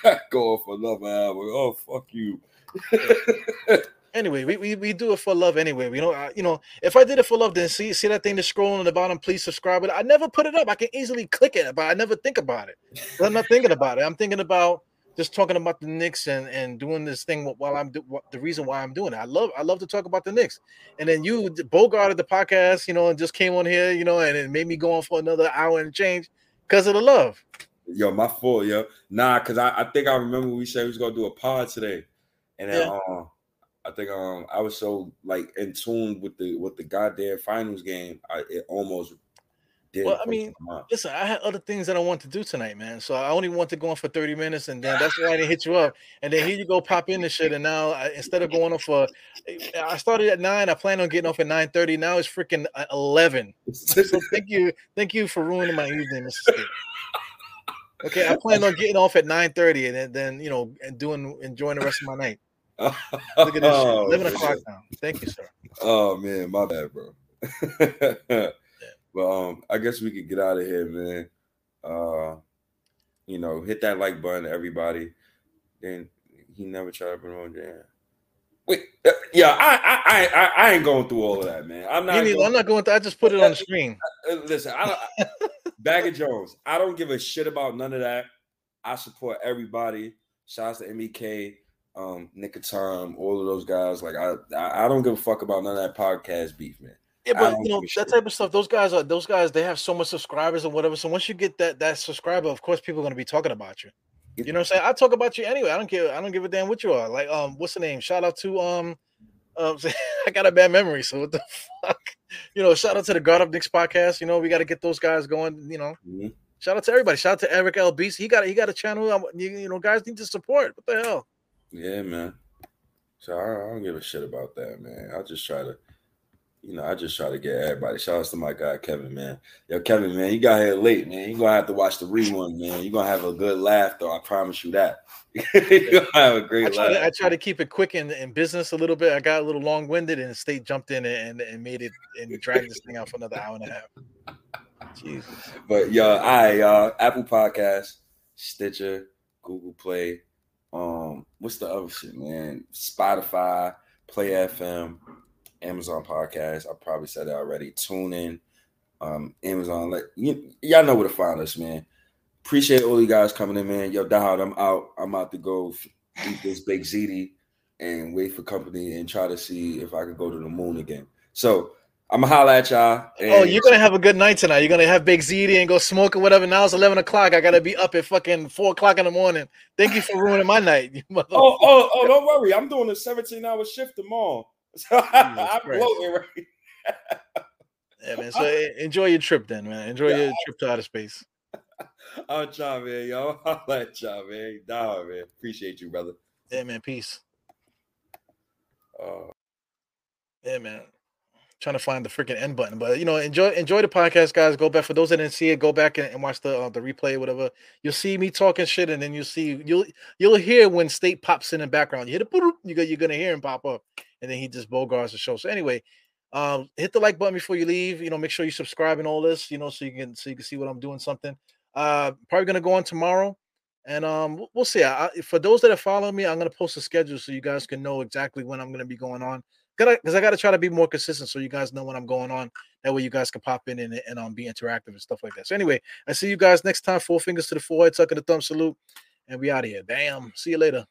<laughs> go on for another hour. Oh, fuck you. <laughs> anyway, we, we, we do it for love anyway. We don't, uh, you know, if I did it for love, then see see that thing that's scrolling on the bottom, please subscribe. But I never put it up. I can easily click it, but I never think about it. I'm not thinking about it. I'm thinking about just talking about the Knicks and, and doing this thing while I'm do, the reason why I'm doing it. I love I love to talk about the Knicks. And then you bogarted the podcast, you know, and just came on here, you know, and it made me go on for another hour and change because of the love. Yo, my fault, yo. Nah, because I, I think I remember we said we was gonna do a pod today, and then yeah. uh, I think um I was so like in tune with the with the goddamn finals game, I it almost well, I mean, listen, I had other things that I want to do tonight, man. So I only want to go on for 30 minutes, and then that's why I didn't hit you up. And then here you go, pop in the shit. And now I, instead of going off for, I started at nine. I plan on getting off at 9 30. Now it's freaking uh, 11. <laughs> so thank you, thank you for ruining my evening, Mr. Okay, I plan on getting off at 9 30 and then, then you know, and doing enjoying the rest of my night. Look at this, <laughs> oh, 11 o'clock now. Thank you, sir. Oh man, my bad, bro. <laughs> But um, I guess we could get out of here, man. Uh, you know, hit that like button, everybody. Then he never tried to put on jam. Wait, uh, yeah, I, I, I, I ain't going through all of that, man. I'm not. Going, I'm not going. Through, I just put it on the screen. <laughs> Uh, listen, I don't. Bag of Jones. I don't give a shit about none of that. I support everybody. Shouts to MEK, um, Nick of Time, all of those guys. Like I, I don't give a fuck about none of that podcast beef, man. Yeah, but you know that type of stuff. Those guys are those guys. They have so much subscribers and whatever. So once you get that that subscriber, of course, people are going to be talking about you. You know what I'm saying? I talk about you anyway. I don't care. I don't give a damn what you are. Like, um, what's the name? Shout out to um, <laughs> um I got a bad memory. So what the <laughs> fuck? You know, shout out to the God of Knicks podcast. You know, we got to get those guys going. You know, mm-hmm. shout out to everybody. Shout out to Eric L. Beast. He got he got a channel. Um, you, you know, guys need to support. What the hell? Yeah, man. So I, I don't give a shit about that, man. I'll just try to you know, I just try to get everybody. Shout out to my guy Kevin, man. Yo, Kevin, man, you got here late, man. You're gonna have to watch the rerun, man. You're gonna have a good laugh, though. I promise you that. <laughs> You're gonna have a great I try, laugh. To, I try to keep it quick in, in business a little bit. I got a little long winded, and State jumped in and, and made it and dragged this thing out for another hour and a half. Jesus. But yo, I uh Apple Podcast, Stitcher, Google Play, um, what's the other shit, man? Spotify, Play FM. Amazon podcast. I probably said it already. Tune in. Um, Amazon, like y- y'all know where to find us, man. Appreciate all you guys coming in, man. Yo, Dahad, I'm out. I'm out to go eat this big ziti and wait for company and try to see if I could go to the moon again. So I'm gonna holla at y'all. oh, you're gonna have a good night tonight. You're gonna have big ziti and go smoke or whatever. Now it's 11 o'clock. I gotta be up at fucking four o'clock in the morning. Thank you for ruining my night. <laughs> oh, oh, oh, don't worry. I'm doing a 17 hour shift tomorrow. <laughs> <laughs> So I'm floating right. yeah, man. <laughs> So enjoy your trip then, man. Enjoy yeah. your trip to outer space. I'll man. Yo, I'll let y'all, man. Nah, man. Appreciate you, brother. Yeah, man. Peace. Uh, yeah, man. Trying to find the freaking end button, but you know, enjoy enjoy the podcast, guys. Go back for those that didn't see it. Go back and, and watch the uh, the replay, whatever. You'll see me talking shit, and then you'll see you'll you'll hear when State pops in the background. You hit a you go, you're gonna hear him pop up, and then he just bogarts the show. So anyway, um, hit the like button before you leave. You know, make sure you subscribe and all this. You know, so you can so you can see what I'm doing. Something. Uh, probably gonna go on tomorrow, and um, we'll see. I, for those that are following me, I'm gonna post a schedule so you guys can know exactly when I'm gonna be going on. Because I gotta try to be more consistent so you guys know when I'm going on. That way you guys can pop in and, and um be interactive and stuff like that. So anyway, I see you guys next time. Four fingers to the forehead, tucking the thumb salute, and we out of here. Damn. See you later.